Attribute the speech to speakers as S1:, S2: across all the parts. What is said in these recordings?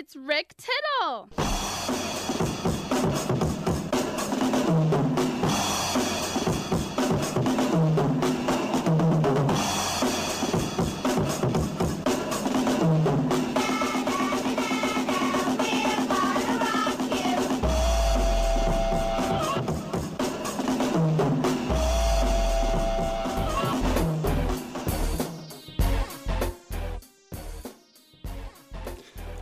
S1: It's Rick Tittle.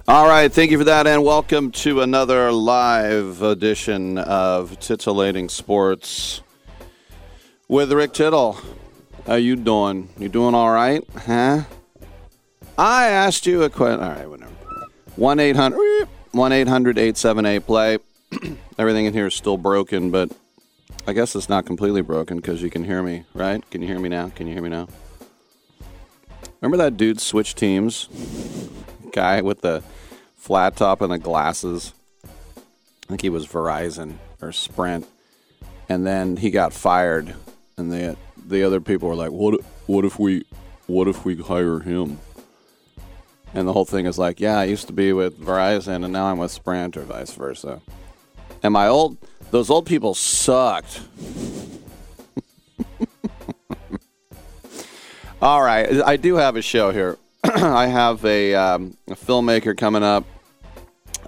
S2: All right, thank you for that, and welcome to another live edition of Titillating Sports with Rick Tittle. How you doing? You doing all right? Huh? I asked you a question. All right, whatever. 1 800 1 800 878 play. Everything in here is still broken, but I guess it's not completely broken because you can hear me, right? Can you hear me now? Can you hear me now? Remember that dude switched teams? Guy with the flat top and the glasses. I think he was Verizon or Sprint, and then he got fired. And the the other people were like, "What? What if we? What if we hire him?" And the whole thing is like, "Yeah, I used to be with Verizon, and now I'm with Sprint, or vice versa." And my old those old people sucked. All right, I do have a show here. I have a, um, a filmmaker coming up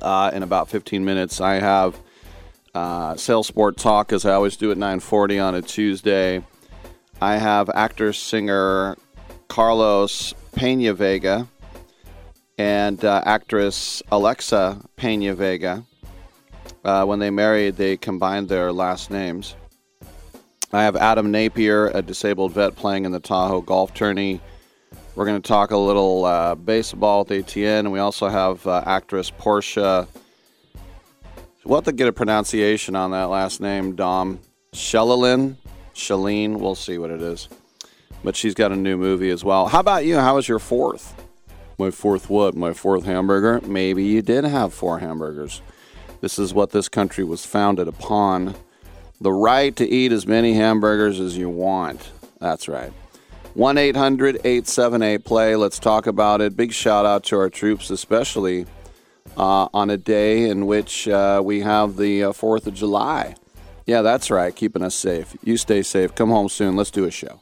S2: uh, in about 15 minutes. I have uh, Sales Sport Talk, as I always do at 9:40 on a Tuesday. I have actor singer Carlos Pena Vega and uh, actress Alexa Pena Vega. Uh, when they married, they combined their last names. I have Adam Napier, a disabled vet playing in the Tahoe Golf Tourney. We're going to talk a little uh, baseball with ATN, and we also have uh, actress Portia. We'll have to get a pronunciation on that last name, Dom. Shellalin? Shalene? We'll see what it is. But she's got a new movie as well. How about you? How was your fourth? My fourth what? My fourth hamburger? Maybe you did have four hamburgers. This is what this country was founded upon the right to eat as many hamburgers as you want. That's right. 1 800 878 play. Let's talk about it. Big shout out to our troops, especially uh, on a day in which uh, we have the uh, 4th of July. Yeah, that's right. Keeping us safe. You stay safe. Come home soon. Let's do a show.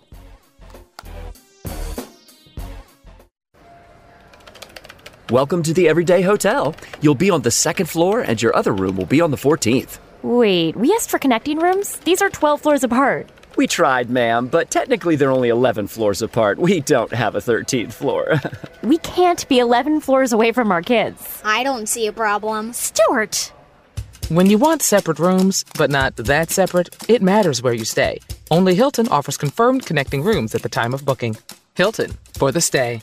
S3: Welcome to the Everyday Hotel. You'll be on the second floor, and your other room will be on the 14th.
S4: Wait, we asked for connecting rooms? These are 12 floors apart.
S3: We tried, ma'am, but technically they're only 11 floors apart. We don't have a 13th floor.
S4: We can't be 11 floors away from our kids.
S5: I don't see a problem.
S4: Stuart!
S6: When you want separate rooms, but not that separate, it matters where you stay. Only Hilton offers confirmed connecting rooms at the time of booking. Hilton, for the stay.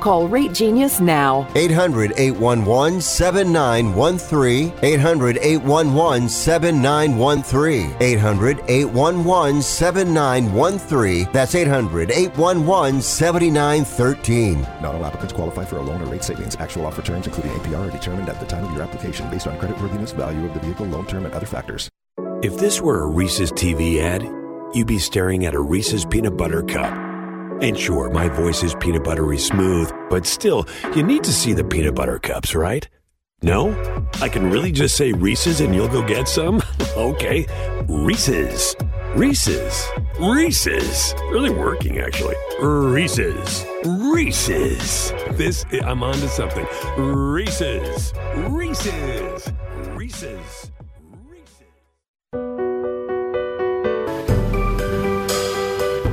S5: Call Rate Genius now.
S7: 800 811 7913. 800 811 7913. 800 811 7913. That's 800 811 7913.
S8: Not all applicants qualify for a loan or rate savings. Actual offer terms, including APR, are determined at the time of your application based on creditworthiness, value of the vehicle, loan term, and other factors.
S9: If this were a Reese's TV ad, you'd be staring at a Reese's peanut butter cup. And sure, my voice is peanut buttery smooth, but still, you need to see the peanut butter cups, right? No? I can really just say Reese's and you'll go get some? okay. Reese's. Reese's. Reese's. Really working, actually. Reese's. Reese's. This, I'm on to something. Reese's. Reese's. Reese's.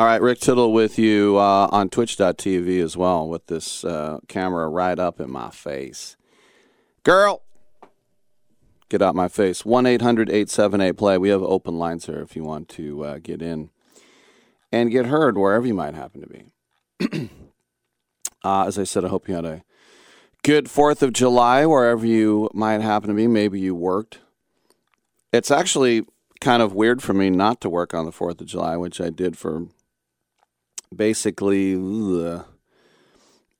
S2: All right, Rick Tittle with you uh, on Twitch.tv as well with this uh, camera right up in my face. Girl, get out my face. 1 800 878 play. We have open lines here if you want to uh, get in and get heard wherever you might happen to be. uh, as I said, I hope you had a good 4th of July wherever you might happen to be. Maybe you worked. It's actually kind of weird for me not to work on the 4th of July, which I did for basically ugh,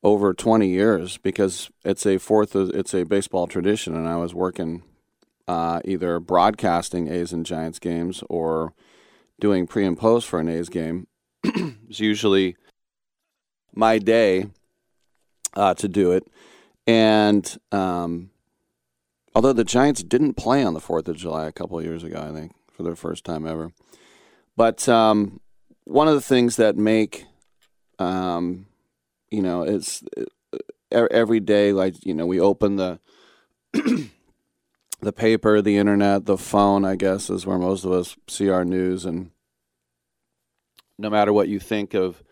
S2: over 20 years because it's a fourth it's a baseball tradition and I was working uh, either broadcasting A's and Giants games or doing pre and post for an A's game. it's usually my day uh, to do it. And um, although the Giants didn't play on the 4th of July a couple of years ago, I think, for their first time ever. But um, one of the things that make, um, you know, it's every day, like, you know, we open the, the paper, the internet, the phone, I guess, is where most of us see our news. And no matter what you think of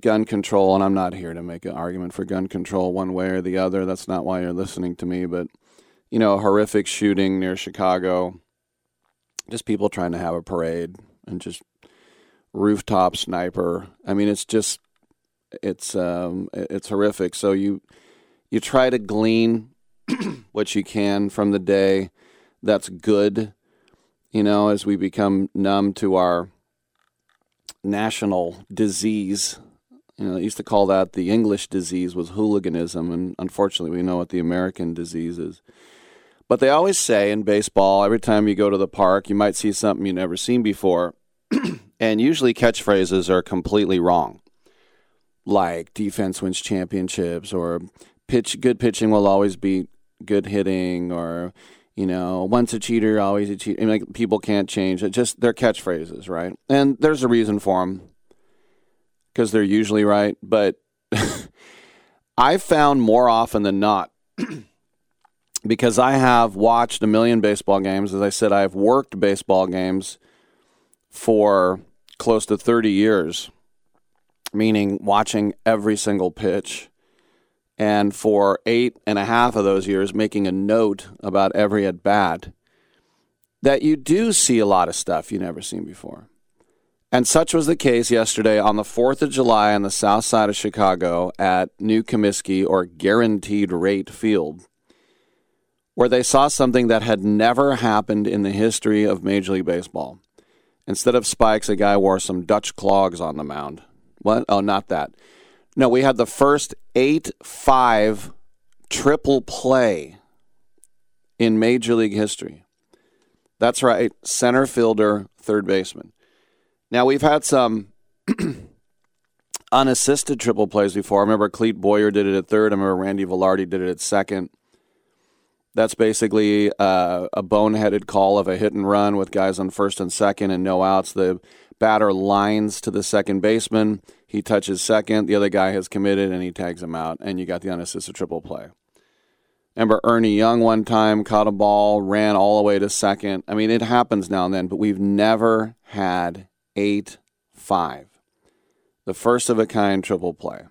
S2: gun control, and I'm not here to make an argument for gun control one way or the other. That's not why you're listening to me. But, you know, horrific shooting near Chicago, just people trying to have a parade and just rooftop sniper. I mean, it's just it's um, it's horrific. So you you try to glean what you can from the day. That's good, you know, as we become numb to our national disease. You know, they used to call that the English disease was hooliganism, and unfortunately, we know what the American disease is. But they always say in baseball, every time you go to the park, you might see something you've never seen before. and usually catchphrases are completely wrong. Like defense wins championships or pitch good pitching will always beat good hitting or you know, once a cheater, always a cheater. I mean, like, people can't change it. Just their catchphrases, right? And there's a reason for them because they're usually right. But I've found more often than not because I have watched a million baseball games. As I said, I've worked baseball games for close to 30 years, meaning watching every single pitch. And for eight and a half of those years, making a note about every at bat, that you do see a lot of stuff you've never seen before. And such was the case yesterday on the 4th of July on the south side of Chicago at New Comiskey or Guaranteed Rate Field, where they saw something that had never happened in the history of Major League Baseball. Instead of spikes, a guy wore some Dutch clogs on the mound. What? Oh, not that. No, we had the first 8 5 triple play in Major League history. That's right, center fielder, third baseman. Now we've had some unassisted triple plays before. I remember Clete Boyer did it at third. I remember Randy Velarde did it at second. That's basically uh, a boneheaded call of a hit and run with guys on first and second and no outs. The batter lines to the second baseman. He touches second. The other guy has committed and he tags him out, and you got the unassisted triple play. Remember Ernie Young one time caught a ball, ran all the way to second. I mean, it happens now and then, but we've never had 8 5. The first of a kind triple play.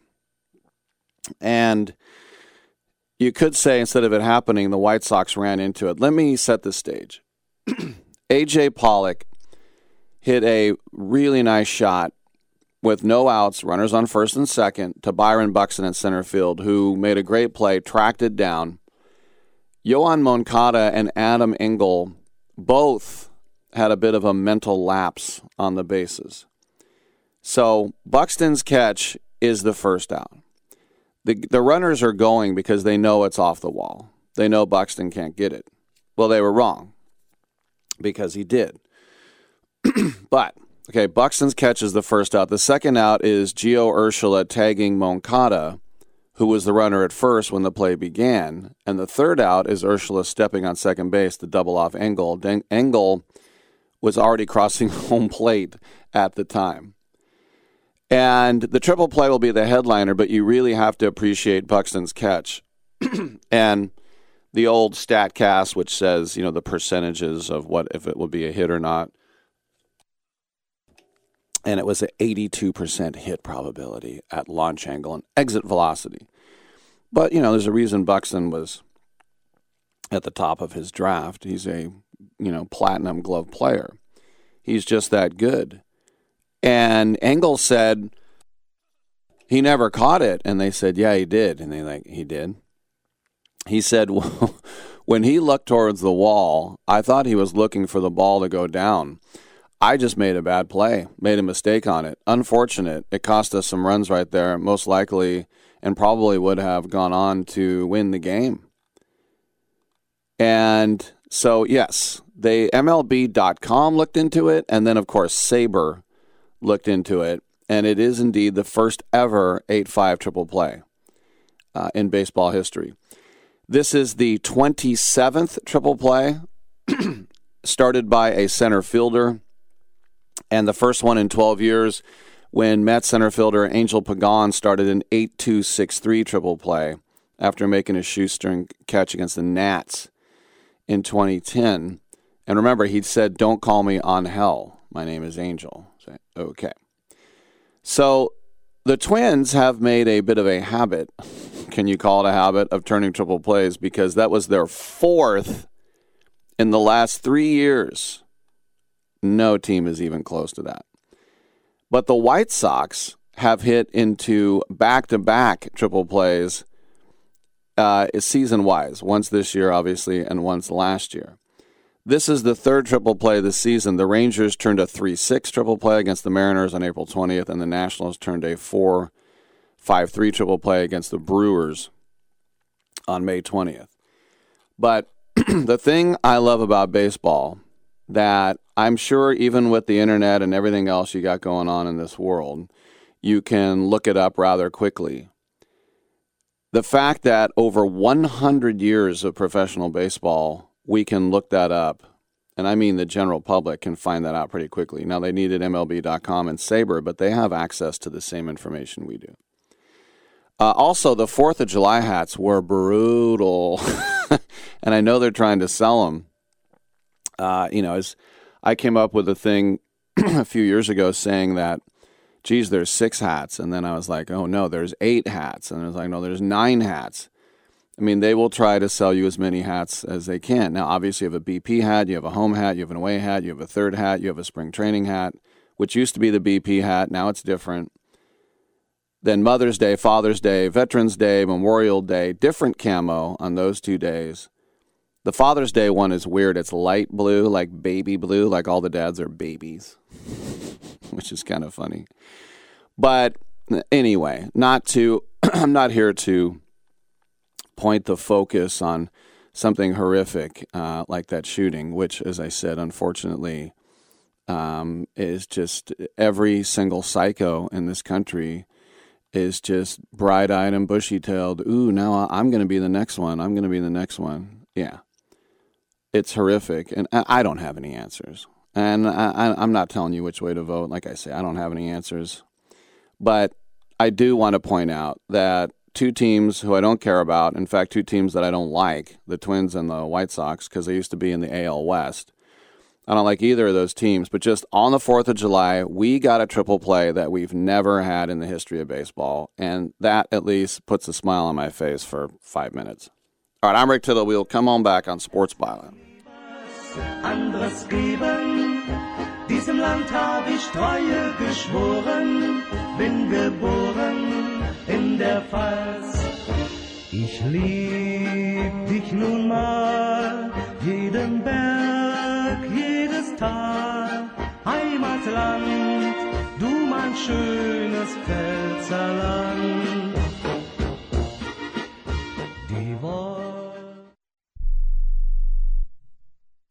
S2: And you could say instead of it happening, the White Sox ran into it. Let me set the stage. AJ Pollock hit a really nice shot with no outs, runners on first and second, to Byron Buxton in center field, who made a great play, tracked it down. Yoan Moncada and Adam Engel both had a bit of a mental lapse on the bases. So Buxton's catch is the first out. The, the runners are going because they know it's off the wall. They know Buxton can't get it. Well, they were wrong because he did. but, okay, Buxton's catch is the first out. The second out is Gio Urshela tagging Moncada, who was the runner at first when the play began. And the third out is Urshela stepping on second base to double off Engel. Engel was already crossing home plate at the time. And the triple play will be the headliner, but you really have to appreciate Buxton's catch. and the old StatCast, which says, you know, the percentages of what if it will be a hit or not. And it was an 82% hit probability at launch angle and exit velocity. But, you know, there's a reason Buxton was at the top of his draft. He's a you know, platinum glove player. He's just that good. And Engel said he never caught it, and they said, yeah, he did, and they like he did. He said well, when he looked towards the wall, I thought he was looking for the ball to go down. I just made a bad play, made a mistake on it. Unfortunate. It cost us some runs right there, most likely, and probably would have gone on to win the game. And so, yes, they MLB.com looked into it, and then, of course, SABR looked into it, and it is indeed the first ever 8 5 triple play uh, in baseball history. This is the 27th triple play started by a center fielder, and the first one in 12 years when Met center fielder Angel Pagan started an 8 2 6 3 triple play after making a shoestring catch against the Nats in 2010. And remember, he said, Don't call me on hell. My name is Angel. Okay. So the Twins have made a bit of a habit. Can you call it a habit of turning triple plays? Because that was their fourth in the last three years. No team is even close to that. But the White Sox have hit into back to back triple plays uh, season wise, once this year, obviously, and once last year. This is the third triple play this season. The Rangers turned a 3 6 triple play against the Mariners on April 20th, and the Nationals turned a 4 5 3 triple play against the Brewers on May 20th. But the thing I love about baseball that I'm sure even with the internet and everything else you got going on in this world, you can look it up rather quickly the fact that over 100 years of professional baseball, we can look that up. And I mean the general public can find that out pretty quickly. Now, they needed MLB.com and SABR, but they have access to the same information we do. Uh, also, the 4th of July hats were brutal. and I know they're trying to sell them. Uh, you know, as I came up with a thing a few years ago saying that, geez, there's six hats. And then I was like, oh no, there's eight hats. And I was like, no, there's nine hats. I mean, they will try to sell you as many hats as they can. Now, obviously, you have a BP hat, you have a home hat, you have an away hat, you have a third hat, you have a spring training hat, which used to be the BP hat. Now it's different. Then Mother's Day, Father's Day, Veterans Day, Memorial Day, different camo on those two days. The Father's Day one is weird. It's light blue, like baby blue, like all the dads are babies, which is kind of funny. But anyway, not to, I'm not here to point the focus on something horrific uh, like that shooting, which, as I said, unfortunately, um, is just every single psycho in this country is just bright eyed and bushy tailed. Ooh, now I'm going to be the next one. I'm going to be the next one. Yeah. It's horrific. And I don't have any answers. And I, I'm not telling you which way to vote. Like I say, I don't have any answers. But I do want to point out that two teams who I don't care about, in fact, two teams that I don't like, the Twins and the White Sox, because they used to be in the AL West, I don't like either of those teams, but just on the 4th of July, we got a triple play that we've never had in the history of baseball. And that at least puts a smile on my face for five minutes. All right, I'm Rick Tittle. We'll come on back on Sports Byline.
S10: Diesem Land ich Treue geschworen, bin geboren in der Pfalz. Ich lieb dich nun mal, jeden Berg, jedes Tal, Heimatland, du mein schönes Pfälzerland.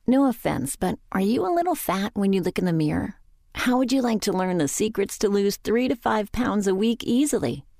S11: No offense, but are you a little fat when you look in the mirror? How would you like to learn the secrets to lose three to five pounds a week easily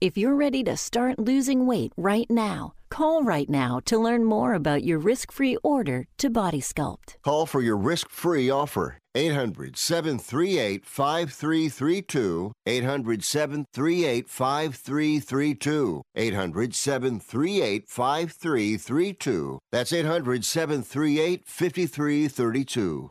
S11: If you're ready to start losing weight right now, call right now to learn more about your risk free order to Body Sculpt.
S7: Call for your risk free offer. 800 738 5332. 800 738 5332. 800 738 5332. That's 800 738 5332.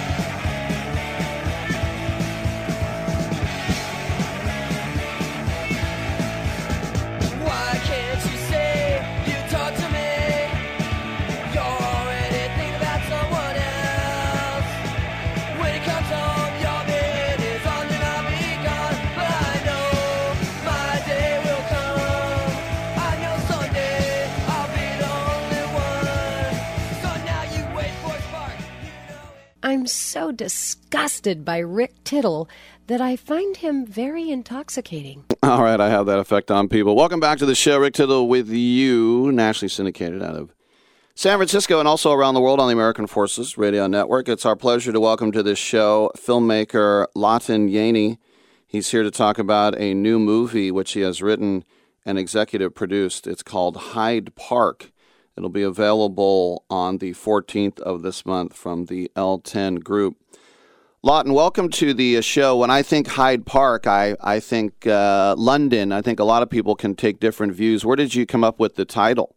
S12: I'm so disgusted by Rick Tittle that I find him very intoxicating.
S2: All right, I have that effect on people. Welcome back to the show. Rick Tittle with you, nationally syndicated out of San Francisco and also around the world on the American Forces Radio Network. It's our pleasure to welcome to this show filmmaker Lawton Yaney. He's here to talk about a new movie which he has written and executive produced. It's called Hyde Park. It'll be available on the 14th of this month from the L10 Group. Lawton, welcome to the show. When I think Hyde Park, I, I think uh, London. I think a lot of people can take different views. Where did you come up with the title?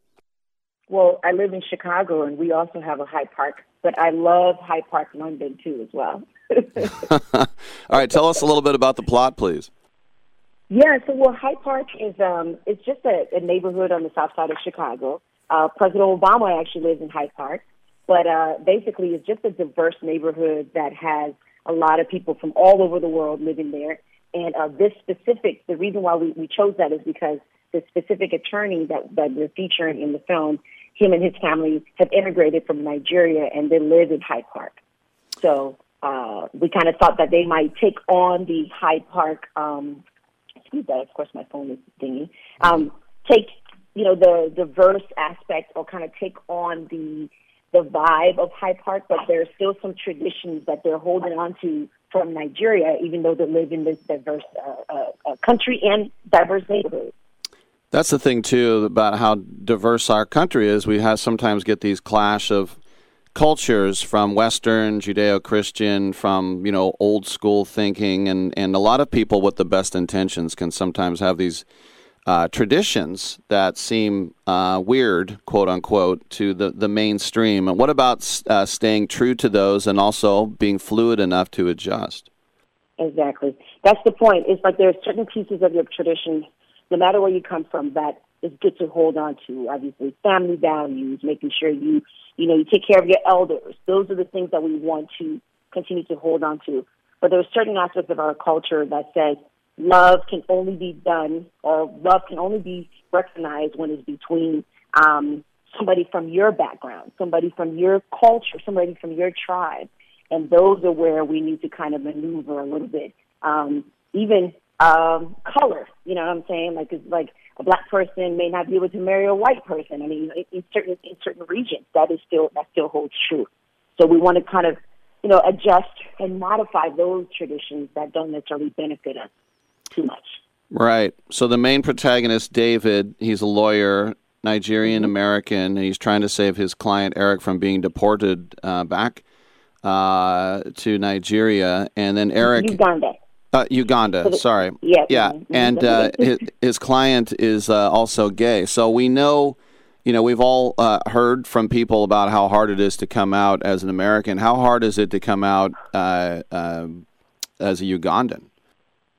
S13: Well, I live in Chicago, and we also have a Hyde Park, but I love Hyde Park, London, too, as well.
S2: All right, tell us a little bit about the plot, please.
S13: Yeah, so well, Hyde Park is um, it's just a, a neighborhood on the south side of Chicago. Uh, President Obama actually lives in Hyde Park, but uh, basically, it's just a diverse neighborhood that has a lot of people from all over the world living there. And uh, this specific, the reason why we, we chose that is because the specific attorney that, that we're featuring in the film, him and his family have immigrated from Nigeria and they live in Hyde Park. So uh, we kind of thought that they might take on the Hyde Park. Um, excuse that, of course, my phone is dingy. Um, take you know the diverse aspect, or kind of take on the the vibe of Hyde Park, but there's still some traditions that they're holding on to from Nigeria, even though they live in this diverse uh, uh, uh, country and diverse neighborhood.
S2: That's the thing too about how diverse our country is. We have sometimes get these clash of cultures from Western, Judeo-Christian, from you know old school thinking, and and a lot of people with the best intentions can sometimes have these uh, traditions that seem uh, weird, quote unquote, to the the mainstream. And what about uh, staying true to those and also being fluid enough to adjust?
S13: Exactly. That's the point. It's like there are certain pieces of your tradition, no matter where you come from, that is good to hold on to. Obviously, family values, making sure you, you know, you take care of your elders. Those are the things that we want to continue to hold on to. But there are certain aspects of our culture that says love can only be done, or love can only be recognized when it's between um, somebody from your background, somebody from your culture, somebody from your tribe. And those are where we need to kind of maneuver a little bit. Um, even um, color, you know what I'm saying? Like, it's like a black person may not be able to marry a white person. I mean, in, in certain in certain regions, that is still that still holds true. So we want to kind of, you know, adjust and modify those traditions that don't necessarily benefit us too much.
S2: Right. So the main protagonist, David, he's a lawyer, Nigerian American, and he's trying to save his client Eric from being deported uh, back uh, to Nigeria, and then Eric
S13: Uganda.
S2: Uh, Uganda, sorry.
S13: Yes.
S2: Yeah, and uh, his, his client is uh, also gay. So we know, you know, we've all uh, heard from people about how hard it is to come out as an American. How hard is it to come out uh, uh, as a Ugandan?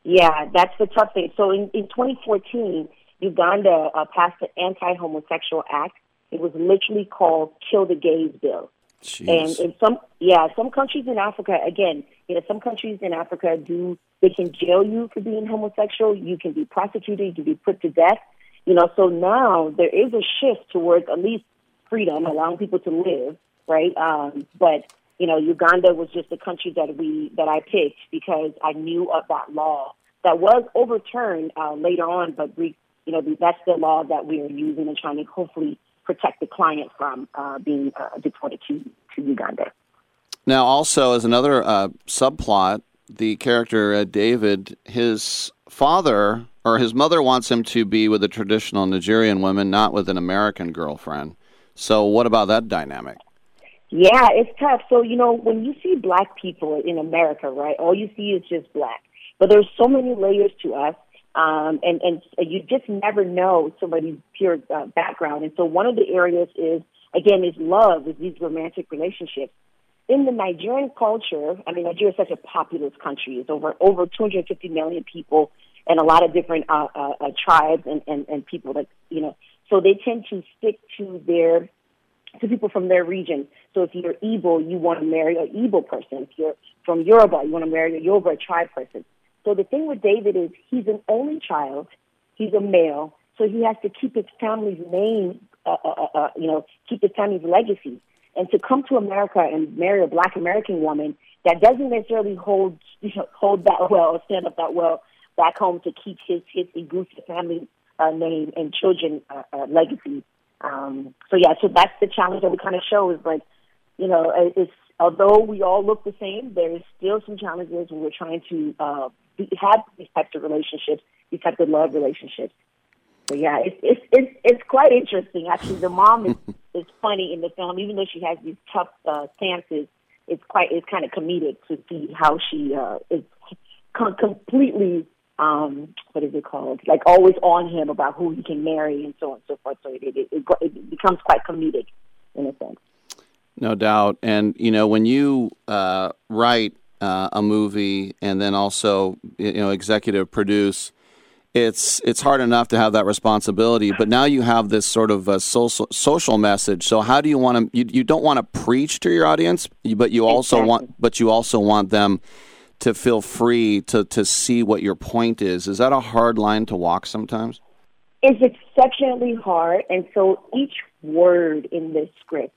S13: Yeah, that's the tough thing. So in, in 2014, Uganda uh, passed an anti-homosexual act. It was literally called "Kill the Gays Bill." And in some, yeah, some countries in Africa, again, you know, some countries in Africa do they can jail you for being homosexual. You can be prosecuted. You can be put to death. You know, so now there is a shift towards at least freedom, allowing people to live, right? Um, but you know, Uganda was just the country that we that I picked because I knew of that law that was overturned uh, later on, but we, you know, that's the law that we are using and trying to hopefully protect the client from uh, being uh, deported to, to Uganda.
S2: Now, also as another uh, subplot, the character uh, David, his father or his mother wants him to be with a traditional Nigerian woman, not with an American girlfriend. So, what about that dynamic?
S13: Yeah, it's tough. So, you know, when you see black people in America, right, all you see is just black. But there's so many layers to us. um, and and you just never know somebody's pure uh, background. And so one of the areas is again is love, is these romantic relationships. In the Nigerian culture, I mean, Nigeria is such a populous country. It's over over 250 million people, and a lot of different uh, uh, uh, tribes and, and and people that you know. So they tend to stick to their to people from their region. So if you're Igbo, you want to marry an Igbo person. If you're from Yoruba, you want to marry a Yoruba tribe person. So the thing with David is he's an only child. He's a male, so he has to keep his family's name, uh, uh, uh, uh, you know, keep his family's legacy. And to come to America and marry a Black American woman that doesn't necessarily hold you know, hold that well or stand up that well back home to keep his his Igusi family uh, name and children uh, uh, legacy. Um, so yeah, so that's the challenge that we kind of show is like, you know, it's although we all look the same, there is still some challenges when we're trying to uh, be, have these types of relationships, these types of love relationships. So yeah, it's it's it's, it's quite interesting. Actually, the mom is is funny in the film, even though she has these tough uh, stances. It's quite it's kind of comedic to see how she uh, is com- completely um what is it called like always on him about who he can marry and so on and so forth. So it it, it, it becomes quite comedic in a sense.
S2: No doubt. And, you know, when you uh, write uh, a movie and then also, you know, executive produce, it's it's hard enough to have that responsibility, but now you have this sort of a social social message. So how do you want to? You, you don't want to preach to your audience, but you also
S13: Exactly.
S2: want but you also want them to feel free to to see what your point is. Is that a hard line to walk sometimes?
S13: It's exceptionally hard, and so each word in this script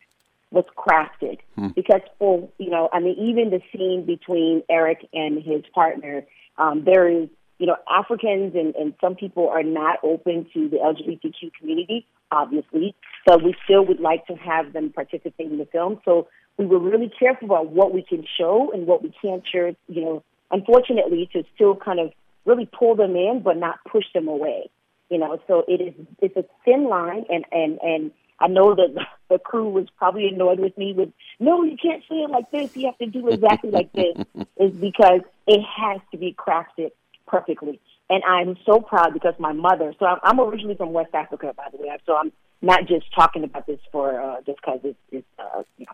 S13: was crafted
S2: Hmm.
S13: because for you know, I mean, even the scene between Eric and his partner, um, there is you know, Africans and, and some people are not open to the LGBTQ community, obviously, but we still would like to have them participate in the film. So we were really careful about what we can show and what we can't show, you know, unfortunately, to still kind of really pull them in but not push them away. You know, so it is it's a thin line and, and, and I know that the crew was probably annoyed with me with no, you can't say it like this, you have to do exactly like this is because it has to be crafted perfectly. And I'm so proud because my mother, so I'm, I'm originally from West Africa, by the way, so I'm not just talking about this for uh, just because it's, it's uh, you know,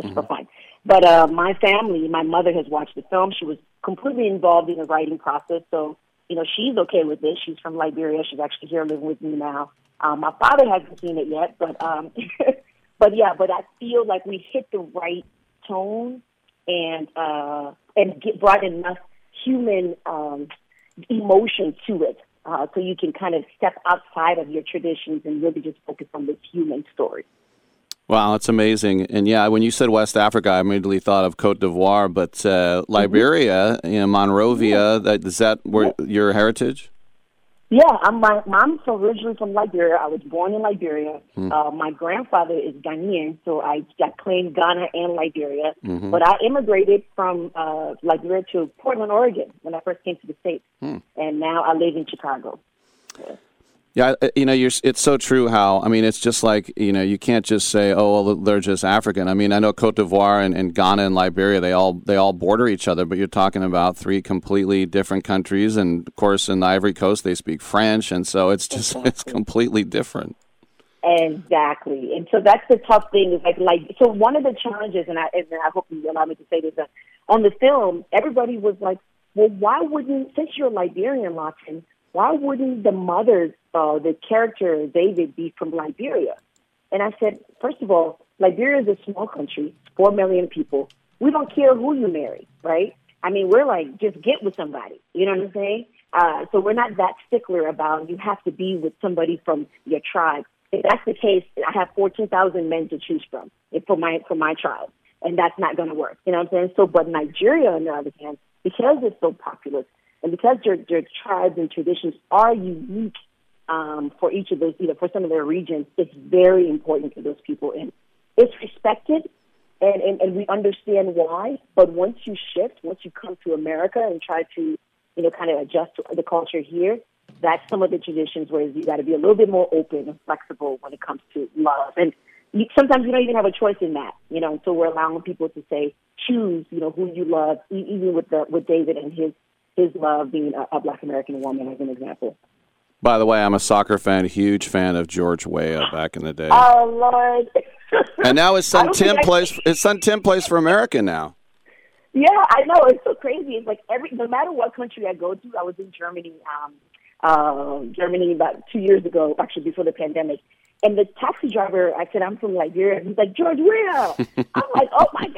S13: just for fun. But uh, my family, my mother has watched the film. She was completely involved in the writing process, so you know she's okay with this. She's from Liberia. She's actually here living with me now. Um, my father hasn't seen it yet, but um, but yeah, but I feel like we hit the right tone and uh, and get brought enough human um, emotion to it, uh, so you can kind of step outside of your traditions and really just focus on this human story.
S2: Wow, that's amazing. And yeah, when you said West Africa, I immediately thought of Cote d'Ivoire, but uh, Liberia, you know, Monrovia, that, is that where your heritage?
S13: Yeah, I'm my mom's originally from Liberia. I was born in Liberia.
S2: Hmm.
S13: Uh, my grandfather is Ghanaian, so I, I claim Ghana and Liberia.
S2: Mhm.
S13: But I immigrated from uh, Liberia to Portland, Oregon, when I first came to the states,
S2: Hmm.
S13: and now I live in Chicago.
S2: Yeah, uh, you know, you're, it's so true how, I mean, it's just like, you know, you can't just say, oh, well, they're just African. I mean, I know Cote d'Ivoire and, and Ghana and Liberia, they all, they all border each other, but you're talking about three completely different countries. And of course, in the Ivory Coast, they speak French. And so it's just, it's completely different.
S13: Exactly, and so that's the tough thing. Is like, like, so one of the challenges, and I, and I hope you allow me to say this, on the film, everybody was like, "Well, why wouldn't, since you're Liberian, Lawton, why wouldn't the mother, uh, the character David, be from Liberia?" And I said, first of all, Liberia is a small country, four million people. We don't care who you marry, right? I mean, we're like, just get with somebody. You know what I'm saying? Uh, so we're not that stickler about you have to be with somebody from your tribe. If that's the case, I have 14,000 men to choose from for my for my tribe, and that's not going to work. You know what I'm saying? So, but Nigeria, on the other hand, because it's so populous, and because their their tribes and traditions are unique um, for each of those, you know, for some of their regions, it's very important to those people, and it's respected, and, and and we understand why. But once you shift, once you come to America and try to, you know, kind of adjust to the culture here, that's some of the traditions where you got to be a little bit more open and flexible when it comes to love. And you, sometimes you don't even have a choice in that, you know. So we're allowing people to say, choose, you know, who you love. Even with the with David and his his love being a, a black American woman as an example.
S2: By the way, I'm a soccer fan, huge fan of George Weah back in the day.
S13: Oh Lord.
S2: and now his son Tim
S13: I-
S2: plays. His son Tim plays for America now.
S13: Yeah, I know. It's so crazy. It's like every no matter what country I go to, I was in Germany, um, uh, Germany about two years ago, actually before the pandemic. And the taxi driver, I said, I'm from Liberia. He's like, George Weah. I'm like, oh my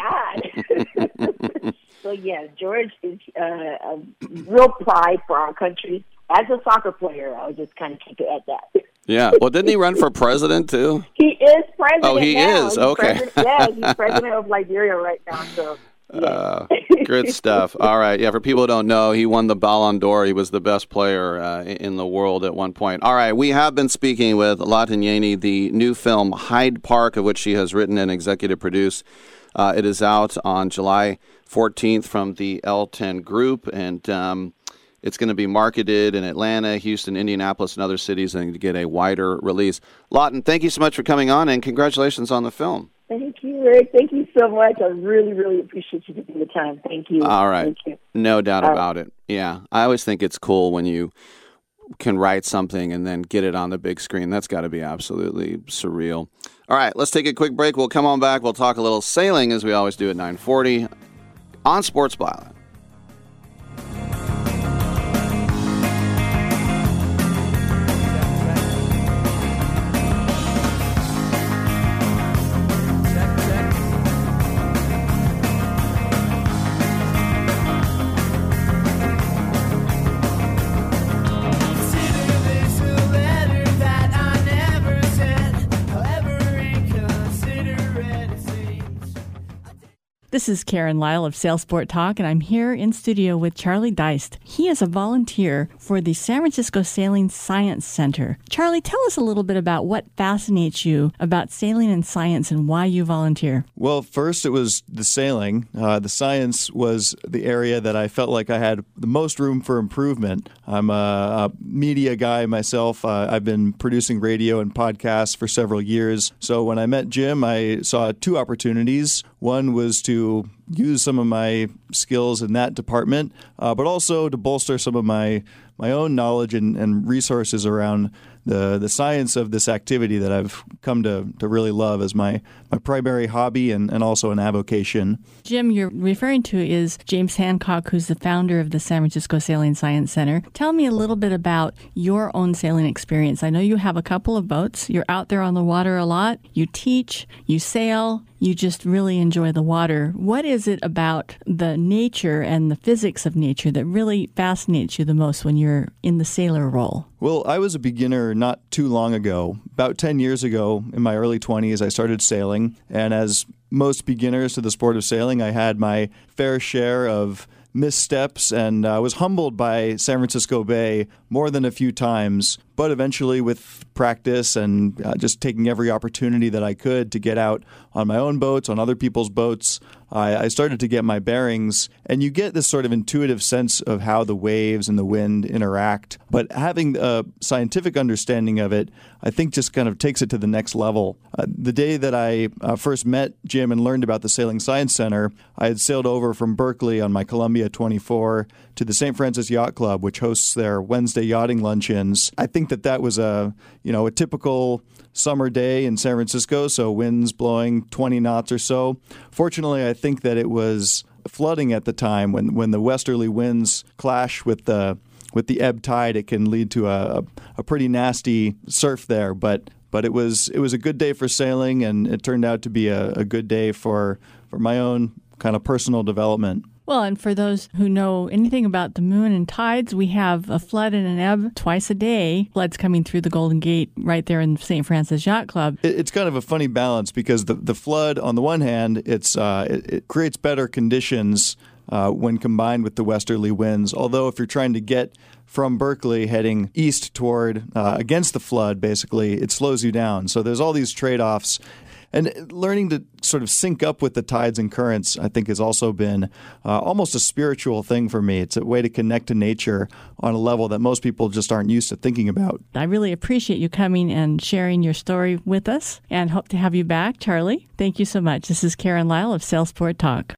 S13: God. so yeah, George is uh, a real pride for our country. As a soccer player, I would just kind of keep it at that.
S2: Yeah. Well, didn't he run for president too?
S13: He is president.
S2: Oh, he
S13: now.
S2: is?
S13: He's
S2: Okay.
S13: yeah, he's president of Liberia right now. So
S2: Uh, good stuff. All right. Yeah. For people who don't know, he won the Ballon d'Or. He was the best player uh, in the world at one point. All right. We have been speaking with Latin Yaney, the new film Hyde Park, of which she has written and executive produced. Uh, it is out on July 14th from the L10 Group, and um, it's going to be marketed in Atlanta, Houston, Indianapolis, and other cities, and to get a wider release. Lawton, thank you so much for coming on, and congratulations on the film.
S13: Thank you, Rick. Thank you so much. I really, really appreciate you taking the time. Thank you.
S2: All right.
S13: Thank you.
S2: No doubt
S13: All
S2: about it. Yeah. I always think it's cool when you can write something and then get it on the big screen. That's got to be absolutely surreal. All right, let's take a quick break. We'll come on back. We'll talk a little sailing as we always do at 940 on Sports Byline.
S14: This is Karen Lyle of Sailsport Talk, and I'm here in studio with Charlie Deist. He is a volunteer for the San Francisco Sailing Science Center. Charlie, tell us a little bit about what fascinates you about sailing and science and why you volunteer.
S15: Well, first it was the sailing. Uh, the science was the area that I felt like I had the most room for improvement. I'm a, a media guy myself. Uh, I've been producing radio and podcasts for several years. So when I met Jim, I saw two opportunities. One was to use some of my skills in that department, uh, but also to bolster some of my my own knowledge and, and resources around the the science of this activity that I've come to, to really love as my, my primary hobby and, and also an avocation.
S14: Jim, you're referring to is James Hancock, who's the founder of the San Francisco Sailing Science Center. Tell me a little bit about your own sailing experience. I know you have a couple of boats. You're out there on the water a lot. You teach, you sail, you just really enjoy the water. What is it about the nature and the physics of nature that really fascinates you the most when you're in the sailor role?
S15: Well, I was a beginner not too long ago. About 10 years ago, in my early 20s, I started sailing. And as most beginners to the sport of sailing, I had my fair share of missteps and I was humbled by San Francisco Bay more than a few times. But eventually, with practice and uh, just taking every opportunity that I could to get out on my own boats, on other people's boats, I, I started to get my bearings. And you get this sort of intuitive sense of how the waves and the wind interact. But having a scientific understanding of it, I think just kind of takes it to the next level. Uh, the day that I uh, first met Jim and learned about the Sailing Science Center, I had sailed over from Berkeley on my Columbia 24 to the St. Francis Yacht Club, which hosts their Wednesday yachting luncheons. I think that that was a you know a typical summer day in San Francisco, so winds blowing 20 knots or so. Fortunately, I think that it was flooding at the time when when the westerly winds clash with the with the ebb tide, it can lead to a, a pretty nasty surf there. But but it was it was a good day for sailing, and it turned out to be a, a good day for for my own kind of personal development.
S14: Well, and for those who know anything about the moon and tides, we have a flood and an ebb twice a day. Floods coming through the Golden Gate right there in St. Francis Yacht Club.
S15: It's kind of a funny balance because the, the flood, on the one hand, it's uh, it, it creates better conditions uh, when combined with the westerly winds. Although, if you're trying to get from Berkeley heading east toward uh, against the flood, basically, it slows you down. So there's all these trade offs. And learning to sort of sync up with the tides and currents, I think, has also been uh, almost a spiritual thing for me. It's a way to connect to nature on a level that most people just aren't used to thinking about.
S14: I really appreciate you coming and sharing your story with us and hope to have you back, Charlie. Thank you so much. This is Karen Lyle of Sailsport Talk.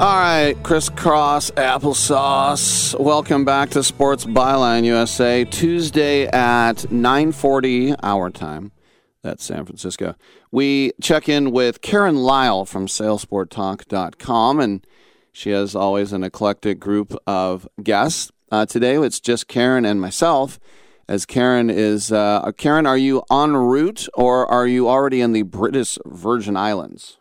S2: All right, crisscross applesauce. Welcome back to Sports Byline USA. Tuesday at 9:40 our time. That's San Francisco. We check in with Karen Lyle from SailsportTalk.com, and she has always an eclectic group of guests. Uh, today it's just Karen and myself. As Karen is, uh, Karen, are you en route or are you already in the British Virgin Islands?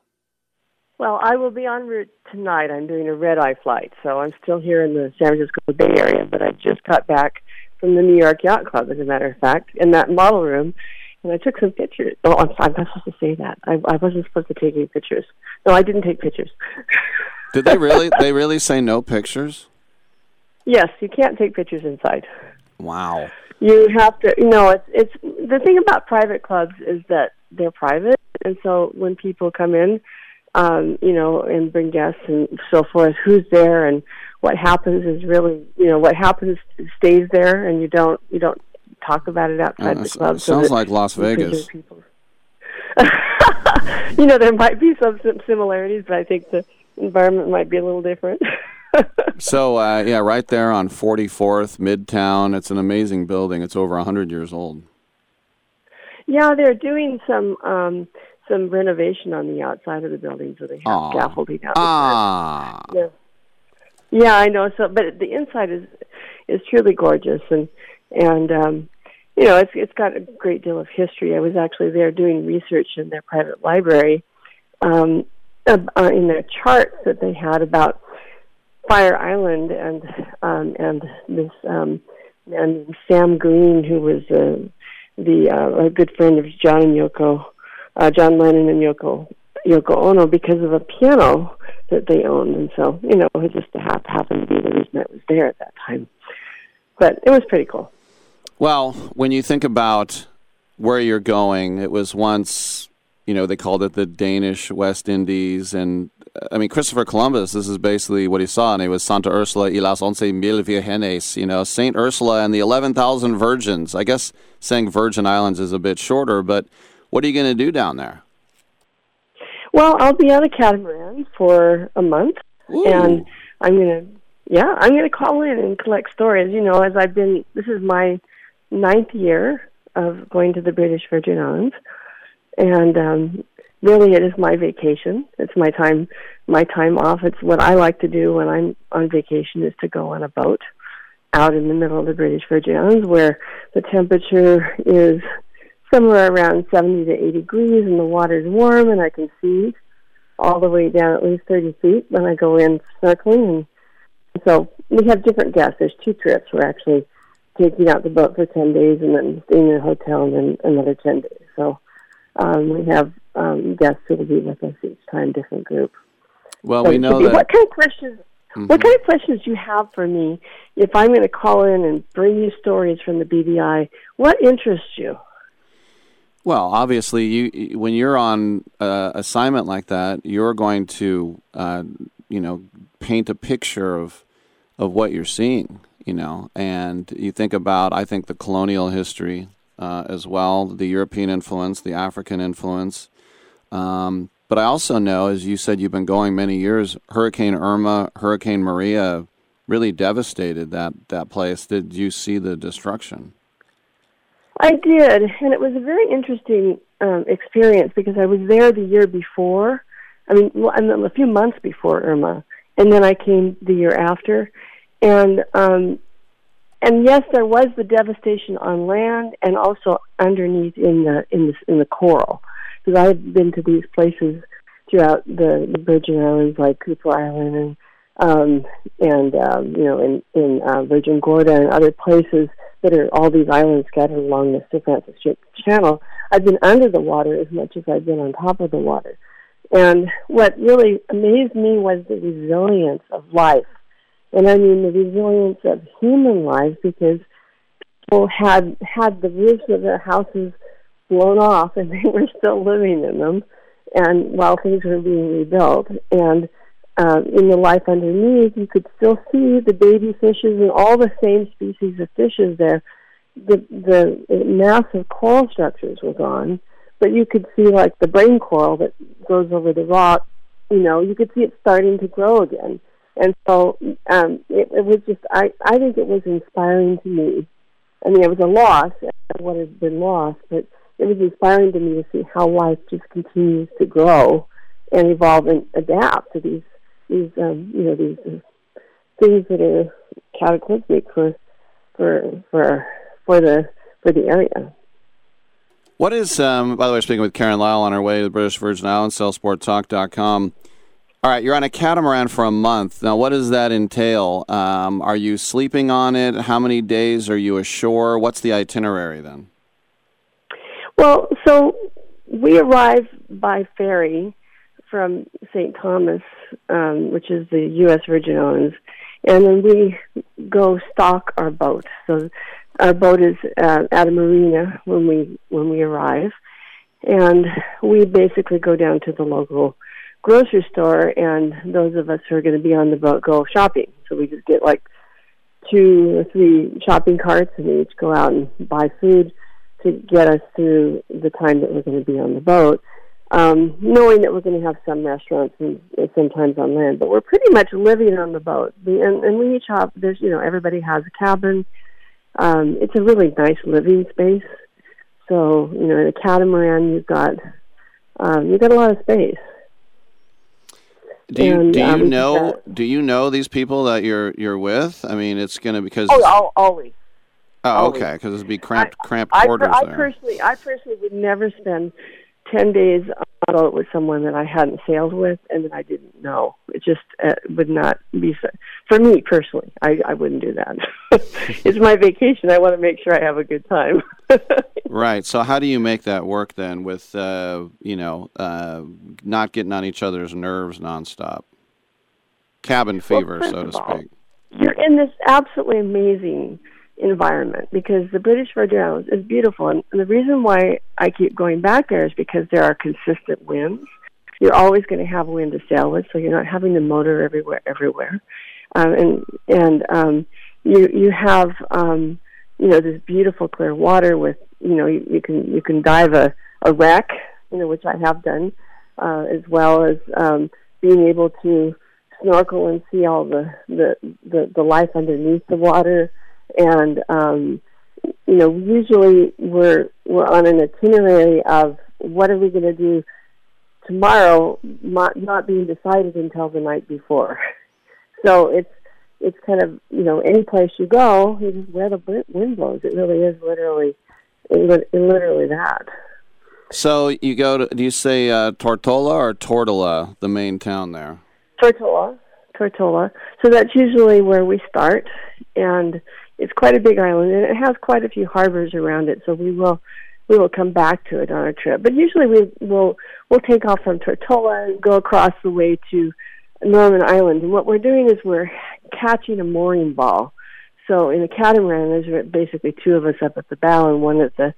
S16: Well, I will be en route tonight. I'm doing a red eye flight, so I'm still here in the San Francisco Bay Area, but I just got back from the New York Yacht Club, as a matter of fact, in that model room, and I took some pictures. Oh, I'm, I'm not supposed to say that. I, I wasn't supposed to take any pictures. No, I didn't take pictures.
S2: Did they really? they really say no pictures?
S16: Yes, you can't take pictures inside.
S2: Wow.
S16: You have to, you know, it's it's the thing about private clubs is that they're private, and so when people come in, um, you know, and bring guests and so forth, who's there and what happens is really, you know, what happens stays there, and you don't you don't talk about it outside
S2: Uh,
S16: the club. so
S2: sounds like Las
S16: you can hear
S2: Vegas.
S16: you know, there might be some similarities, but I think the environment might be a little different.
S2: So uh, yeah, right there on 44th Midtown. It's an amazing building. It's over 100 years old.
S16: Yeah, they're doing some um some renovation on the outside of the building, so they have
S2: Aw.
S16: scaffolding out.
S2: Ah.
S16: Yeah. Yeah, I know. So, but the inside is is truly gorgeous, and and um, you know, it's it's got a great deal of history. I was actually there doing research in their private library, um, uh, in their charts that they had about Fire Island and um, and this um, man named Sam Green, who was uh, the uh, a good friend of John and Yoko, uh, John Lennon and Yoko Yoko Ono, because of a piano that they owned, and so you know it just hap- happened to be the reason it was there at that time. But it was pretty cool.
S2: Well, when you think about where you're going, it was once, you know, they called it the Danish West Indies. And uh, I mean, Christopher Columbus, this is basically what he saw, and it was Santa Ursula y las once mil virgenes, you know, St. Ursula and the 11,000 virgins. I guess saying Virgin Islands is a bit shorter, but what are you going to do down there?
S16: Well, I'll be on a catamaran for a month, and I'm gonna, yeah, I'm gonna call in and collect stories. You know, as I've been, this is my ninth year of going to the British Virgin Islands, and um, really, it is my vacation. It's my time, my time off. It's what I like to do when I'm on vacation is to go on a boat out in the middle of the British Virgin Islands, where the temperature is somewhere around 70 to 80 degrees and the water's warm and I can see all the way down at least 30 feet when I go in snorkeling. And so we have different guests. There's two trips. We're actually taking out the boat for 10 days and then staying in a hotel and then another 10 days. So um, we have um, guests who will be with us each time, different group.
S2: Well,
S16: So
S2: we know that.
S16: What kind of questions? What
S2: Mhm.
S16: kind of questions do you have for me if I'm going to call in and bring you stories from the BVI? What interests you?
S2: Well, obviously, you when you're on uh, assignment like that, you're going to, uh, you know, paint a picture of of what you're seeing. You know, and you think about, I think, the colonial history uh, as well, the European influence, the African influence. Um, but I also know, as you said, you've been going many years. Hurricane Irma, Hurricane Maria, really devastated that that place. Did you see the destruction?
S16: I did, and it was a very interesting um, experience because I was there the year before. I mean, a few months before Irma, and then I came the year after, and um, and yes, there was the devastation on land and also underneath in the in the in the coral, because I had been to these places throughout the, the Virgin Islands, like Cooper Island and um, and um, you know in in uh, Virgin Gorda and other places that are all these islands scattered along the Sir Francis Channel. I've been under the water as much as I've been on top of the water, and what really amazed me was the resilience of life, and I mean the resilience of human life because people had had the roofs of their houses blown off and they were still living in them and while things were being rebuilt and um, in the life underneath you could still see the baby fishes and all the same species of fishes there the the massive coral structures were gone but you could see like the brain coral that grows over the rock you know, you could see it starting to grow again. And so um, it, it was just, I, I think it was inspiring to me. I mean, it was a loss, what has been lost, but it was inspiring to me to see how life just continues to grow and evolve and adapt to these, these, um, you know, these uh, things that are cataclysmic for, for, for, for the, for the area.
S2: What is, um, by the way, speaking with Karen Lyle on our way to the British Virgin Islands, sailsporttalk.com. All right, you're on a catamaran for a month. Now, what does that entail? Um, are you sleeping on it? How many days are you ashore? What's the itinerary then?
S16: Well, so we arrive by ferry from St. Thomas, um, which is the U.S. Virgin Islands, and then we go stock our boat. So our boat is uh, at a marina when we when we arrive, and we basically go down to the local grocery store, and those of us who are going to be on the boat go shopping. So we just get like two or three shopping carts, and we each go out and buy food to get us through the time that we're going to be on the boat. Um, knowing that we're going to have some restaurants and, and sometimes on land, but we're pretty much living on the boat. We, and, and we each have there's you know everybody has a cabin. Um, it's a really nice living space. So you know, in a catamaran, you've got um, you've got a lot of space.
S2: Do you
S16: And,
S2: do you
S16: um,
S2: know do you know these people that you're you're with? I mean, it's going to because
S16: Oh, always.
S2: oh okay because it'd be cramped cramped
S16: I,
S2: quarters
S16: I
S2: there.
S16: personally, I personally would never spend ten days on boat with someone that I hadn't sailed with and that I didn't know. It just uh, would not be for me personally. I, I wouldn't do that. it's my vacation. I want to make sure I have a good time.
S2: Right. So how do you make that work then with uh, you know uh, not getting on each other's nerves nonstop? Cabin fever,
S16: first
S2: so to
S16: all,
S2: speak.
S16: You're in this absolutely amazing environment because the British Virgin Islands is beautiful, and the reason why I keep going back there is because there are consistent winds. You're always going to have a wind to sail with, so you're not having to motor everywhere. Everywhere, um, and and um, you you have um, you know this beautiful clear water with you know you, you can you can dive a a wreck, you know which I have done, uh, as well as um, being able to snorkel and see all the the the, the life underneath the water and um you know usually we're we're on an itinerary of what are we going to do tomorrow not not being decided until the night before so it's it's kind of you know any place you go you just where the wind blows it really is literally it, lit- it literally that
S2: So you go to do you say uh, Tortola or Tortola, the main town there?
S16: Tortola. Tortola. So that's usually where we start, and it's quite a big island, and it has quite a few harbors around it. So we will we will come back to it on our trip. But usually we will we'll take off from Tortola and go across the way to Norman Island. And what we're doing is we're catching a mooring ball. So in a catamaran, there's basically two of us up at the bow and one at the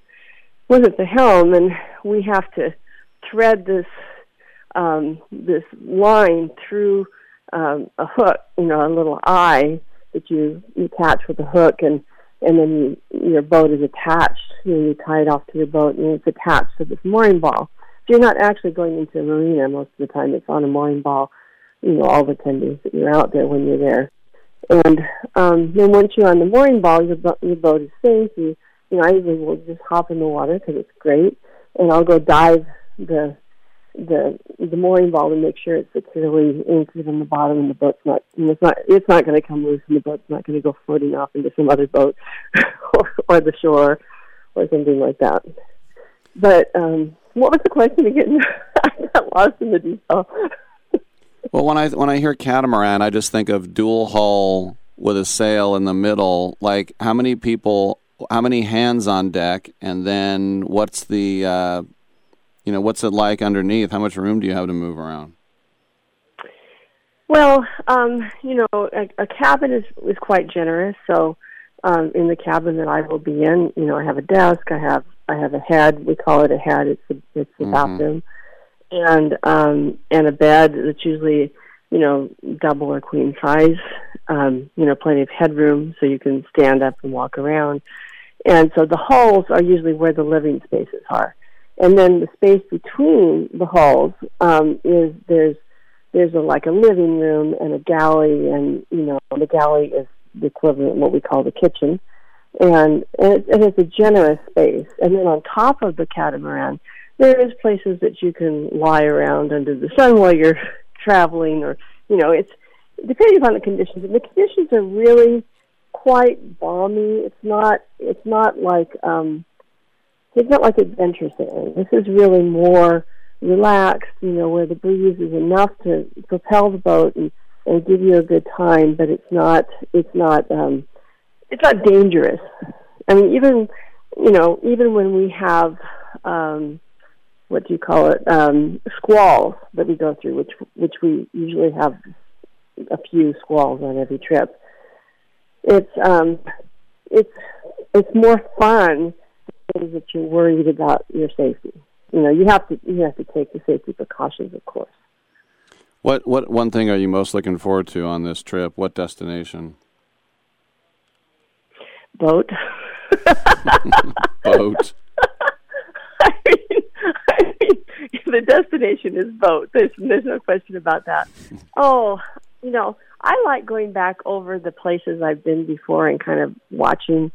S16: one at the helm, and we have to thread this um, this line through um, a hook, you know, a little eye that you you catch with a hook, and and then you, your boat is attached. You, know, you tie it off to your boat, and it's attached to this mooring ball. So you're not actually going into a marina most of the time. It's on a mooring ball. You know, all the ten days that you're out there when you're there. And um, then once you're on the mooring ball, your, bo- your boat is safe. You, you know, I usually will just hop in the water because it's great, and I'll go dive the the the mooring ball to make sure it's securely anchored on the bottom, and the boat's not and it's not it's not going to come loose, and the boat's not going to go floating off into some other boat or, or the shore or something like that. But um, what was the question again? I got lost in the detail.
S2: Well, when I when I hear catamaran, I just think of dual hull with a sail in the middle. Like how many people, how many hands on deck, and then what's the, uh, you know, what's it like underneath? How much room do you have to move around?
S16: Well, um, you know, a, a cabin is is quite generous. So, um, in the cabin that I will be in, you know, I have a desk, I have I have a head. We call it a head. It's a it's a
S2: Mhm.
S16: bathroom, and um, and a bed that's usually you know double or queen size. Um, you know, plenty of headroom so you can stand up and walk around. And so the halls are usually where the living spaces are. And then the space between the halls um, is there's there's a like a living room and a galley, and you know the galley is the equivalent of what we call the kitchen, and it, it's a generous space. And then on top of the catamaran, there is places that you can lie around under the sun while you're traveling, or you know it's depending upon the conditions. And the conditions are really quite balmy. It's not. It's not like. um it's not like adventure sailing. This is really more relaxed, you know, where the breeze is enough to propel the boat and, and give you a good time, but it's not it's not um it's not dangerous. I mean even you know, even when we have um what do you call it, um squalls that we go through, which which we usually have a few squalls on every trip. It's um it's it's more fun is that you're worried about your safety. You know, you have to you have to take the safety precautions, of course.
S2: What what one thing are you most looking forward to on this trip? What destination?
S16: Boat.
S2: Boat.
S16: I mean, I mean, the destination is boat. There's there's no question about that. Oh, you know, I like going back over the places I've been before and kind of watching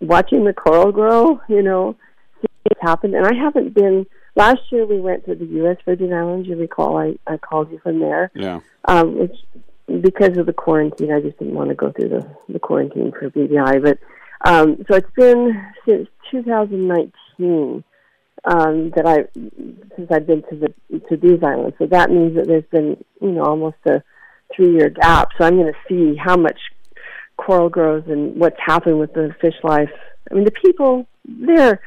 S16: watching the coral grow, you know, see what's happened. And I haven't been. Last year we went to the U.S. Virgin Islands. You recall I I called you from there.
S2: Yeah.
S16: Um, which because of the quarantine, I just didn't want to go through the the quarantine for BVI. But um, so it's been since 2019 um, that I since I've been to the to these islands. So that means that there's been you know almost a three year gap. So I'm going to see how much coral grows and what's happened with the fish life. I mean, the people they're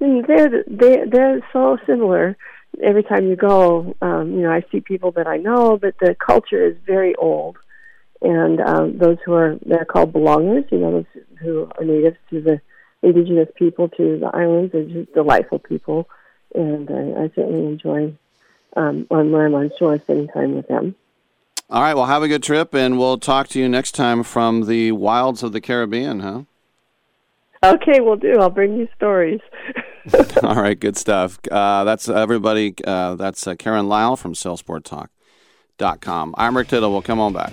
S16: I mean, they're they they're so similar. Every time you go, um, you know, I see people that I know, but the culture is very old. And um, those who are they're called belongers, you know, those who are natives to the indigenous people to the islands are just delightful people, and I, I certainly enjoy um, when I'm on shore spending time with them.
S2: All right. Well, have a good trip, and we'll talk to you next time from the wilds of the Caribbean, huh?
S16: Okay, we'll do. I'll bring you stories.
S2: All right. Good stuff. Uh, that's everybody. Uh, that's uh, Karen Lyle from SailsportTalk.com. I'm Rick Tittle. We'll come on back.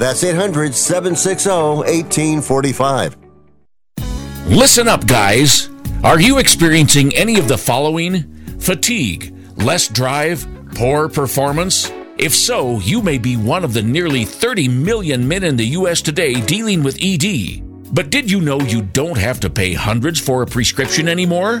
S7: That's 800 760 1845.
S17: Listen up, guys. Are you experiencing any of the following? Fatigue, less drive, poor performance? If so, you may be one of the nearly 30 million men in the U.S. today dealing with ED. But did you know you don't have to pay hundreds for a prescription anymore?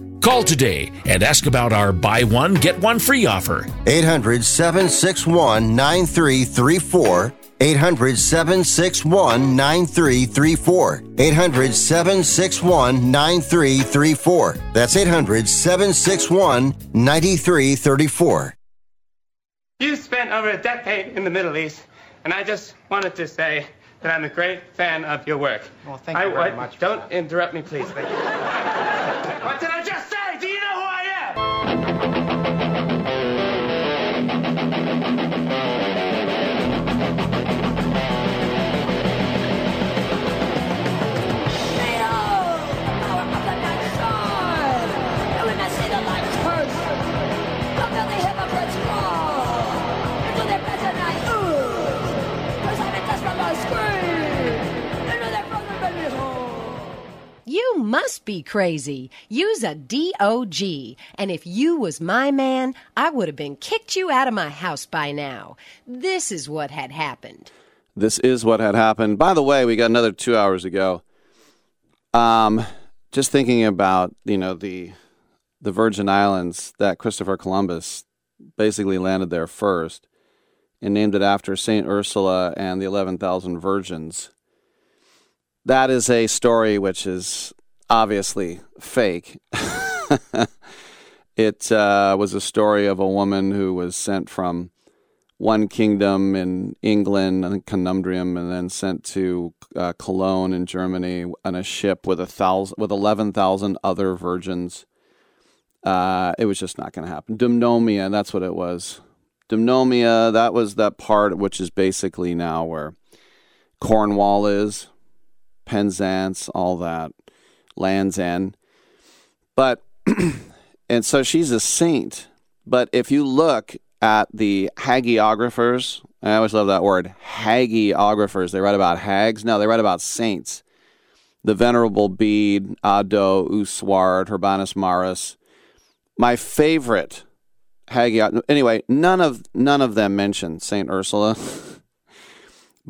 S17: Call today and ask about our buy one, get one free offer.
S7: 800 761 9334. 800 761 9334. 800 761 9334. That's 800 761 9334.
S18: You spent over a decade in the Middle East, and I just wanted to say that I'm a great fan of your work.
S19: Well, thank
S18: I,
S19: you very
S18: I-
S19: much.
S18: Don't interrupt me, please. Thank you. what did I You
S12: must be crazy. Use a DOG. And if you was my man, I would have been kicked you out of my house by now. This is what had happened.
S2: This is what had happened. By the way, we got another two hours ago. Um, just thinking about you know the the Virgin Islands that Christopher Columbus basically landed there first and named it after Saint Ursula and the eleven thousand virgins. That is a story which is obviously fake. it uh, was a story of a woman who was sent from one kingdom in England, I think Conundrum, and then sent to uh, Cologne in Germany on a ship with a thousand, with eleven thousand other virgins. Uh, it was just not going to happen. Dumnonia, that's what it was. Dumnonia, that was that part which is basically now where Cornwall is, Penzance, all that, Land's End. But, and so she's a saint. But if you look at the hagiographers, I always love that word, hagiographers, they write about hags. No, they write about saints. The Venerable Bede, Ado, Usuard, Hrabanus Maurus. My favorite hagiog anyway, none of none of them mention Saint Ursula.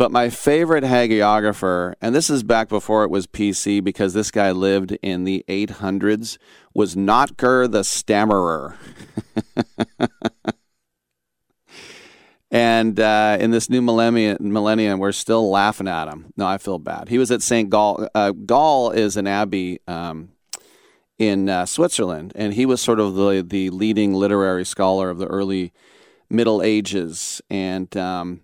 S2: But my favorite hagiographer, and this is back before it was PC because this guy lived in the 800s, was Notker the Stammerer. and uh, in this new millennium, millennium, we're still laughing at him. No, I feel bad. He was at St. Gall. Uh, Gall is an abbey um, in uh, Switzerland, and he was sort of the, the leading literary scholar of the early Middle Ages. And um,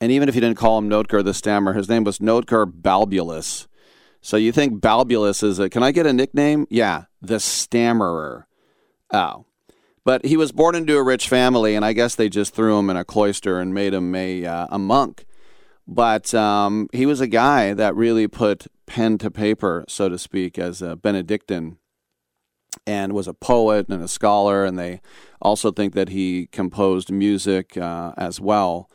S2: and even if you didn't call him Notker the Stammer, his name was Notker Balbulus. So you think Balbulus is a, can I get a nickname? Yeah, the Stammerer. Oh. But he was born into a rich family, and I guess they just threw him in a cloister and made him a, uh, a monk. But um, he was a guy that really put pen to paper, so to speak, as a Benedictine and was a poet and a scholar. And they also think that he composed music uh, as well.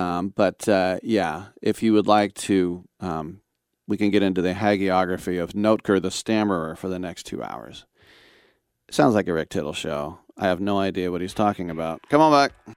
S2: Um, but uh, yeah, if you would like to, um, we can get into the hagiography of Notker the Stammerer for the next two hours. Sounds like a Rick Tittle show. I have no idea what he's talking about. Come on back.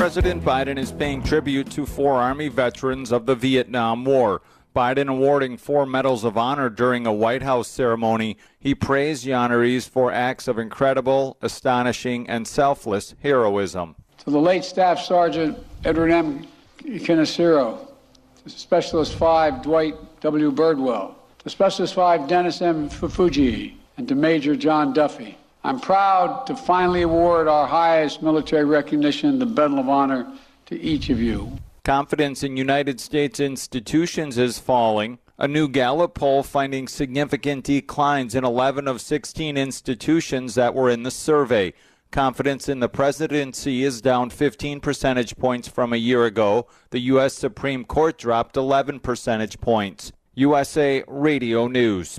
S20: President Biden is paying tribute to four Army veterans of the Vietnam War. Biden awarding four Medals of Honor during a White House ceremony. He praised the honorees for acts of incredible, astonishing, and selfless heroism.
S21: To the late Staff Sergeant Edward M. Kaneshiro, to Specialist 5 Dwight W. Birdwell, to Specialist 5 Dennis M. Fufuji, and to Major John Duffy. I'm proud to finally award our highest military recognition, the Medal of Honor, to each of you.
S20: Confidence in United States institutions is falling. A new Gallup poll finding significant declines in 11 of 16 institutions that were in the survey. Confidence in the presidency is down 15 percentage points from a year ago. The U.S. Supreme Court dropped 11 percentage points. USA Radio News.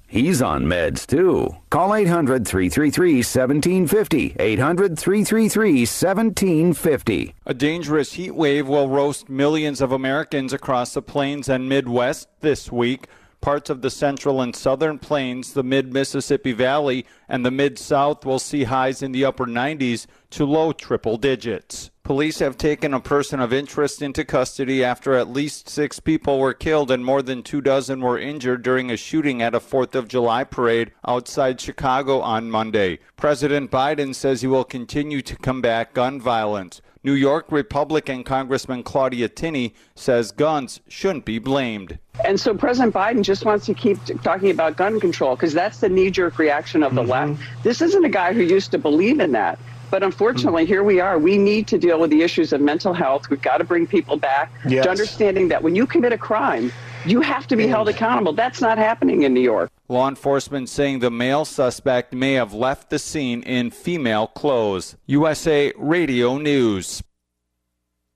S22: He's on meds too. Call 800 333 1750. 800 333 1750.
S20: A dangerous heat wave will roast millions of Americans across the plains and Midwest this week. Parts of the central and southern plains, the mid Mississippi Valley, and the mid South will see highs in the upper 90s to low triple digits. Police have taken a person of interest into custody after at least six people were killed and more than two dozen were injured during a shooting at a 4th of July parade outside Chicago on Monday. President Biden says he will continue to combat gun violence. New York Republican Congressman Claudia Tenney says guns shouldn't be blamed.
S23: And so President Biden just wants to keep t- talking about gun control because that's the knee jerk reaction of the mm-hmm. left. This isn't a guy who used to believe in that. But unfortunately, here we are. We need to deal with the issues of mental health. We've got to bring people back
S24: Yes.
S23: to understanding that when you commit a crime, you have to be held accountable. That's not happening in New York.
S20: Law enforcement saying the male suspect may have left the scene in female clothes. USA Radio News.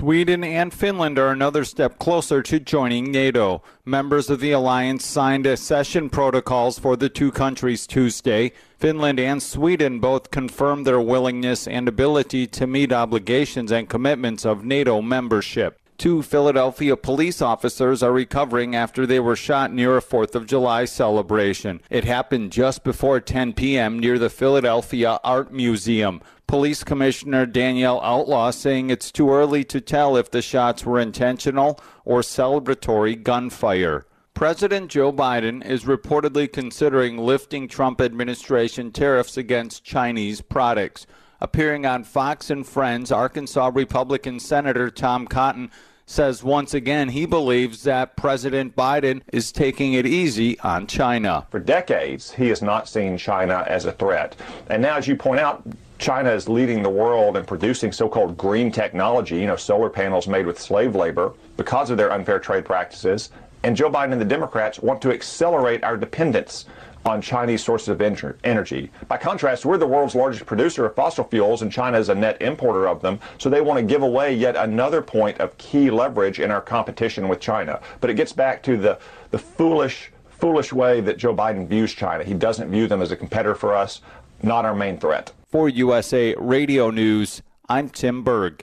S20: Sweden and Finland are another step closer to joining NATO. Members of the alliance signed accession protocols for the two countries Tuesday. Finland and Sweden both confirmed their willingness and ability to meet obligations and commitments of NATO membership. Two Philadelphia police officers are recovering after they were shot near a 4th of July celebration. It happened just before 10 p.m. near the Philadelphia Art Museum. Police Commissioner Danielle Outlaw saying it's too early to tell if the shots were intentional or celebratory gunfire. President Joe Biden is reportedly considering lifting Trump administration tariffs against Chinese products. Appearing on Fox and Friends, Arkansas Republican Senator Tom Cotton says once again he believes that President Biden is taking it easy on China.
S25: For decades, he has not seen China as a threat. And now, as you point out, China is leading the world in producing so-called green technology, you know, solar panels made with slave labor because of their unfair trade practices. And Joe Biden and the Democrats want to accelerate our dependence on Chinese sources of ener- energy. By contrast, we're the world's largest producer of fossil fuels, and China is a net importer of them. So they want to give away yet another point of key leverage in our competition with China. But it gets back to the, the foolish, foolish way that Joe Biden views China. He doesn't view them as a competitor for us, not our main threat.
S20: For USA Radio News, I'm Tim Berg.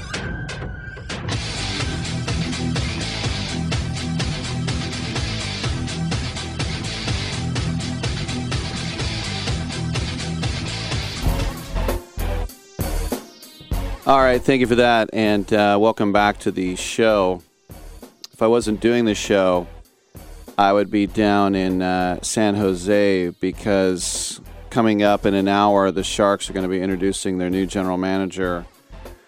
S2: All right, thank you for that, and uh, welcome back to the show. If I wasn't doing the show, I would be down in uh, San Jose because coming up in an hour, the Sharks are going to be introducing their new general manager.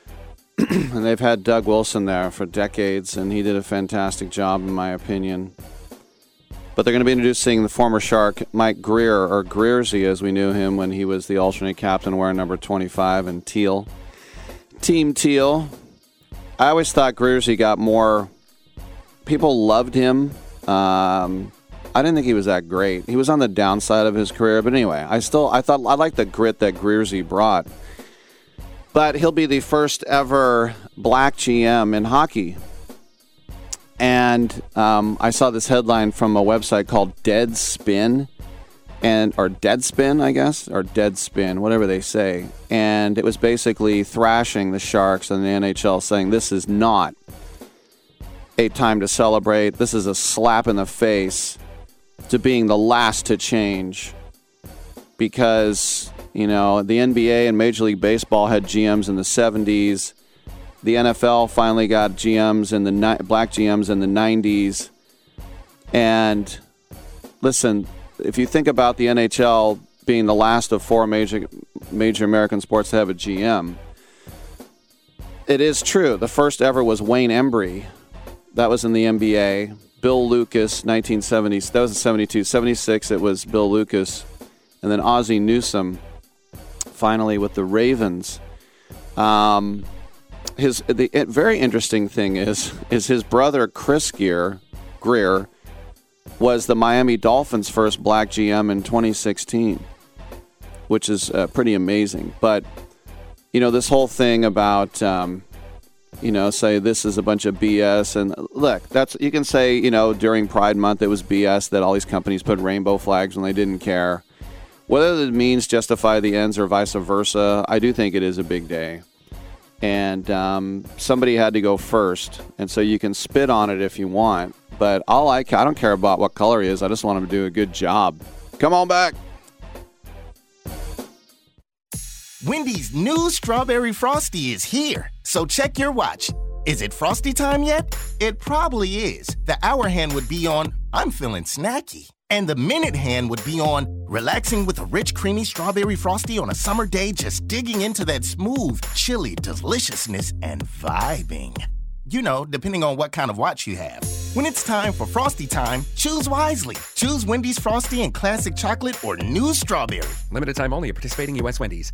S2: and they've had Doug Wilson there for decades, and he did a fantastic job, in my opinion. But they're going to be introducing the former Shark, Mike Grier, or Greersy as we knew him when he was the alternate captain wearing number 25 and teal. Team Teal. I always thought Greersy got more. People loved him. Um, I didn't think he was that great. He was on the downside of his career, but anyway, I still I thought I liked the grit that Greersy brought. But he'll be the first ever black GM in hockey. And um, I saw this headline from a website called Deadspin and or Deadspin, I guess, or Deadspin, whatever they say. And it was basically thrashing the Sharks and the NHL, saying this is not a time to celebrate. This is a slap in the face to being the last to change, because you know the NBA and Major League Baseball had GMs in the '70s. The NFL finally got GMs in the ni- black GMs in the '90s, and listen, if you think about the NHL being the last of four major major American sports to have a GM, it is true. The first ever was Wayne Embry. That was in the NBA. Bill Lucas, 1970s. That was in 72. 76, it was Bill Lucas. And then Ozzie Newsome, finally with the Ravens. Um, his the very interesting thing is is his brother Chris Gear, Grier was the Miami Dolphins' first black GM in 2016, which is uh, pretty amazing. But you know, this whole thing about um, you know, say this is a bunch of BS, and look, that's you can say you know during Pride Month it was BS that all these companies put rainbow flags when they didn't care. Whether the means justify the ends or vice versa, I do think it is a big day. And um, somebody had to go first, and so you can spit on it if you want but all I, I don't care about what color he is. I just want him to do a good job. Come on back.
S26: Wendy's new strawberry frosty is here. So check your watch. Is it frosty time yet? It probably is. The hour hand would be on I'm feeling snacky. And the minute hand would be on relaxing with a rich, creamy strawberry frosty on a summer day, just digging into that smooth, chilly deliciousness and vibing. You know, depending on what kind of watch you have. When it's time for Frosty time, choose wisely. Choose Wendy's Frosty and Classic Chocolate or New Strawberry.
S27: Limited time only at participating U.S. Wendy's.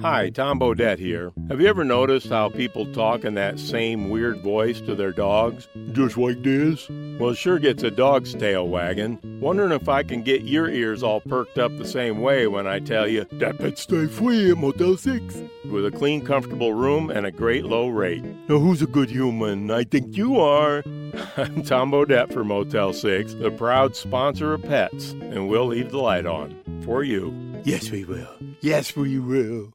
S21: Hi, Tom Bodett here. Have you ever noticed how people talk in that same weird voice to their dogs? Just like this? Well, it sure gets a dog's tail wagging. Wondering if I can get your ears all perked up the same way when I tell you that pet stay free at Motel 6 with a clean, comfortable room and a great low rate. Now, who's a good human? I think you are. I'm Tom Bodett for Motel 6, the proud sponsor of pets, and we'll leave the light on for you. Yes, we will. Yes, we will.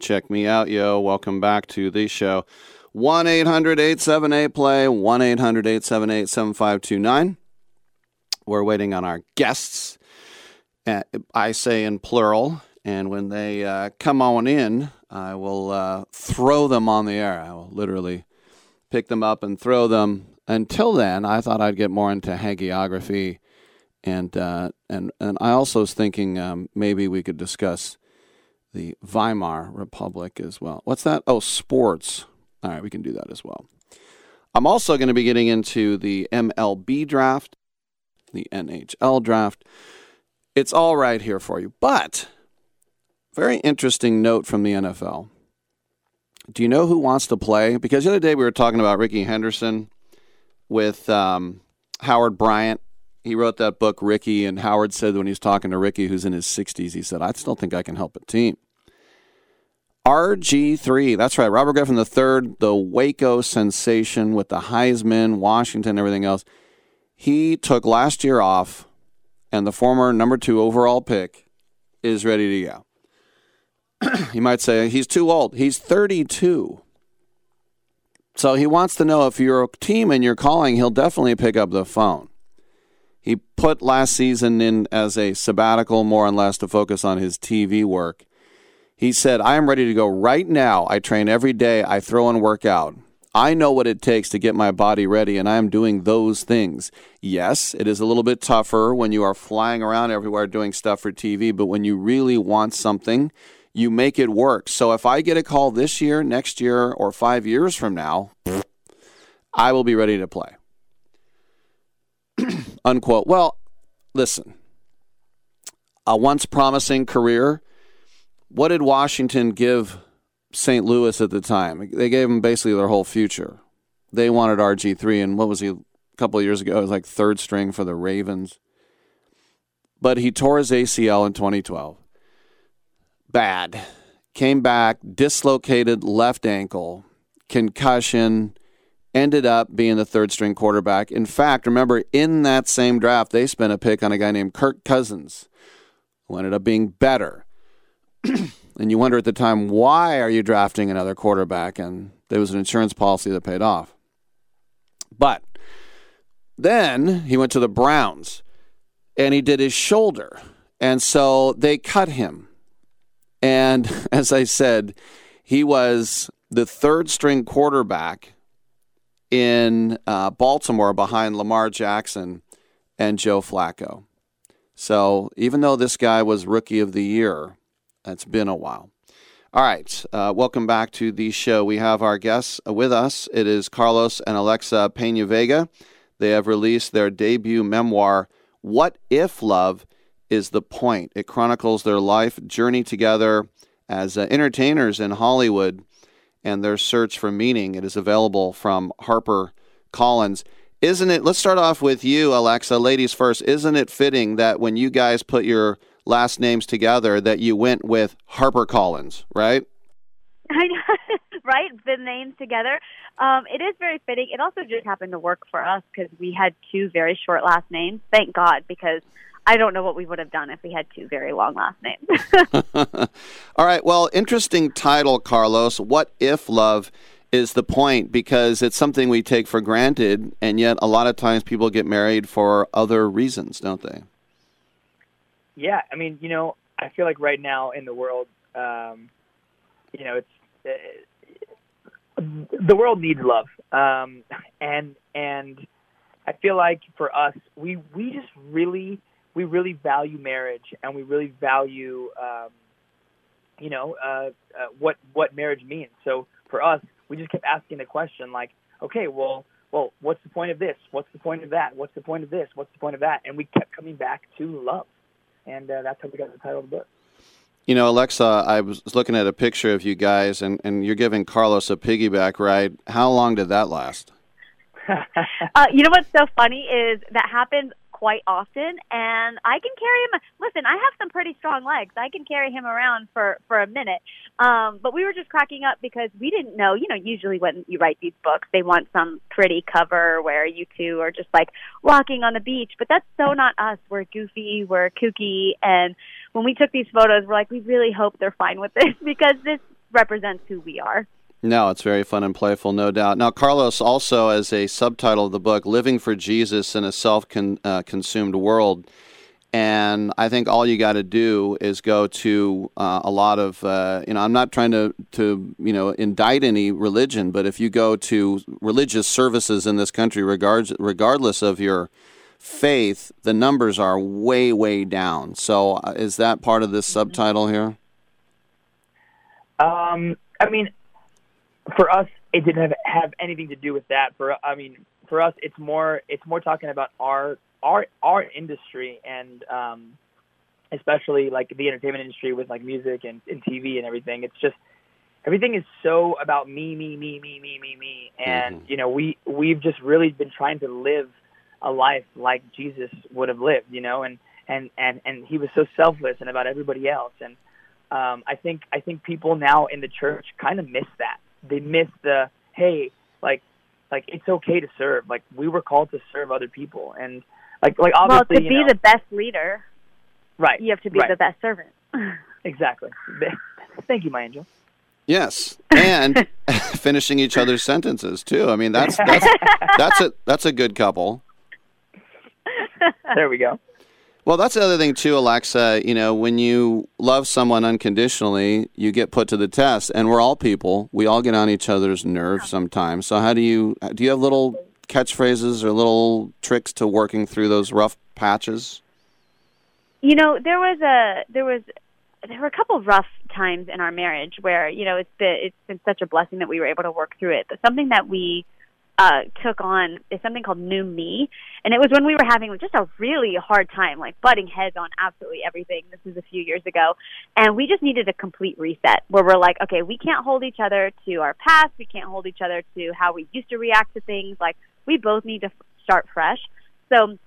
S2: Check me out, yo. Welcome back to the show. 1 800 878 play, 1 800 878 7529. We're waiting on our guests. Uh, I say in plural, and when they uh, come on in, I will uh, throw them on the air. I will literally pick them up and throw them. Until then, I thought I'd get more into hagiography, and uh, and and I also was thinking um, maybe we could discuss the Weimar Republic as well. What's that? Oh, sports. All right, we can do that as well. I'm also going to be getting into the MLB draft, the NHL draft. It's all right here for you. But, very interesting note from the NFL. Do you know who wants to play? Because the other day we were talking about Rickey Henderson with um, Howard Bryant. He wrote that book, Rickey, and Howard said when he was talking to Rickey, who's in his 60s, he said, I still think I can help a team. RG3, that's right, Robert Griffin III, the Waco sensation with the Heisman, Washington, everything else. He took last year off, and the former number two overall pick is ready to go. you might say he's too old. He's 32. So he wants to know if you're a team and you're calling, he'll definitely pick up the phone. He put last season in as a sabbatical, more or less, to focus on his TV work. He said, I am ready to go right now. I train every day, I throw and work out. I know what it takes to get my body ready, and I am doing those things. Yes, it is a little bit tougher when you are flying around everywhere doing stuff for TV, but when you really want something, you make it work. So if I get a call this year, next year, or five years from now, I will be ready to play. Unquote. Well, listen, a once promising career. What did Washington give St. Louis at the time? They gave him basically their whole future. They wanted RG3, and what was he a couple years ago? It was like third string for the Ravens. But he tore his ACL in 2012. Bad. Came back, dislocated left ankle, concussion, ended up being the third string quarterback. In fact, remember in that same draft, they spent a pick on a guy named Kirk Cousins, who ended up being better. and you wonder at the time, why are you drafting another quarterback? And there was an insurance policy that paid off. But then he went to the Browns and he did his shoulder. And so they cut him. And as I said, he was the third string quarterback in uh, Baltimore behind Lamar Jackson and Joe Flacco. So even though this guy was rookie of the year, it's been a while. All right, uh, welcome back to the show. We have our guests with us. It is Carlos and Alexa Pena Vega. They have released their debut memoir, What If Love is the Point? It chronicles their life journey together as uh, entertainers in Hollywood and their search for meaning. It is available from Harper Collins. Isn't it? Let's start off with you, Alexa. Ladies first. Isn't it fitting that when you guys put your last names together, that you went with Harper Collins, right?
S28: right? The names together. Um, it is very fitting. It also just happened to work for us because we had two very short last names. Thank God, because I don't know what we would have done if we had two very long last names.
S2: All right. Well, interesting title, Carlos. What if love is the point? Because it's something we take for granted, and yet a lot of times people get married for other reasons, don't they?
S29: Yeah. I mean, you know, I feel like right now in the world, um, you know, it's. Uh, the world needs love, um, and and I feel like for us, we we just really we really value marriage and we really value um, you know uh, uh, what what marriage means. So for us, we just kept asking the question like, okay, well, well, what's the point of this? What's the point of that? What's the point of this? What's the point of that? And we kept coming back to love, and uh, that's how we got the title of the book.
S2: You know, Alexa, I was looking at a picture of you guys, and, and you're giving Carlos a piggyback ride. How long did that last?
S28: uh, you know what's so funny is that happens quite often and I can carry him listen, I have some pretty strong legs. I can carry him around for for a minute. Um but we were just cracking up because we didn't know, you know, usually when you write these books, they want some pretty cover where you two are just like walking on the beach, but that's so not us. We're goofy, we're kooky and when we took these photos, we're like we really hope they're fine with this because this represents who we are.
S2: No, it's very fun and playful, no doubt. Now, Carlos also, as a subtitle of the book, Living for Jesus in a Self uh, Consumed World. And I think all you got to do is go to uh, a lot of, uh, you know, I'm not trying to, to, you know, indict any religion, but if you go to religious services in this country, regards, regardless of your faith, the numbers are way, way down. So uh, is that part of this subtitle here?
S29: Um, I mean, for us, it didn't have, have anything to do with that. For I mean, for us, it's more it's more talking about our our our industry and um, especially like the entertainment industry with like music and, and TV and everything. It's just everything is so about me, me, me, me, me, me, me, and mm-hmm. you know we we've just really been trying to live a life like Jesus would have lived, you know, and and and and he was so selfless and about everybody else and um, I think I think people now in the church kind of miss that they miss the hey, like like it's okay to serve. Like we were called to serve other people, and like like obviously
S28: well to be
S29: know,
S28: the best leader,
S29: right?
S28: You have to be
S29: right.
S28: the best servant.
S29: exactly. Thank you, my angel.
S2: Yes, and finishing each other's sentences too. I mean, that's that's that's a that's a good couple.
S29: There we go.
S2: Well, that's the other thing too, Alexa. You know, when you love someone unconditionally, you get put to the test, and we're all people. We all get on each other's nerves sometimes. So, how do you do? You have little catchphrases or little tricks to working through those rough patches?
S28: You know, there was a there was there were a couple of rough times in our marriage where you know it's been it's been such a blessing that we were able to work through it. But something that we uh, took on is something called New Me, and it was when we were having just a really hard time, like butting heads on absolutely everything. This was a few years ago, and we just needed a complete reset where we're like, okay, we can't hold each other to our past, we can't hold each other to how we used to react to things. Like we both need to f- start fresh. So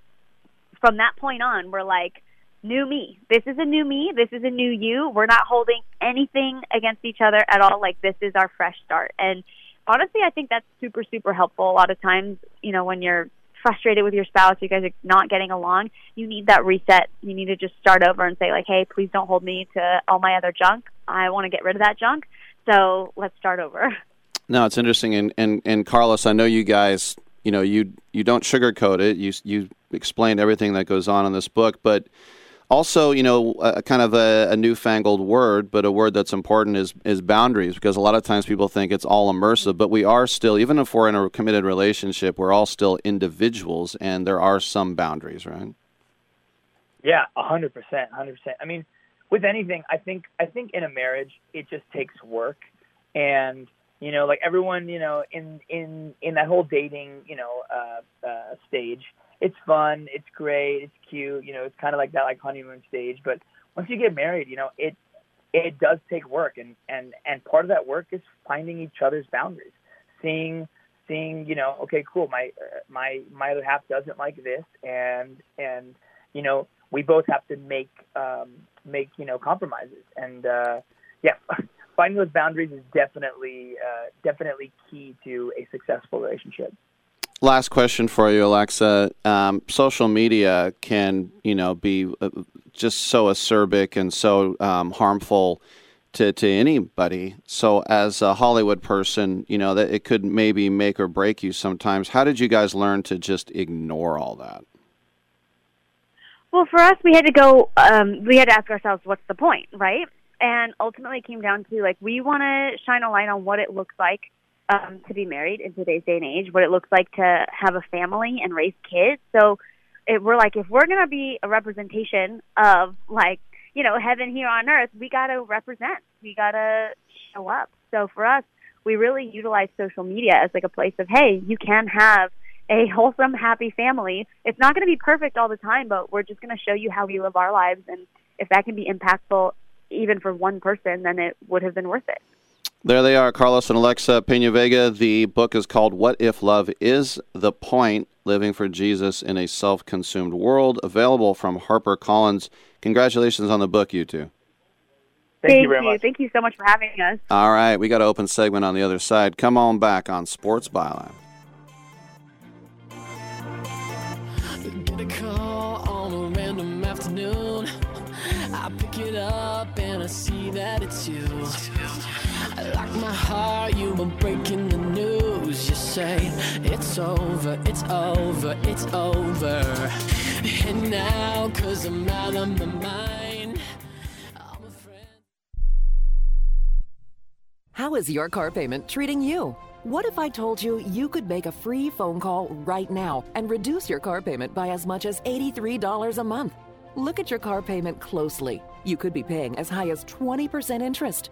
S28: from that point on, we're like, new me. This is a new me. This is a new you. We're not holding anything against each other at all. Like this is our fresh start, and honestly, I think that's super, super helpful. A lot of times, you know, when you're frustrated with your spouse, you guys are not getting along, you need that reset. You need to just start over and say, like, hey, please don't hold me to all my other junk. I want to get rid of that junk. So let's start over.
S2: No, it's interesting. And, and, and Carlos, I know you guys, you know, you, you don't sugarcoat it. You, you explained everything that goes on in this book, but also, you know, a, kind of a, a, newfangled word, but a word that's important is is boundaries because a lot of times people think it's all immersive, but we are still, even if we're in a committed relationship, we're all still individuals, and there are some boundaries, right?
S29: Yeah, hundred percent, hundred percent. I mean, with anything, I think I think in a marriage, it just takes work, and you know, like everyone, you know, in in in that whole dating, you know, uh, uh, stage it's fun, it's great, it's cute, you know, it's kind of like that like honeymoon stage. But once you get married, you know, it it does take work, and and and part of that work is finding each other's boundaries, seeing seeing you know, okay, cool, my uh, my my other half doesn't like this, and and you know, we both have to make um, make you know compromises, and uh, yeah. Finding those boundaries is definitely uh, definitely key to a successful relationship
S2: last question for you, Alexa. Um, social media can, you know, be uh, just so acerbic and so um, harmful to, to anybody. So, as a Hollywood person, you know that it could maybe make or break you sometimes. How did you guys learn to just ignore all that?
S28: Well, for us, we had to go. Um, we had to ask ourselves, "What's the point?" Right? And ultimately, it came down to like we want to shine a light on what it looks like um, to be married in today's day and age, what it looks like to have a family and raise kids. So it, we're like, if we're going to be a representation of like, you know, heaven here on earth, we got to represent. We got to show up. So for us, we really utilize social media as like a place of, hey, you can have a wholesome, happy family. It's not going to be perfect all the time, but we're just going to show you how we live our lives. And if that can be impactful even for one person, then it would have been worth it.
S2: There they are, Carlos and Alexa Pena Vega. The book is called What If Love Is the Point Living for Jesus in a Self Consumed World, available from HarperCollins. Congratulations on the book, you two.
S29: Thank, Thank you very much.
S28: Thank you so much for having us.
S2: All right, we got an open segment on the other side. Come on back on Sports Byline. Get a call on a random afternoon. I pick it up and I see that it's you. Like my heart, you were breaking the news. You say it's over, it's over, it's over. And now, cause I'm out of my mind.
S5: How is your car payment treating you? What if I told you you could make a free phone call right now and reduce your car payment by as much as $83 a month? Look at your car payment closely. You could be paying as high as 20% interest.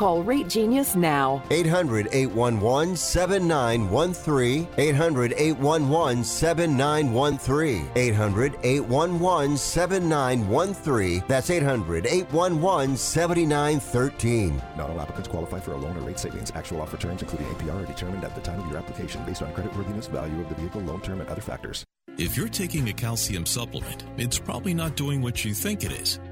S5: Call Rate Genius now.
S7: 800 811 7913. 800 811 7913. 800 811 7913. That's 800 811 7913.
S8: Not all applicants qualify for a loan or rate savings. Actual offer terms, including APR, are determined at the time of your application based on creditworthiness, value of the vehicle, loan term, and other factors.
S9: If you're taking a calcium supplement, it's probably not doing what you think it is.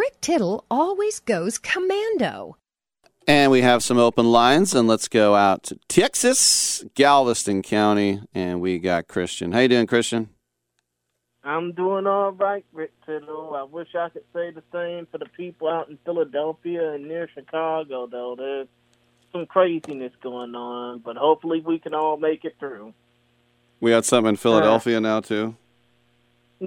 S30: Rick Tittle always goes commando.
S2: And we have some open lines, and let's go out to Texas, Galveston County, and we got Christian. How you doing, Christian?
S31: I'm doing all right, Rick Tittle. I wish I could say the same for the people out in Philadelphia and near Chicago, though. There's some craziness going on, but hopefully we can all make it through.
S2: We had something in Philadelphia uh, now too.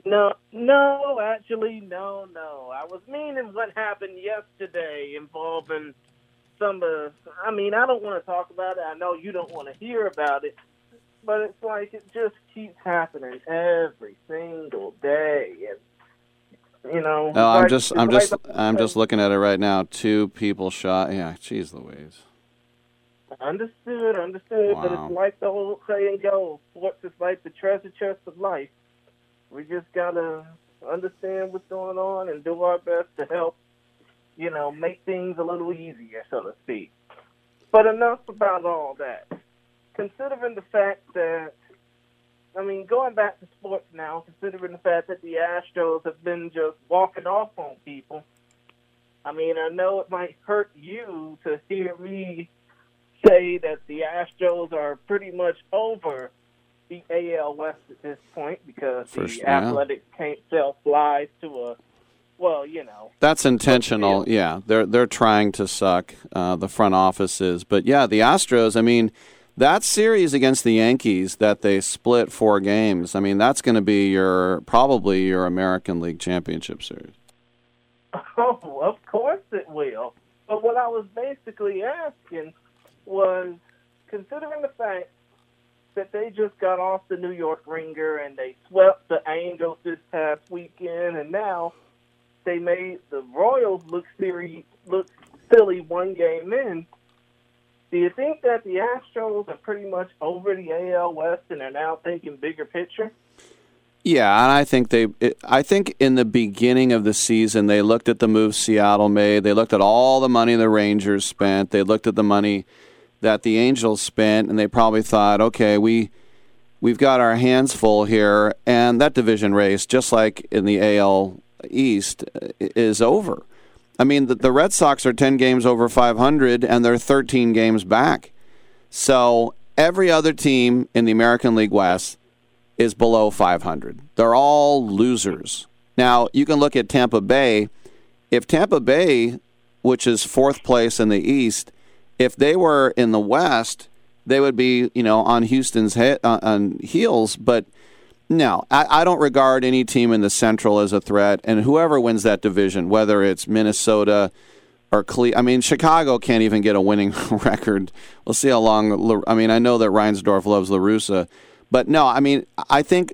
S31: No, no, actually, no, no. I was meaning what happened yesterday involving some of. I mean, I don't want to talk about it. I know you don't want to hear about it, but it's like it just keeps happening every single day, and you know.
S2: Oh, I'm
S31: like-
S2: just, I'm just, I'm just looking at it right now. Two people shot. Yeah, jeez Louise.
S31: Understood, understood.
S2: Wow.
S31: But it's like the old saying goes: sports is like the treasure chest of life. We just gotta understand what's going on and do our best to help, you know, make things a little easier, so to speak. But enough about all that. Considering the fact that, I mean, going back to sports now, considering the fact that the Astros have been just walking off on people, I mean, I know it might hurt you to hear me say that the Astros are pretty much over the AL West at this point because
S2: For
S31: the
S2: yeah.
S31: Athletics can't sell flies to a, well, you know,
S2: That's intentional. Yeah, they're they're trying to suck uh, the front offices, but yeah, the Astros. I mean, that series against the Yankees that they split four games. I mean, that's going to be your probably your American League Championship series.
S31: Oh, of course it will. But what I was basically asking was, considering the fact that they just got off the New York Ringer and they swept the Angels this past weekend, and now they made the Royals look silly, look silly one game in. Do you think that the Astros are pretty much over the AL West and are now thinking bigger picture?
S2: Yeah, and I think they. I think in the beginning of the season, they looked at the moves Seattle made. They looked at all the money the Rangers spent. They looked at the money that the Angels spent, and they probably thought, okay, we we've got our hands full here, and that division race, just like in the AL East, is over. I mean, the, the Red Sox are ten games over five hundred, and they're thirteen games back. So every other team in the American League West is below 500. They're all losers. Now, you can look at Tampa Bay. If Tampa Bay, which is fourth place in the East, if they were in the West, they would be, you know, on Houston's he- uh, on heels. But no, I, I don't regard any team in the Central as a threat. And whoever wins that division, whether it's Minnesota or Cle- I mean, Chicago can't even get a winning record. We'll see how long. I mean, I know that Reinsdorf loves La Russa, but no, I mean, I think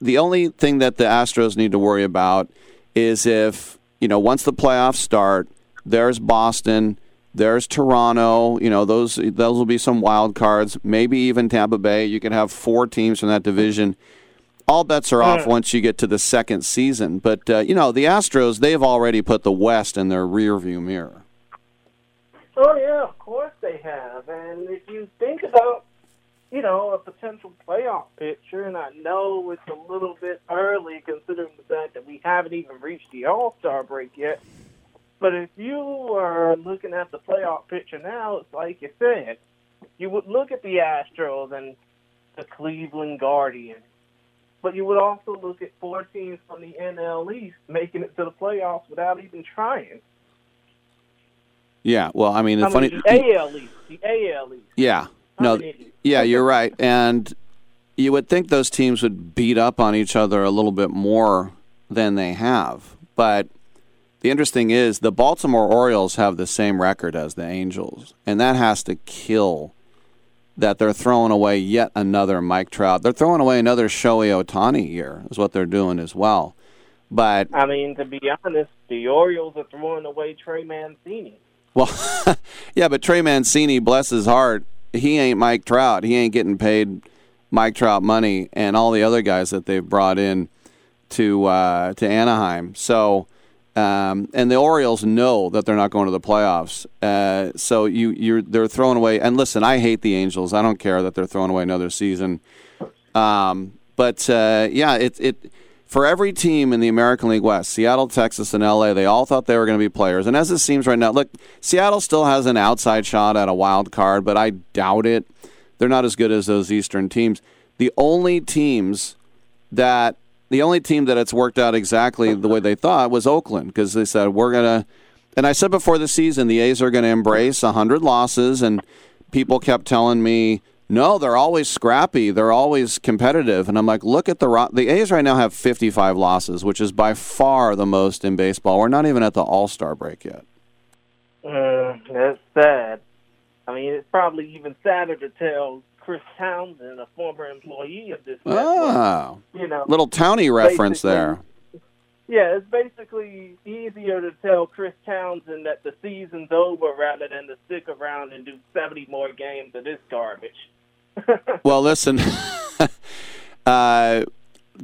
S2: the only thing that the Astros need to worry about is if you know once the playoffs start, there's Boston There's Toronto. You know, those those will be some wild cards. Maybe even Tampa Bay. You can have four teams from that division. All bets are off
S31: Mm.
S2: once you get to the second season. But uh, you know, the Astros they've already put the West in their rearview mirror.
S31: Oh yeah, of course they have. And if you think about, you know, a potential playoff picture, and I know it's a little bit early considering the fact that we haven't even reached the All Star break yet. But if you are looking at the playoff picture now, it's like you said, you would look at the Astros and the Cleveland Guardians, but you would also look at four teams from the NL East making it to the playoffs without even trying.
S2: Yeah. Well, I mean, the
S31: I
S2: funny.
S31: mean, the AL East, the AL East.
S2: Yeah. No. Yeah, you're right. And you would think those teams would beat up on each other a little bit more than they have. But the interesting is the Baltimore Orioles have the same record as the Angels, and that has to kill that they're throwing away yet another Mike Trout. They're throwing away another Shohei Ohtani year is what they're doing as well. But
S31: I mean, to be honest, the Orioles are throwing away Trey Mancini.
S2: Well, yeah, but Trey Mancini, bless his heart, he ain't Mike Trout. He ain't getting paid Mike Trout money, and all the other guys that they've brought in to uh, to Anaheim. So, um, and the Orioles know that they're not going to the playoffs. Uh, so you you're they're throwing away. And listen, I hate the Angels. I don't care that they're throwing away another season. Um, but uh, yeah, it it for every team in the American League West, Seattle, Texas, and LA, they all thought they were going to be players. And as it seems right now, look, Seattle still has an outside shot at a wild card, but I doubt it. They're not as good as those Eastern teams. The only teams that the only team that it's worked out exactly the way they thought was Oakland because they said we're gonna. And I said before the season, the A's are going to embrace hundred losses, and people kept telling me, no, they're always scrappy, they're always competitive, and I'm like, look at the the A's right now have 55 losses, which is by far the most in baseball. We're not even at the All Star break yet.
S31: Mm, that's sad. I mean, it's probably even sadder to tell Chris Townsend, a former employee of this.
S2: Oh,
S31: network, you know,
S2: little towny reference there.
S31: Yeah, it's basically easier to tell Chris Townsend that the season's over rather than to stick around and do 70 more games of this garbage.
S2: Well, listen, uh,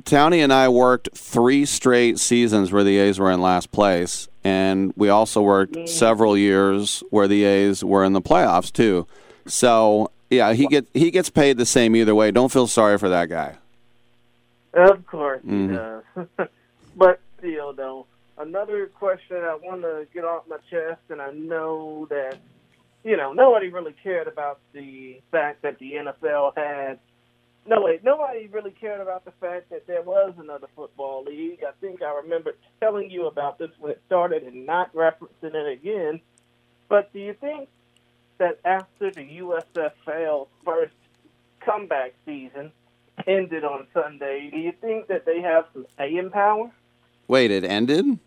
S2: Townie and I worked three straight seasons where the A's were in last place, and we also worked several years where the A's were in the playoffs too. So yeah, he get he gets paid the same either way. Don't feel sorry for that guy.
S31: Of course
S2: Mhm.
S31: he does. but still, though, another question I want to get off my chest, and I know that, you know, nobody really cared about the fact that the NFL had. No, wait, nobody really cared about the fact that there was another football league. I think I remember telling you about this when it started and not referencing it again. But do you think that after the USFL's first comeback season ended on Sunday, do you think that they have some staying power?
S2: Wait, it ended.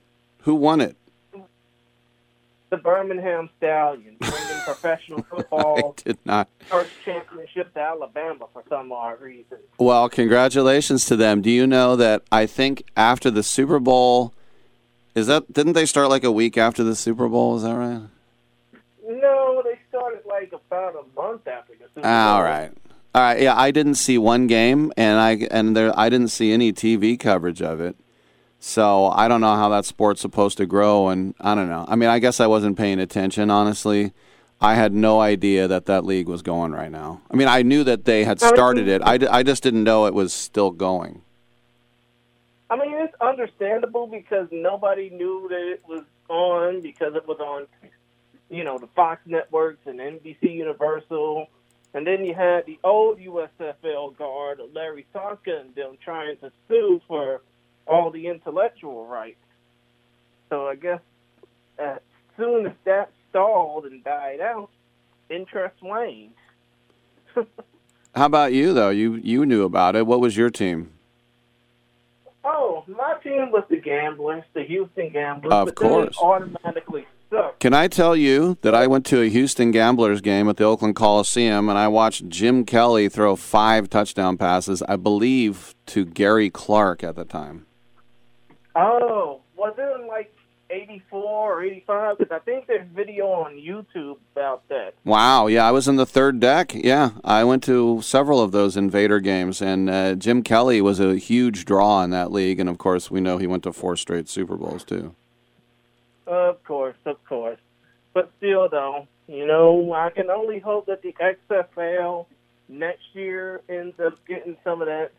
S2: Who won it?
S31: The Birmingham Stallions bringing professional football
S2: Did not.
S31: first championship to Alabama for some odd reason.
S2: Well, congratulations to them. Do you know that I think after the Super Bowl, is that didn't they start like a week after the Super Bowl? Is that right?
S31: No, they started like about a month after the Super Bowl.
S2: All right. All right. Yeah, I didn't see one game, and I and there I didn't see any TV coverage of it. So I don't know how that sport's supposed to grow, and I don't know. I mean, I guess I wasn't paying attention. Honestly, I had no idea that that league was going right now. I mean, I knew that they had started it. I, d- I just didn't know it was still going.
S31: I mean, it's understandable because nobody knew that it was on because it was on, you know, the Fox networks and NBC Universal. And then you had the old USFL guard, Larry Csonka, and them trying to sue for all the intellectual rights. So I guess as soon as that stalled and died out, interest waned.
S2: How about you though? You you knew about it. What was your team?
S31: Oh, my team was the Gamblers, the Houston Gamblers.
S2: Of
S31: but
S2: course.
S31: automatically
S2: Can I tell you that I went to a Houston Gamblers game at the Oakland Coliseum and I watched Jim Kelly throw five touchdown passes, I believe, to Gary Clark at the time.
S31: Oh, was it in like 84 or 85 because I think there's video on YouTube about that.
S2: Wow, yeah, I was in the third deck. Yeah, I went to several of those Invader games, and uh, Jim Kelly was a huge draw in that league, and of course, we know he went to four straight Super Bowls too.
S31: Of course, of course. But still, though, you know, I can only hope that the XFL next year ends up getting some of that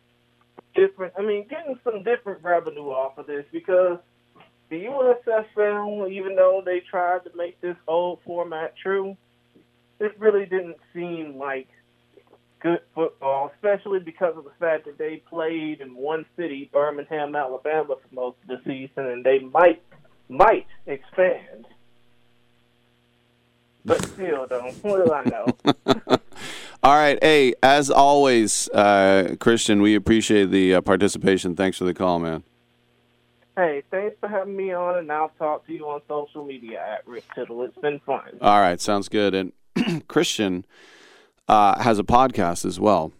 S31: different. I mean, getting some different revenue off of this because the USFL, even though they tried to make this old format true, it really didn't seem like good football, especially because of the fact that they played in one city, Birmingham, Alabama, for most of the season, and they might might expand. But still, though, what do I know?
S2: All right, hey, as always, uh, Christian, we appreciate the uh, participation. Thanks for the call, man.
S31: Hey, thanks for having me on, and I'll talk to you on social media at Rick Tittle. It's been fun.
S2: All right, sounds good. And Christian uh, has a podcast as well.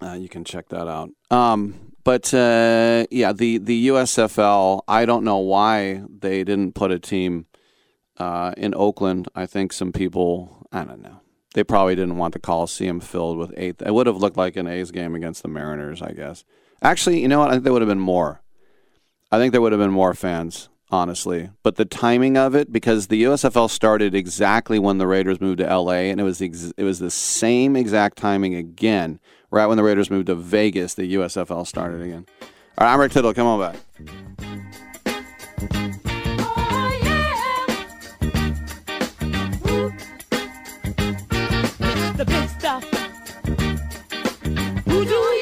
S2: Uh, you can check that out. Um, but uh, yeah, the the USFL. I don't know why they didn't put a team uh, in Oakland. I think some people. I don't know. They probably didn't want the Coliseum filled with eight. It would have looked like an A's game against the Mariners, I guess. Actually, you know what? I think there would have been more. I think there would have been more fans, honestly. But the timing of it, because the USFL started exactly when the Raiders moved to LA, and it was ex- it was the same exact timing again, right when the Raiders moved to Vegas. The USFL started mm. again. All right, I'm Rick Tittle. Come on back.
S32: Oh, the big stuff. Who do you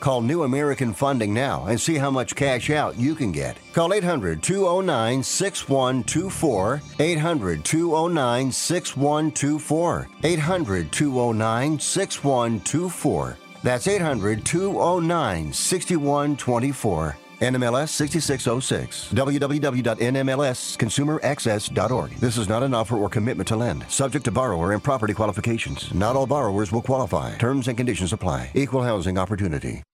S7: Call New American Funding now and see how much cash out you can get. Call 800 209 6124. 800 209 6124. 800 209 6124. That's 800 209 6124. NMLS 6606. www.nmlsconsumeraccess.org. This is not an offer or commitment to lend. Subject to borrower and property qualifications. Not all borrowers will qualify. Terms and conditions apply. Equal housing opportunity.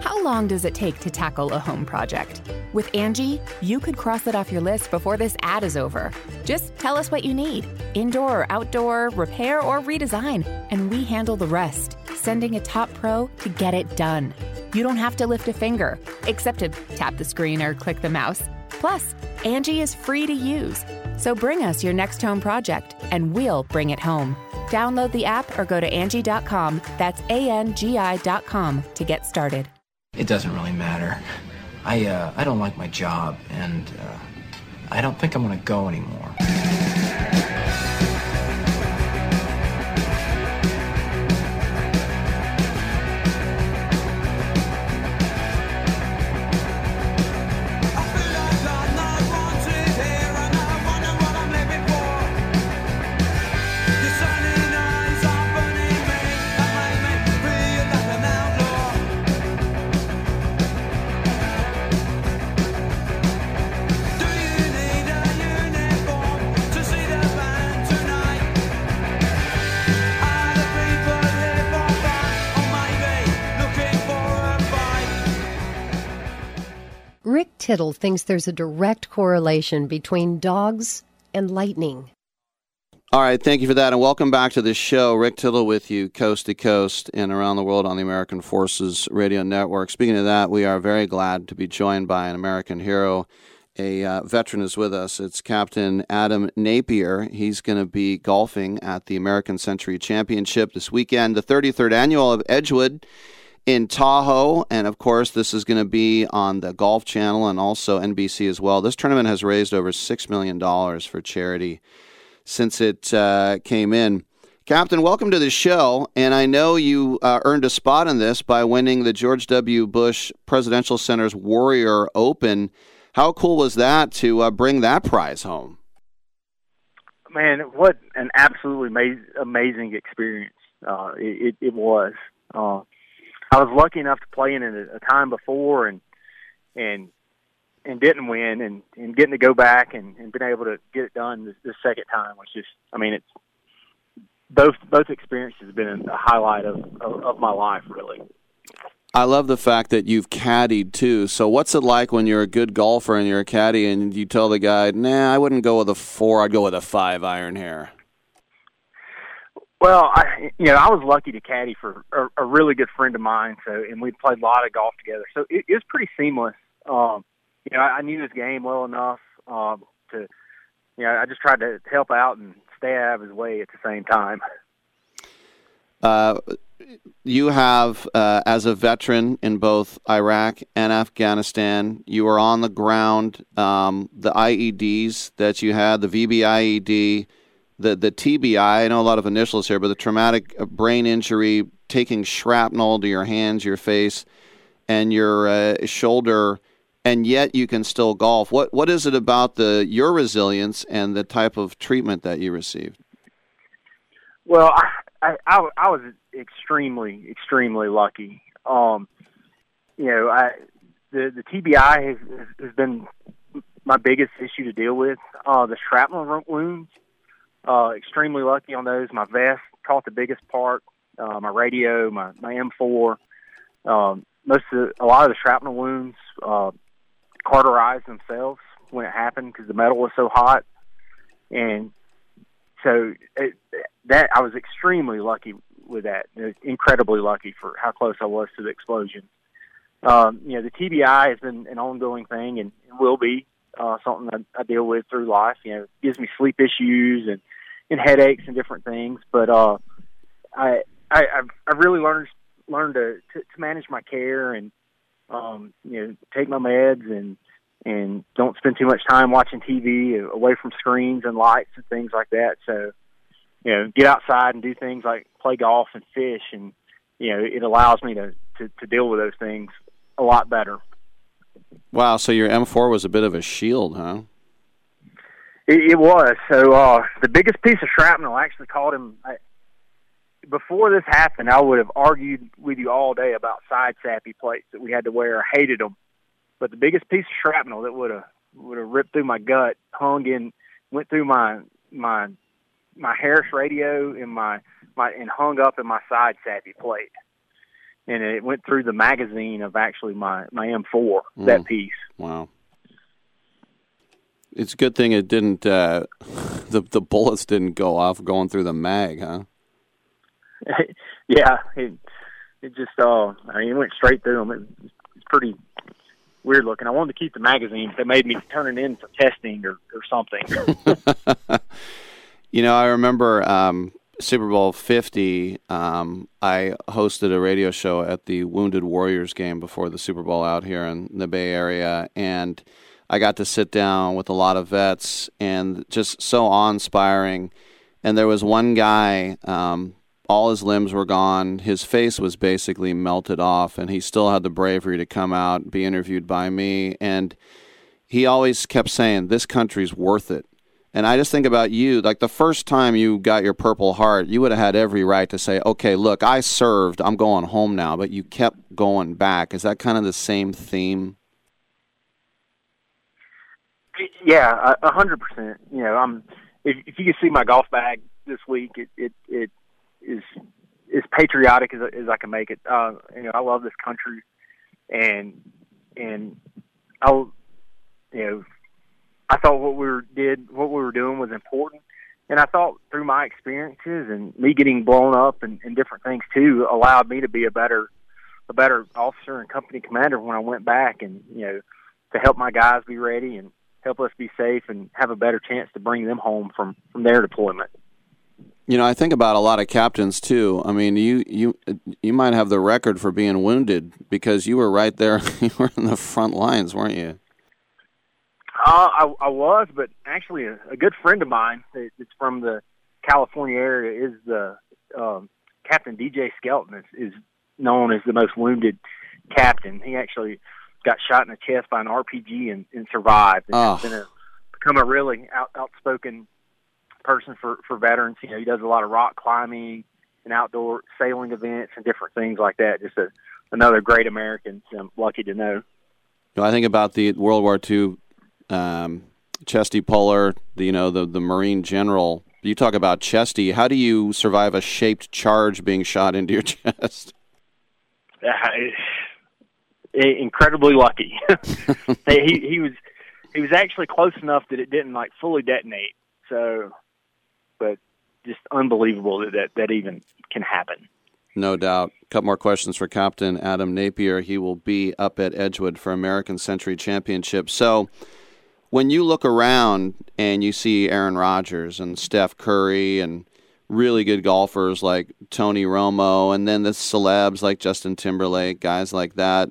S33: How long does it take to tackle a home project? With Angie, you could cross it off your list before this ad is over. Just tell us what you need indoor or outdoor, repair or redesign, and we handle the rest, sending a top pro to get it done. You don't have to lift a finger, except to tap the screen or click the mouse. Plus, Angie is free to use. So bring us your next home project and we'll bring it home. Download the app or go to Angie.com. That's A N G I.com to get started.
S34: It doesn't really matter. I, uh, I don't like my job, and uh, I don't think I'm going to go anymore.
S30: Rick Tittle thinks there's a direct correlation between dogs and lightning.
S2: All right, thank you for that, and welcome back to the show. Rick Tittle with you, coast to coast and around the world on the American Forces Radio Network. Speaking of that, we are very glad to be joined by an American hero. A uh, veteran is with us. It's Captain Adam Napier. He's going to be golfing at the American Century Championship this weekend, the 33rd annual of Edgewood in Tahoe. And of course, this is going to be on the Golf Channel and also NBC as well. This tournament has raised over $6 million for charity since it uh, came in. Captain, welcome to the show. And I know you uh, earned a spot in this by winning the George W. Bush Presidential Center's Warrior Open. How cool was that to uh, bring that prize home?
S35: Man, what an absolutely amazing, experience uh, it, it, was. Uh, I was lucky enough to play in it a time before and and and didn't win and and getting to go back and and been able to get it done this second time was just I mean it's both both experiences have been a highlight of, of of my life really.
S2: I love the fact that you've caddied too. So, what's it like when you're a good golfer and you're a caddy and you tell the guy, "Nah, I wouldn't go with a four. I'd go with a five iron here."
S35: Well, I you know I was lucky to caddy for a, a really good friend of mine. So, and we played a lot of golf together. So it, it was pretty seamless. Um, you know, I, I knew his game well enough um, to, you know, I just tried to help out and stay out of his way at the same time.
S2: Uh, you have, uh, as a veteran in both Iraq and Afghanistan, you were on the ground. Um, the IEDs that you had, the VBIED, the the TBI. I know a lot of initials here, but the traumatic brain injury, taking shrapnel to your hands, your face, and your uh, shoulder, and yet you can still golf. What what is it about the your resilience and the type of treatment that you received?
S35: Well, I I, I, I was extremely extremely lucky. Um, you know, I the the TBI has, has been my biggest issue to deal with. Uh, the shrapnel wounds, uh, extremely lucky on those. My vest caught the biggest part. Uh, my radio, my my M4. Um, most of the, a lot of the shrapnel wounds uh, cauterized themselves when it happened because the metal was so hot, and so it, that I was extremely lucky with that. Incredibly lucky for how close I was to the explosion. Um, you know, the TBI has been an ongoing thing and will be uh, something that I deal with through life. You know, gives me sleep issues and and headaches and different things. But uh, I I I've, I've really learned learned to, to to manage my care and um, you know take my meds and and don't spend too much time watching TV away from screens and lights and things like that. So, you know, get outside and do things like play golf and fish, and you know, it allows me to to, to deal with those things a lot better.
S2: Wow, so your M4 was a bit of a shield, huh?
S35: It, it was. So uh, the biggest piece of shrapnel actually caught him. I, before this happened, I would have argued with you all day about side SAPI plates that we had to wear. I hated them, but the biggest piece of shrapnel that would have would have ripped through my gut hung in, went through my my my Harris radio and my my and hung up in my side SAPI plate, and it went through the magazine of actually my my M4
S2: Mm.
S35: that piece.
S2: Wow. It's a good thing it didn't. Uh, the the bullets didn't go off going through the mag, huh?
S35: yeah, it, it just uh, I mean, it went straight through them. It, it's pretty weird looking. I wanted to keep the magazine, but they made me turn it in for testing or or something.
S2: You know, I remember um, Super Bowl 50. Um, I hosted a radio show at the Wounded Warriors game before the Super Bowl out here in the Bay Area, and I got to sit down with a lot of vets, and just so awe-inspiring. And there was one guy. Um, all his limbs were gone. His face was basically melted off, and he still had the bravery to come out, be interviewed by me, and he always kept saying, "This country's worth it." And I just think about you, like the first time you got your Purple Heart, you would have had every right to say, okay, look, I served, I'm going home now, but you kept going back. Is that kind of the same theme?
S35: Yeah, a hundred percent. You know, I'm. If, if you can see my golf bag this week, it it, it is as patriotic as, as I can make it. Uh, you know, I love this country, and and I'll, you know, I thought what we were, did, what we were doing was important, and I thought through my experiences and me getting blown up and, and different things too allowed me to be a better, a better officer and company commander when I went back, and you know, to help my guys be ready and help us be safe and have a better chance to bring them home from from their deployment.
S2: You know, I think about a lot of captains too. I mean, you you you might have the record for being wounded because you were right there. You were in the front lines, weren't you?
S35: Uh, I, I was, but actually, a, a good friend of mine that- that's from the California area is the um, Captain DJ Skelton. Is, is known as the most wounded captain. He actually got shot in the chest by an RPG and, and survived. And
S2: Oh.
S35: has been a, become a really out, outspoken person for for veterans. You know, he does a lot of rock climbing and outdoor sailing events and different things like that. Just a another great American. I'm lucky to know.
S2: You know, I think about the World War II, um, Chesty Puller, the, you know, the the Marine general. You talk about Chesty. How do you survive a shaped charge being shot into your chest?
S35: uh, incredibly lucky. he he was he was actually close enough that it didn't like fully detonate. So, but just unbelievable that that, that even can happen.
S2: No doubt. A couple more questions for Captain Adam Napier. He will be up at Edgewood for American Century Championship. So, when you look around and you see Aaron Rodgers and Steph Curry and really good golfers like Tony Romo, and then the celebs like Justin Timberlake, guys like that,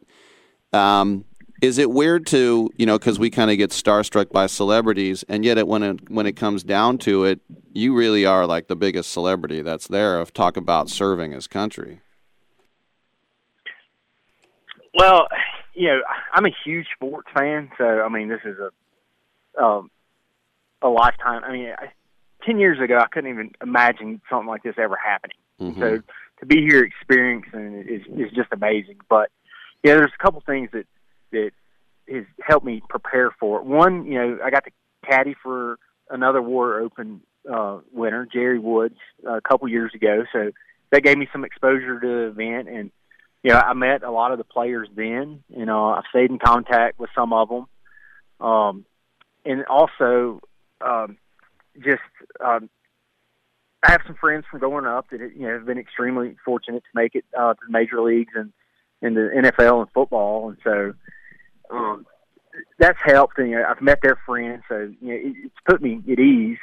S2: um, is it weird to you know because we kind of get starstruck by celebrities, and yet it, when it when it comes down to it, you really are like the biggest celebrity that's there. Of talk about serving his country.
S35: Well, you know, I'm a huge sports fan, so I mean, this is a um, a lifetime. I mean, I, ten years ago, I couldn't even imagine something like this ever happening. So to be here experiencing it is is just amazing. But yeah, there's a couple things that that has helped me prepare for it. One, you know, I got to caddy for another War Open uh, winner, Jerry Woods, a couple years ago. So that gave me some exposure to the event, and you know, I met a lot of the players then. You know, I've stayed in contact with some of them, um, and also um, just um, I have some friends from growing up that you know have been extremely fortunate to make it uh, to the major leagues and in the NFL and football, and so um, that's helped. And you know, I've met their friends, so you know it, it's put me at ease.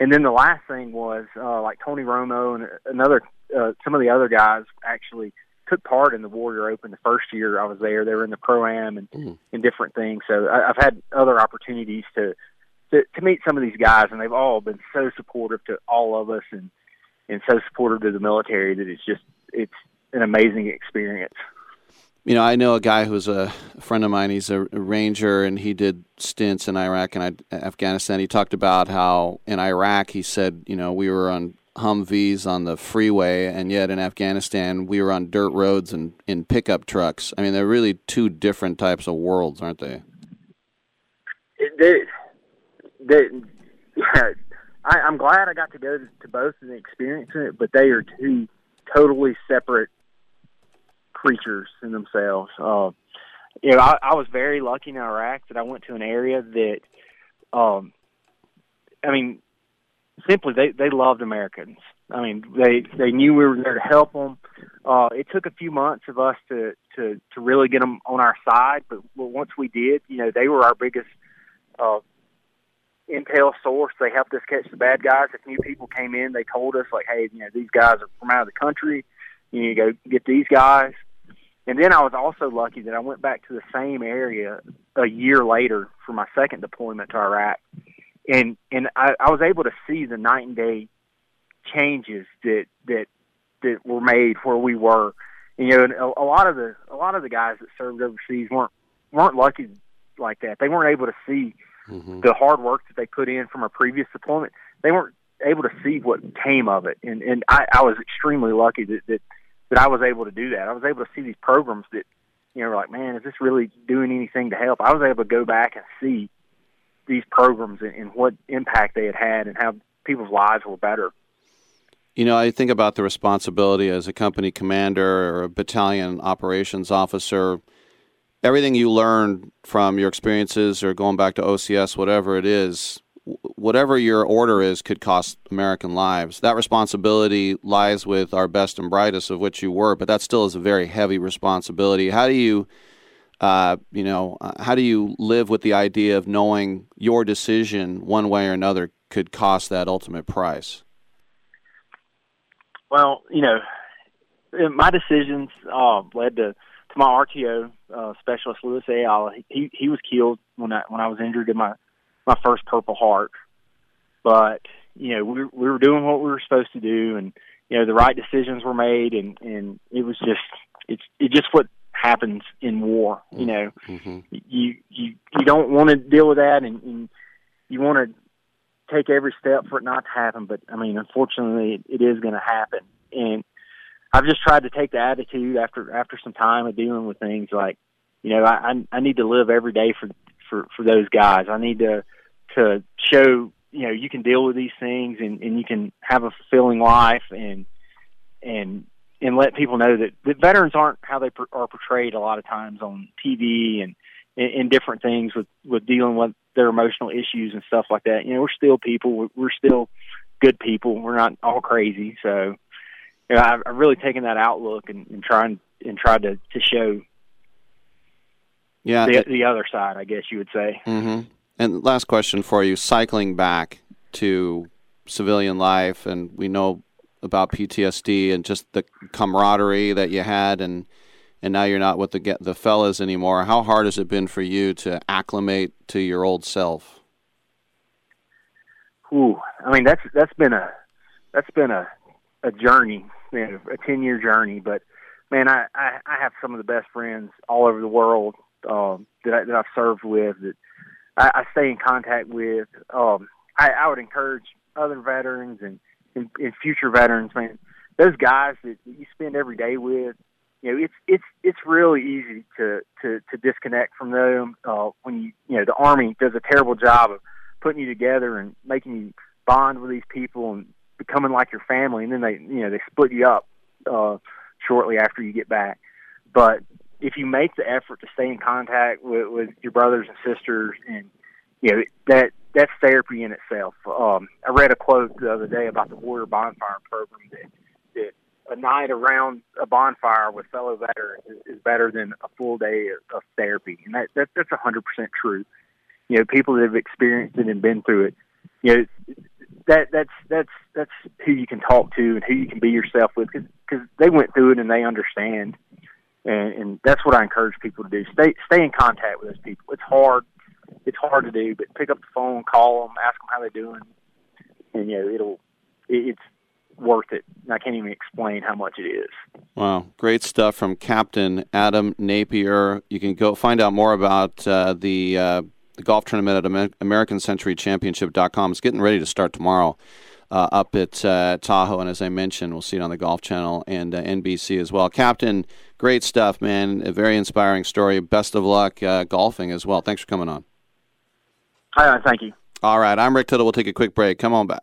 S35: And then the last thing was uh, like Tony Romo and another uh, some of the other guys actually took part in the Warrior Open the first year I was there. They were in the pro am and mm. and different things. So I, I've had other opportunities to, to to meet some of these guys, and they've all been so supportive to all of us and and so supportive to the military that it's just it's an amazing experience.
S2: You know, I know a guy who's a friend of mine. He's a ranger, and he did stints in Iraq and I- Afghanistan. He talked about how in Iraq, he said, you know, we were on Humvees on the freeway, and yet in Afghanistan, we were on dirt roads and in pickup trucks. I mean, they're really two different types of worlds, aren't they?
S35: They, they, yeah, I, I'm glad I got to go to, both and experience it, but they are two totally separate creatures in themselves. Uh, you know, I, I was very lucky in Iraq that I went to an area that, um, I mean, simply they they loved Americans. I mean, they they knew we were there to help them. Uh, it took a few months of us to to to really get them on our side, but once we did, you know, they were our biggest uh, intel source. They helped us catch the bad guys. If new people came in, they told us like, hey, you know, these guys are from out of the country. You need to go get these guys. And then I was also lucky that I went back to the same area a year later for my second deployment to Iraq, and and I, I was able to see the night and day changes that that that were made where we were. And, you know, and a, a lot of the a lot of the guys that served overseas weren't weren't lucky like that. They weren't able to see
S2: Mm-hmm.
S35: the hard work that they put in from a previous deployment. They weren't able to see what came of it, and and I, I was extremely lucky that, that that I was able to do that. I was able to see these programs that you know were like, man, is this really doing anything to help? I was able to go back and see these programs and, and what impact they had had and how people's lives were better.
S2: You know, I think about the responsibility as a company commander or a battalion operations officer. Everything you learn from your experiences or going back to OCS, whatever it is, whatever your order is, could cost American lives. That responsibility lies with our best and brightest, of which you were, but that still is a very heavy responsibility. How do you, uh, you know, uh, how do you live with the idea of knowing your decision, one way or another, could cost that ultimate price?
S35: Well, you know, uh, my decisions uh, led to to my RTO uh, specialist Louis Ayala. He he was killed when I when I was injured in my my first Purple Heart, but you know we we were doing what we were supposed to do, and you know the right decisions were made, and and it was just it's it's just what happens in war. You know,
S2: Mm-hmm.
S35: you you you don't want to deal with that, and, and you want to take every step for it not to happen. But I mean, unfortunately, it, it is going to happen, and I've just tried to take the attitude after after some time of dealing with things like, you know, I I, I need to live every day for for for those guys. I need to to show you know you can deal with these things and and you can have a fulfilling life and and and let people know that, that veterans aren't how they per, are portrayed a lot of times on TV and in different things with with dealing with their emotional issues and stuff like that. You know, we're still people. We're, we're still good people. We're not all crazy. So, you know, I've, I've really taken that outlook and, and trying and tried to to show
S2: Yeah,
S35: the
S2: it-
S35: the other side, I guess you would say.
S2: hmm And last question for you: cycling back to civilian life, and we know about PTSD and just the camaraderie that you had, and and now you're not with the the fellas anymore. How hard has it been for you to acclimate to your old self?
S35: Ooh, I mean that's that's been a that's been a a journey, know, a ten year journey. But man, I, I I have some of the best friends all over the world um, that I, that I've served with that I, I stay in contact with. Um, I, I would encourage other veterans and, and, and future veterans, man. Those guys that you spend every day with, you know, it's it's it's really easy to to to disconnect from them uh, when you you know the army does a terrible job of putting you together and making you bond with these people and becoming like your family, and then they you know they split you up uh, shortly after you get back. But if you make the effort to stay in contact with, with your brothers and sisters, and you know that that's therapy in itself. Um, I read a quote the other day about the Warrior Bonfire program that that a night around a bonfire with fellow veterans is, is better than a full day of, therapy, and that, that that's a hundred percent true. You know, people that have experienced it and been through it, you know, that that's that's that's who you can talk to and who you can be yourself with because they went through it and they understand, and, and that's what I encourage people to do. Stay stay in contact with those people. It's hard, it's hard to do, but pick up the phone, call them, ask them how they're doing, and you know it'll it, it's worth it. I can't even explain how much it is.
S2: Wow, great stuff from Captain Adam Napier. You can go find out more about uh, the uh, the golf tournament at Amer- AmericanCenturyChampionship.com. It's getting ready to start tomorrow uh, up at uh, Tahoe, and as I mentioned, we'll see it on the Golf Channel and uh, NBC as well. Captain, great stuff, man. A very inspiring story. Best of luck uh, golfing as well. Thanks for coming on.
S35: All right, thank you.
S2: All right, I'm Rick Tittle. We'll take a quick break. Come on back.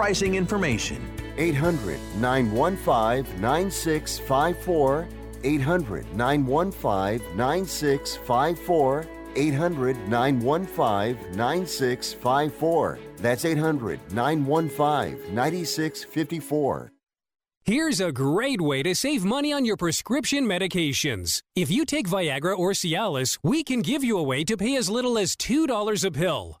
S36: information.
S7: 800 915 9654. 800 915 9654. 800 915 9654. That's 800 915 9654.
S37: Here's a great way to save money on your prescription medications. If you take Viagra or Cialis, we can give you a way to pay as little as $2 a pill.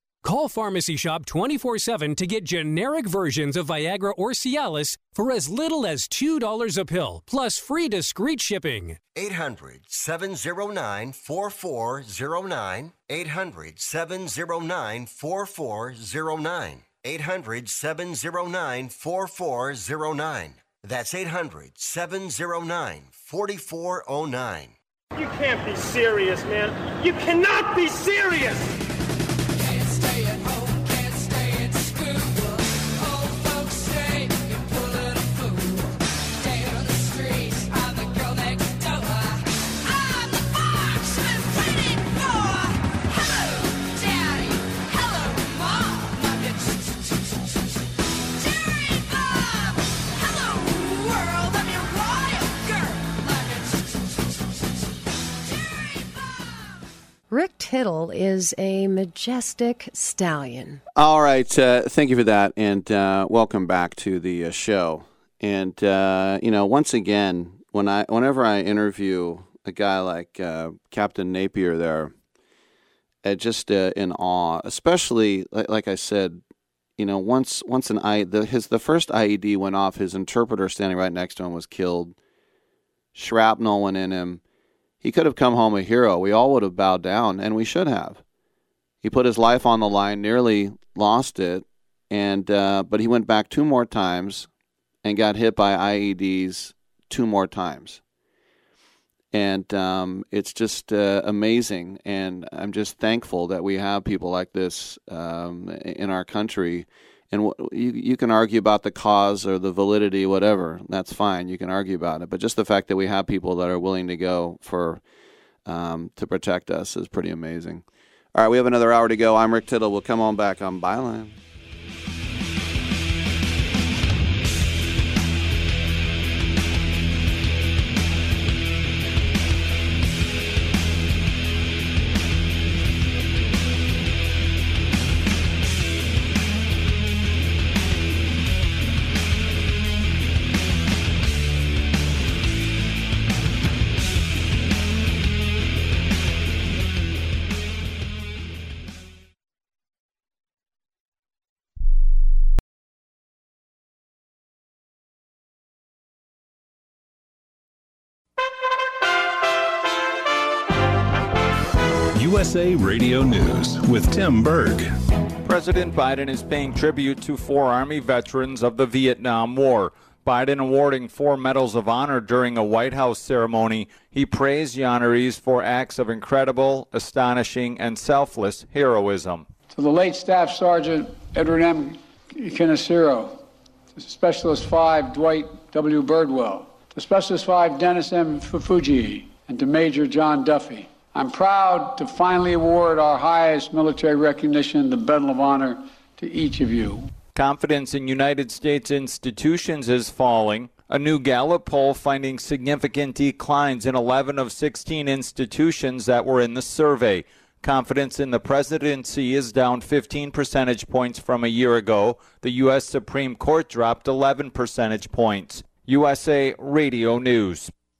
S37: Call Pharmacy Shop 24 7 to get generic versions of Viagra or Cialis for as little as $2 a pill, plus free discreet shipping.
S7: 800 709 4409. 800 709 4409. 800 709 4409. That's 800 709 4409.
S38: You can't be serious, man. You cannot be serious!
S30: Rick Tittle is a majestic stallion.
S2: All right. Uh, thank you for that. And uh, welcome back to the uh, show. And, uh, you know, once again, when I, whenever I interview a guy like uh, Captain Napier there, uh, just in awe, especially, like, like I said, you know, once once an I the his the first IED went off, his interpreter standing right next to him was killed. Shrapnel went in him. He could have come home a hero. We all would have bowed down, and we should have. He put his life on the line, nearly lost it, and uh, but he went back two more times and got hit by IEDs two more times. And um, it's just uh, amazing, and I'm just thankful that we have people like this um, in our country. And you you can argue about the cause or the validity, whatever. That's fine. You can argue about it, but just the fact that we have people that are willing to go for um, to protect us is pretty amazing. All right, we have another hour to go. I'm Rick Tittle. We'll come on back on Byline.
S39: USA Radio News with Tim Berg.
S20: President Biden is paying tribute to four Army veterans of the Vietnam War. Biden awarding four Medals of Honor during a White House ceremony. He praised the honorees for acts of incredible, astonishing, and selfless heroism.
S40: To the late Staff Sergeant Edward M. Kaneshiro, to Specialist 5 Dwight W. Birdwell, to Specialist 5 Dennis M. Fujii, and to Major John Duffy. I'm proud to finally award our highest military recognition, the Medal of Honor, to each of you.
S20: Confidence in United States institutions is falling. A new Gallup poll finding significant declines in 11 of 16 institutions that were in the survey. Confidence in the presidency is down 15 percentage points from a year ago. The U.S. Supreme Court dropped 11 percentage points. USA Radio News.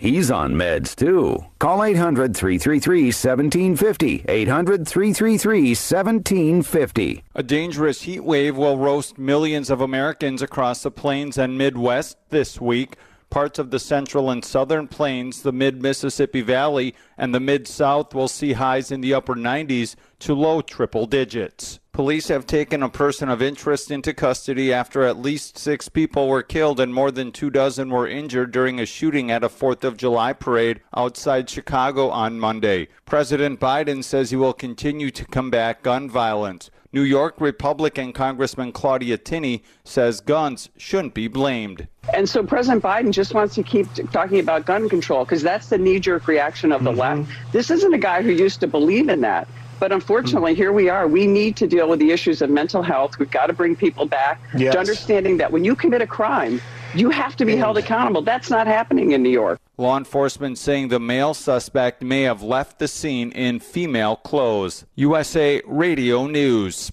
S22: He's on meds too. Call 800 333 1750. 800 333 1750.
S20: A dangerous heat wave will roast millions of Americans across the plains and Midwest this week. Parts of the central and southern plains, the mid Mississippi Valley, and the mid South will see highs in the upper 90s to low triple digits. Police have taken a person of interest into custody after at least six people were killed and more than two dozen were injured during a shooting at a 4th of July parade outside Chicago on Monday. President Biden says he will continue to combat gun violence. New York Republican Congressman Claudia Tenney says guns shouldn't be blamed.
S23: And so President Biden just wants to keep talking about gun control because that's the knee jerk reaction of the
S22: Mm-hmm.
S23: left. This isn't a guy who used to believe in that. But unfortunately, here we are. We need to deal with the issues of mental health. We've got to bring people back
S22: Yes.
S23: to understanding that when you commit a crime, you have to be held accountable. That's not happening in New York.
S20: Law enforcement saying the male suspect may have left the scene in female clothes. USA Radio News.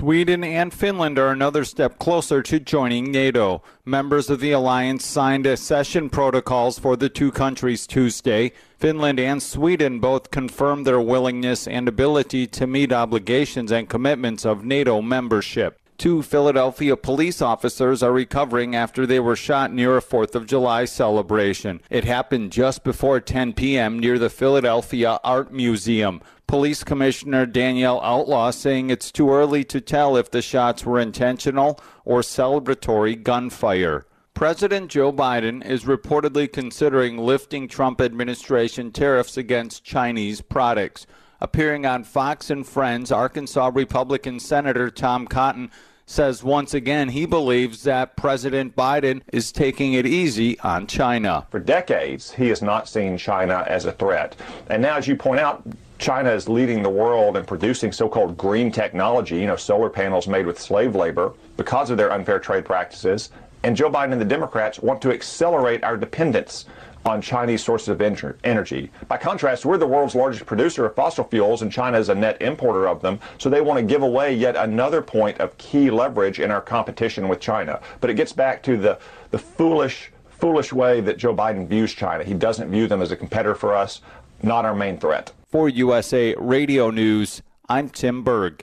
S20: Sweden and Finland are another step closer to joining NATO. Members of the alliance signed accession protocols for the two countries Tuesday. Finland and Sweden both confirmed their willingness and ability to meet obligations and commitments of NATO membership. Two Philadelphia police officers are recovering after they were shot near a 4th of July celebration. It happened just before 10 p.m. near the Philadelphia Art Museum. Police Commissioner Danielle Outlaw saying it's too early to tell if the shots were intentional or celebratory gunfire. President Joe Biden is reportedly considering lifting Trump administration tariffs against Chinese products. Appearing on Fox and Friends, Arkansas Republican Senator Tom Cotton says once again he believes that President Biden is taking it easy on China.
S25: For decades, he has not seen China as a threat. And now, as you point out, China is leading the world in producing so-called green technology, you know, solar panels made with slave labor because of their unfair trade practices. And Joe Biden and the Democrats want to accelerate our dependence on Chinese sources of en- energy. By contrast, we're the world's largest producer of fossil fuels, and China is a net importer of them. So they want to give away yet another point of key leverage in our competition with China. But it gets back to the, the foolish, foolish way that Joe Biden views China. He doesn't view them as a competitor for us, not our main threat.
S20: For USA Radio News, I'm Tim Berg.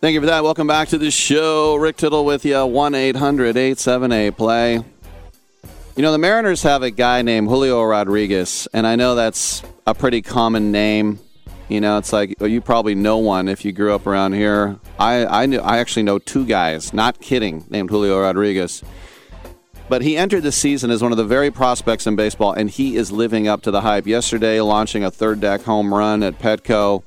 S2: Thank you for that. Welcome back to the show. Rick Tittle with you, 1 800 878 play. You know, the Mariners have a guy named Julio Rodriguez, and I know that's a pretty common name. You know, it's like you probably know one if you grew up around here. I I, knew, I actually know two guys, not kidding, named Julio Rodriguez. But he entered the season as one of the very prospects in baseball, and he is living up to the hype. Yesterday, launching a third deck home run at Petco.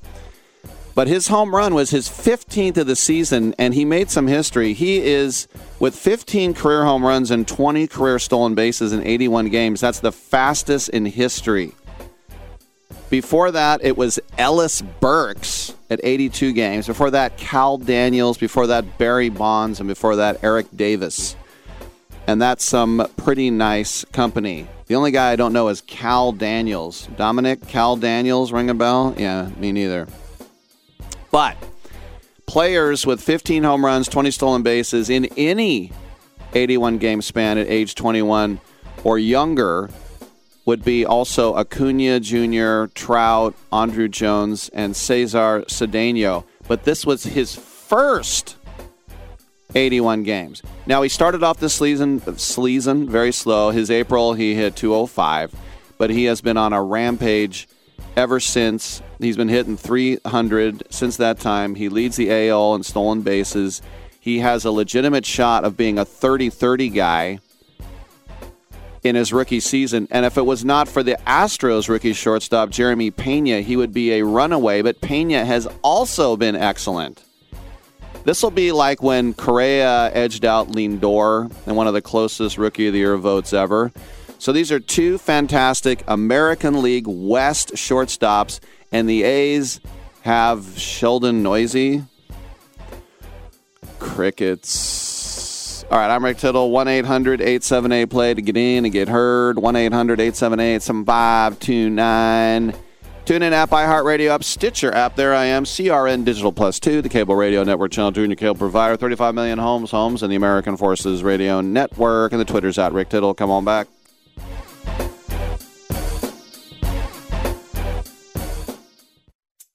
S2: But his home run was his 15th of the season, and he made some history. He is, with 15 career home runs and 20 career stolen bases in 81 games, that's the fastest in history. Before that, it was Ellis Burks at 82 games. Before that, Kal Daniels. Before that, Barry Bonds. And before that, Eric Davis. And that's some pretty nice company. The only guy I don't know is Kal Daniels. Dominic Kal Daniels, ring a bell? Yeah, me neither. But players with 15 home runs, 20 stolen bases in any 81 game span at age 21 or younger would be also Acuna Jr., Trout, Andruw Jones, and Cesar Cedeno. But this was his first 81 games. Now he started off this season, season very slow. His April he hit 205, but he has been on a rampage ever since. He's been hitting 300 since that time. He leads the AL in stolen bases. He has a legitimate shot of being a 30 30 guy in his rookie season. And if it was not for the Astros rookie shortstop, Jeremy Pena, he would be a runaway. But Pena has also been excellent. This will be like when Correa edged out Lindor in one of the closest Rookie of the Year votes ever. So these are two fantastic American League West shortstops, and the A's have Sheldon Neuse. Crickets. All right, I'm Rick Tittle. 1 800 878 play to get in and get heard. 1 800 878 7529. Tune in app, iHeartRadio app, Stitcher app. There I am. CRN Digital Plus 2, the cable radio network channel 2, your cable provider. 35 million homes, homes, and the American Forces Radio Network. And the Twitter's at Rick Tittle. Come on back.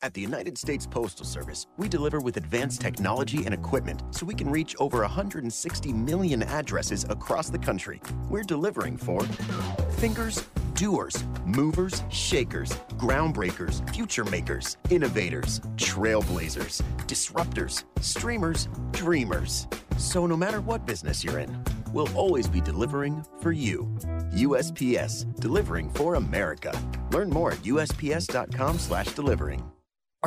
S41: At the United States Postal Service, we deliver with advanced technology and equipment so we can reach over 160 million addresses across the country. We're delivering for thinkers, doers, movers, shakers, groundbreakers, future makers, innovators, trailblazers, disruptors, streamers, dreamers. So no matter what business you're in, we'll always be delivering for you. USPS, delivering for America. Learn more at usps.com/delivering.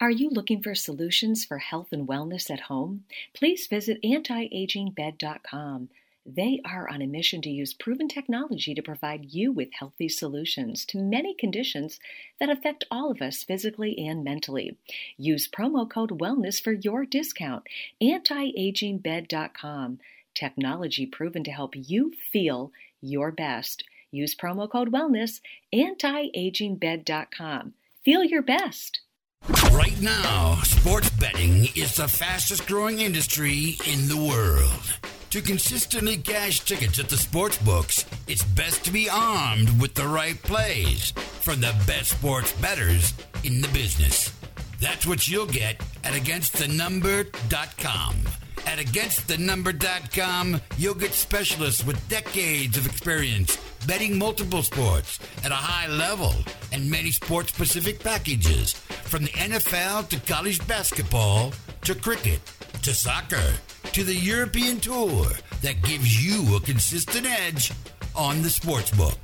S42: Are you looking for solutions for health and wellness at home? Please visit antiagingbed.com. They are on a mission to use proven technology to provide you with healthy solutions to many conditions that affect all of us physically and mentally. Use promo code WELLNESS for your discount. Antiagingbed.com. Technology proven to help you feel your best. Use promo code WELLNESS. Antiagingbed.com. Feel your best.
S43: Right now, sports betting is the fastest growing industry in the world. To consistently cash tickets at the sports books, it's best to be armed with the right plays from the best sports bettors in the business. That's what you'll get at againstthenumber.com. At againstthenumber.com, you'll get specialists with decades of experience betting multiple sports at a high level and many sports specific packages from the NFL to college basketball to cricket to soccer to the European tour that gives you a consistent edge on the sports book.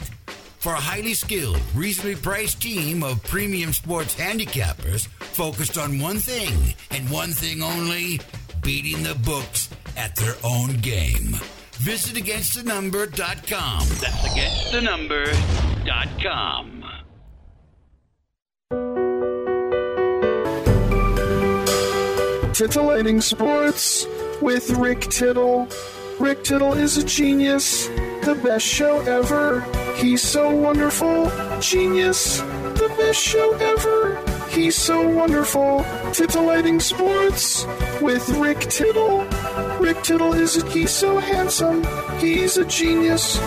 S43: For a highly skilled, reasonably priced team of premium sports handicappers focused on one thing and one thing only beating the books at their own game. Visit againstthenumber.com. That's againstthenumber.com.
S44: Titillating Sports with Rick Tittle. Rick Tittle is a genius, the best show ever. He's so wonderful, genius, the best show ever. He's so wonderful. Titillating Sports with Rick Tittle. Rick Tittle is a, he's so handsome. He's a genius.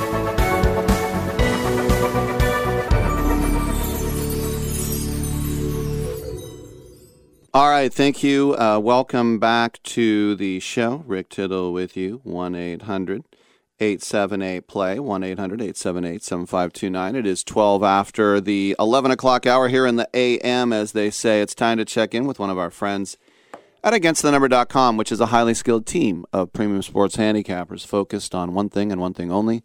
S2: All right, thank you. Uh, welcome back to the show. Rick Tittle with you, 1 800 878 play, 1 800 878 7529. It is 12 after the 11 o'clock hour here in the AM, as they say. It's time to check in with one of our friends at againstthenumber.com, which is a highly skilled team of premium sports handicappers focused on one thing and one thing only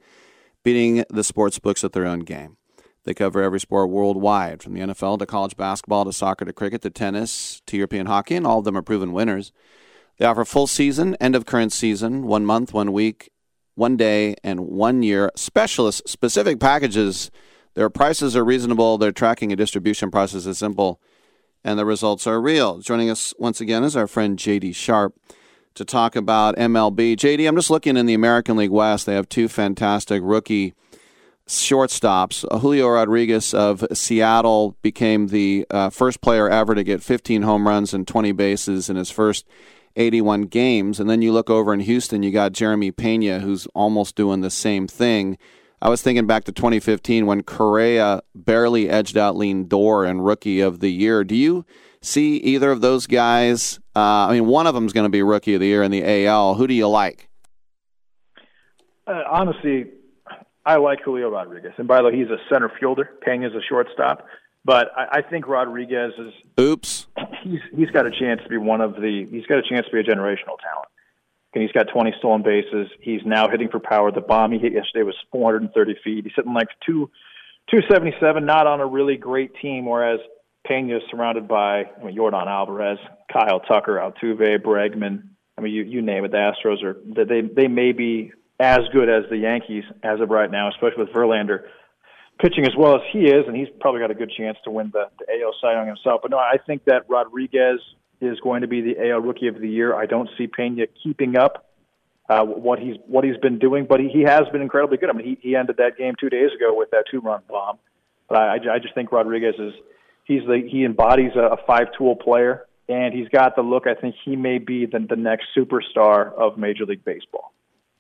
S2: beating the sports books at their own game. They cover every sport worldwide, from the NFL to college basketball to soccer to cricket to tennis to European hockey, and all of them are proven winners. They offer full season, end of current season, one month, one week, one day, and one year specialist specific packages. Their prices are reasonable, their tracking and distribution process is simple, and the results are real. Joining us once again is our friend JD Sharp to talk about MLB. JD, I'm just looking in the American League West. They have two fantastic rookie shortstops. Julio Rodriguez of Seattle became the uh, first player ever to get 15 home runs and 20 bases in his first 81 games. And then you look over in Houston, you got Jeremy Pena, who's almost doing the same thing. I was thinking back to 2015 when Correa barely edged out Lean Lindor and Rookie of the Year. Do you see either of those guys? Uh, I mean, one of them is going to be Rookie of the Year in the AL. Who do you like?
S45: Uh, honestly, I like Julio Rodriguez, and by the way, he's a center fielder. Pena's a shortstop, but I, I think Rodriguez is.
S2: Oops.
S45: He's he's got a chance to be one of the. He's got a chance to be a generational talent. And he's got 20 stolen bases. He's now hitting for power. The bomb he hit yesterday was 430 feet. He's hitting like two, 277. Not on a really great team, whereas Pena is surrounded by I mean, Yordan Alvarez, Kyle Tucker, Altuve, Bregman. I mean, you you name it. The Astros are they they may be as good as the Yankees as of right now, especially with Verlander pitching as well as he is, and he's probably got a good chance to win the, the AL Cy Young himself. But no, I think that Rodriguez is going to be the AL Rookie of the Year. I don't see Pena keeping up uh, what he's what he's been doing, but he, he has been incredibly good. I mean, he, he ended that game two days ago with that two-run bomb. But I, I just think Rodriguez is he's the he embodies a, a five-tool player, and he's got the look. I think he may be the, the next superstar of Major League Baseball.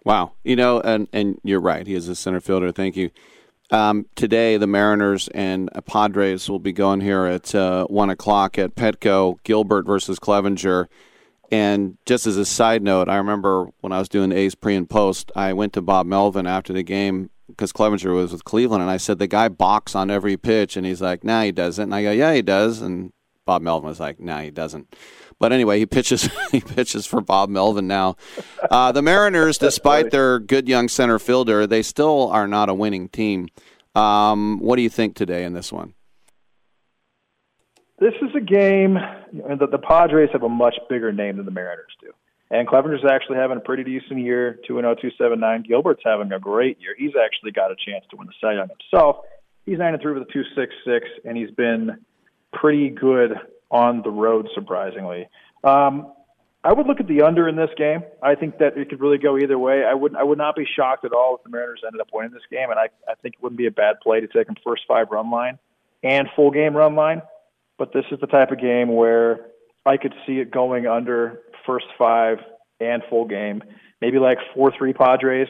S2: Wow, you know, and and you're right. He is a center fielder. Thank you. Um, today, the Mariners and Padres will be going here at uh, 1 o'clock at Petco, Gilbert versus Clevinger. And just as a side note, I remember when I was doing A's pre and post, I went to Bob Melvin after the game because Clevinger was with Cleveland, and I said, the guy balks on every pitch. And he's like, nah, he doesn't. And I go, yeah, he does. And Bob Melvin was like, nah, he doesn't. But anyway, he pitches he pitches for Bob Melvin now. Uh, the Mariners, despite their good young center fielder, they still are not a winning team. Um, what do you think today in this one?
S45: This is a game that the Padres have a much bigger name than the Mariners do. And Clevinger's actually having a pretty decent year, 2 0, 279. Gilbert's having a great year. He's actually got a chance to win the Cy Young himself. He's 9 3 with a 266, and he's been pretty good on the road, surprisingly. Um, I would look at the under in this game. I think that it could really go either way. I would I would not be shocked at all if the Mariners ended up winning this game, and I I think it wouldn't be a bad play to take them first five run line and full game run line. But this is the type of game where I could see it going under first five and full game, maybe like four three Padres,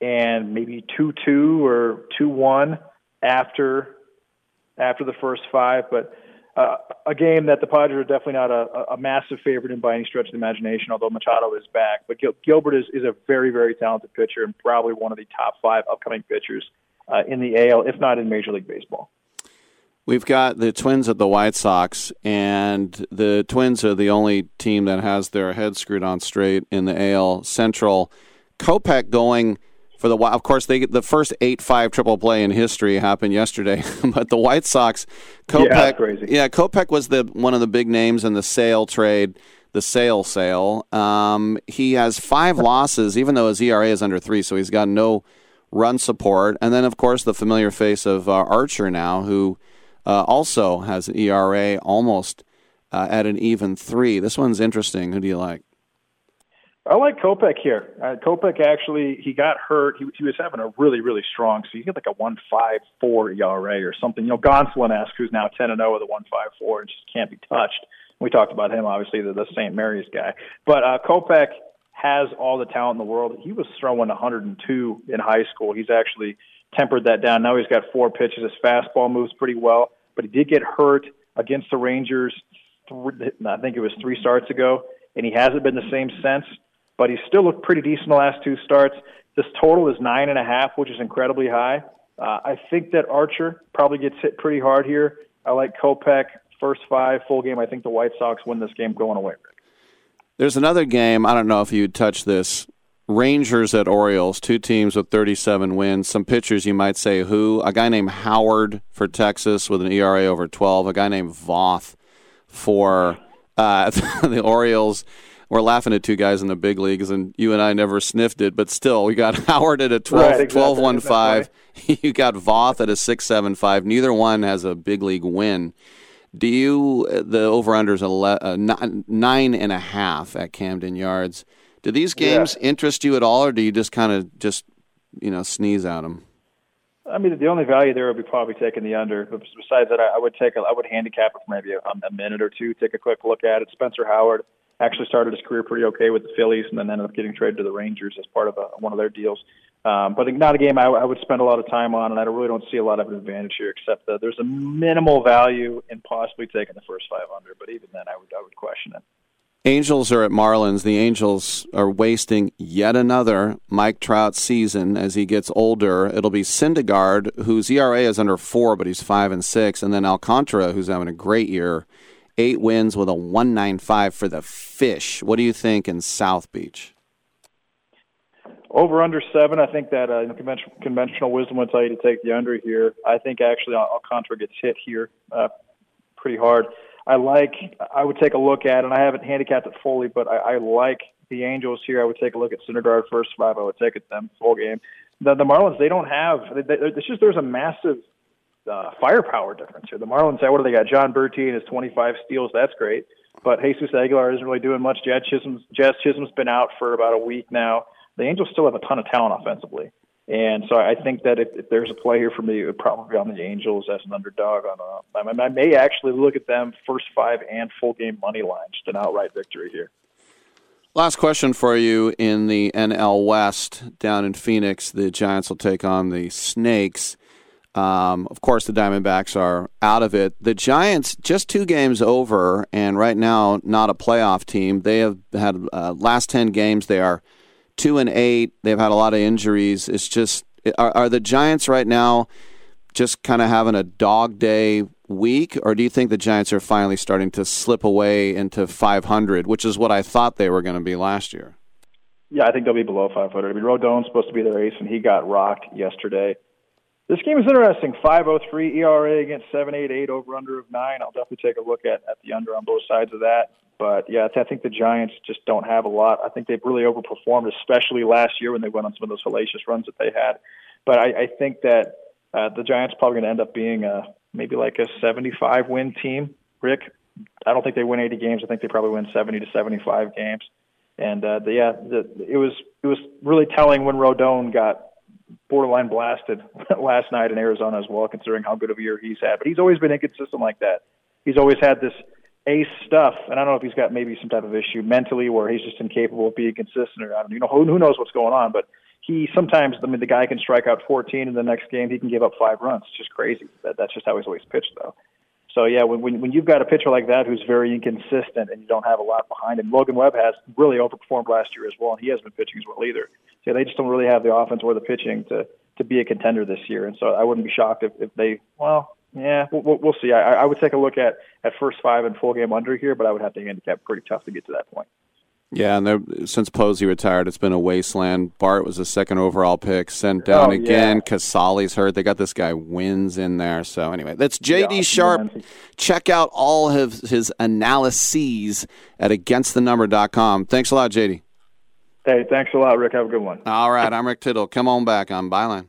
S45: and maybe two two or two one after after the first five, but uh, a game that the Padres are definitely not a, a massive favorite in by any stretch of the imagination, although Machado is back. But Gil- Gilbert is, is a very, very talented pitcher and probably one of the top five upcoming pitchers uh, in the AL, if not in Major League Baseball.
S2: We've got the Twins at the White Sox, and the Twins are the only team that has their head screwed on straight in the AL Central. Kopech going – for the of course they the first eight five triple play in history happened yesterday, but the White Sox, Kopech,
S45: yeah,
S2: yeah, Kopech was the one of the big names in the sale trade, the sale sale. Um, he has five losses, even though his ERA is under three, so he's got no run support. And then of course the familiar face of uh, Archer now, who uh, also has an ERA almost uh, at an even three. This one's interesting. Who do you like?
S45: I like Kopech here. Uh, Kopech actually he got hurt. He, he was having a really really strong. So you get like a one five four ERA or something. You know, Gonsolin-esque, who's now ten and zero with a one five four and just can't be touched. We talked about him, obviously, the, the St. Mary's guy. But uh, Kopech has all the talent in the world. He was throwing 102 in high school. He's actually tempered that down. Now he's got four pitches. His fastball moves pretty well, but he did get hurt against the Rangers. I think it was three starts ago, and he hasn't been the same since but he still looked pretty decent the last two starts. This total is nine and a half, which is incredibly high. Uh, I think that Archer probably gets hit pretty hard here. I like Kopech first five full game. I think the White Sox win this game going away.
S2: There's another game. I don't know if you'd touch this. Rangers at Orioles, two teams with 37 wins. Some pitchers you might say who? A guy named Howard for Texas with an ERA over 12. A guy named Voth for uh, the Orioles we're laughing at two guys in the big leagues, and you and I never sniffed it, but still, we got Howard at a 12,
S45: right, exactly.
S2: 12 1 5. You got Voth at a 6 7 5. Neither one has a big league win. Do you, the over under unders uh, nine and a half at Camden Yards. Do these games yeah. interest you at all, or do you just kind of just, you know, sneeze at them?
S45: I mean, the only value there would be probably taking the under. But besides that, I, would take a, I would handicap it for maybe a, a minute or two, take a quick look at it. Spencer Howard actually started his career pretty okay with the Phillies, and then ended up getting traded to the Rangers as part of a, one of their deals. Um, but not a game I, I would spend a lot of time on, and I really don't see a lot of an advantage here, except that there's a minimal value in possibly taking the first five under. But even then, I would I would question it.
S2: Angels are at Marlins. The Angels are wasting yet another Mike Trout season as he gets older. It'll be Syndergaard, whose ERA is under four, but he's five and six, and then Alcantara, who's having a great year eight wins with a 195 for the fish. What do you think in South Beach?
S45: Over under seven. I think that uh, conventional, conventional wisdom would tell you to take the under here. I think actually Alcantara gets hit here uh, pretty hard. I like. I would take a look at, and I haven't handicapped it fully, but I, I like the Angels here. I would take a look at Syndergaard first five. I would take it them full game. The, the Marlins, they don't have. They, they, it's just there's a massive uh, firepower difference here. The Marlins, what do they got? Jon Berti and his 25 steals. That's great. But Jesus Aguilar isn't really doing much. Jazz Chisholm's, Jazz Chisholm's been out for about a week now. The Angels still have a ton of talent offensively. And so I think that if, if there's a play here for me, it would probably be on the Angels as an underdog. On a, I, mean, I may actually look at them first five and full game money line, just an outright victory here.
S2: Last question for you in the NL West down in Phoenix. The Giants will take on the Snakes. Um, of course, the Diamondbacks are out of it. The Giants just two games over, and right now not a playoff team. They have had uh, last ten games. They are two and eight. They've had a lot of injuries. It's just are, are the Giants right now just kind of having a dog day week, or do you think the Giants are finally starting to slip away into 500, which is what I thought they were going to be last year?
S45: Yeah, I think they'll be below 500. I mean, Rodon's supposed to be their ace, and he got rocked yesterday. This game is interesting. 5.03 ERA against 7.88 over under of nine. I'll definitely take a look at, at the under on both sides of that. But yeah, I think the Giants just don't have a lot. I think they've really overperformed, especially last year when they went on some of those hellacious runs that they had. But I, I think that uh, the Giants probably going to end up being a maybe like a 75 win team. Rick, I don't think they win 80 games. I think they probably win 70 to 75 games. And uh, the, yeah, the, it was it was really telling when Rodon got borderline blasted last night in Arizona as well, considering how good of a year he's had. But he's always been inconsistent like that. He's always had this ace stuff, and I don't know if he's got maybe some type of issue mentally where he's just incapable of being consistent, or I don't you know who, who knows what's going on. But he sometimes, I mean, the guy can strike out 14, in the next game he can give up five runs. It's just crazy. That, that's just how he's always pitched, though. So yeah, when, when you've got a pitcher like that who's very inconsistent and you don't have a lot behind him, Logan Webb has really overperformed last year as well, and he hasn't been pitching as well either. So they just don't really have the offense or the pitching to to be a contender this year. And so I wouldn't be shocked if, if they, well, yeah, we'll, we'll see. I, I would take a look at at first five and full game under here, but I would have to handicap pretty tough to get to that point.
S2: Yeah, and since Posey retired, it's been a wasteland. Bart was the second overall pick, sent oh, down oh, again. Yeah. Casali's hurt. They got this guy Wynns in there. So anyway, that's JD yeah, Sharp. Man. Check out all of his analyses at againstthenumber.com. Thanks a lot, JD.
S45: Hey, thanks a lot, Rick. Have a good one.
S2: All right, I'm Rick Tittle. Come on back on Byline.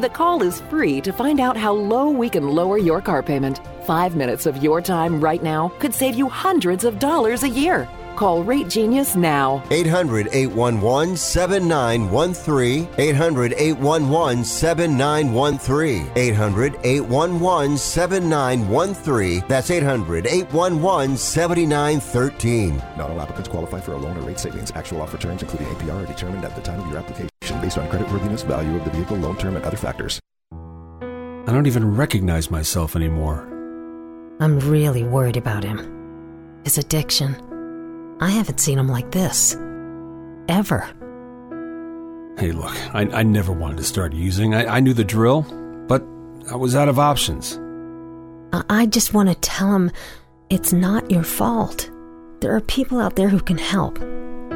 S5: the call is free to find out how low we can lower your car payment. Five minutes of your time right now could save you hundreds of dollars a year. Call Rate Genius now.
S7: 800 811 7913. 800 811 7913. 800 811 7913. That's 800 811 7913.
S8: Not all applicants qualify for a loan or rate savings. Actual offer terms, including APR, are determined at the time of your application based on creditworthiness, value of the vehicle, loan term, and other factors.
S46: I don't even recognize myself anymore.
S47: I'm really worried about him. His addiction. I haven't seen him like this. Ever.
S46: Hey, look, I, I never wanted to start using. I, I knew the drill, but I was out of options.
S47: I, I just want to tell him it's not your fault. There are people out there who can help.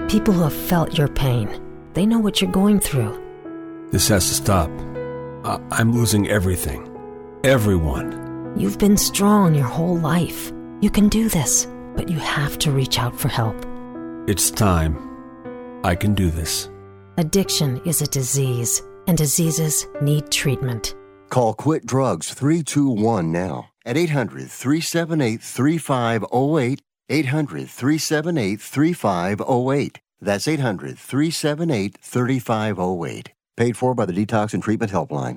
S47: People who have felt your pain. They know what you're going through.
S46: This has to stop. I- I'm losing everything. Everyone.
S47: You've been strong your whole life. You can do this but you have to reach out for help.
S46: It's time. I can do this.
S47: Addiction is a disease, and diseases need treatment.
S7: Call Quit Drugs 321 now at 800 378 3508. 800 378 3508. That's 800 378 3508. Paid for by the Detox and Treatment Helpline.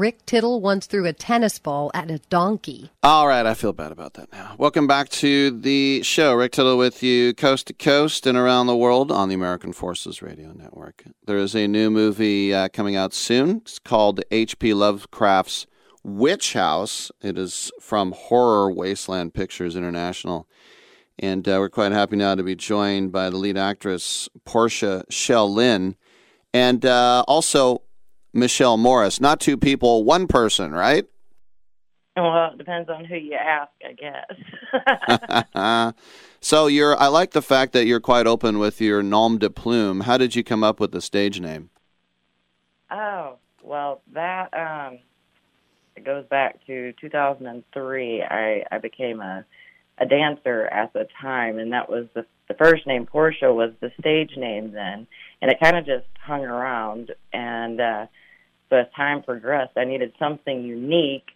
S48: Rick Tittle once threw a tennis ball at a donkey.
S2: All right, I feel bad about that now. Welcome back to the show. Rick Tittle with you coast to coast and around the world on the American Forces Radio Network. There is a new movie uh, coming out soon. It's called H.P. Lovecraft's Witch House. It is from Horror Wasteland Pictures International. And uh, we're quite happy now to be joined by the lead actress, Portia Shell Lynn, and uh, also Michelle Morris. Not two people, one person, right?
S49: Well, it depends on who you ask, I guess.
S2: so you're I like the fact that you're quite open with your nom de plume. How did you come up with the stage name?
S49: oh, well, that um, it goes back to 2003. I I became a a dancer at the time, and that was the the first name Portia was the stage name then, and it kind of just hung around. And uh, so as time progressed, I needed something unique.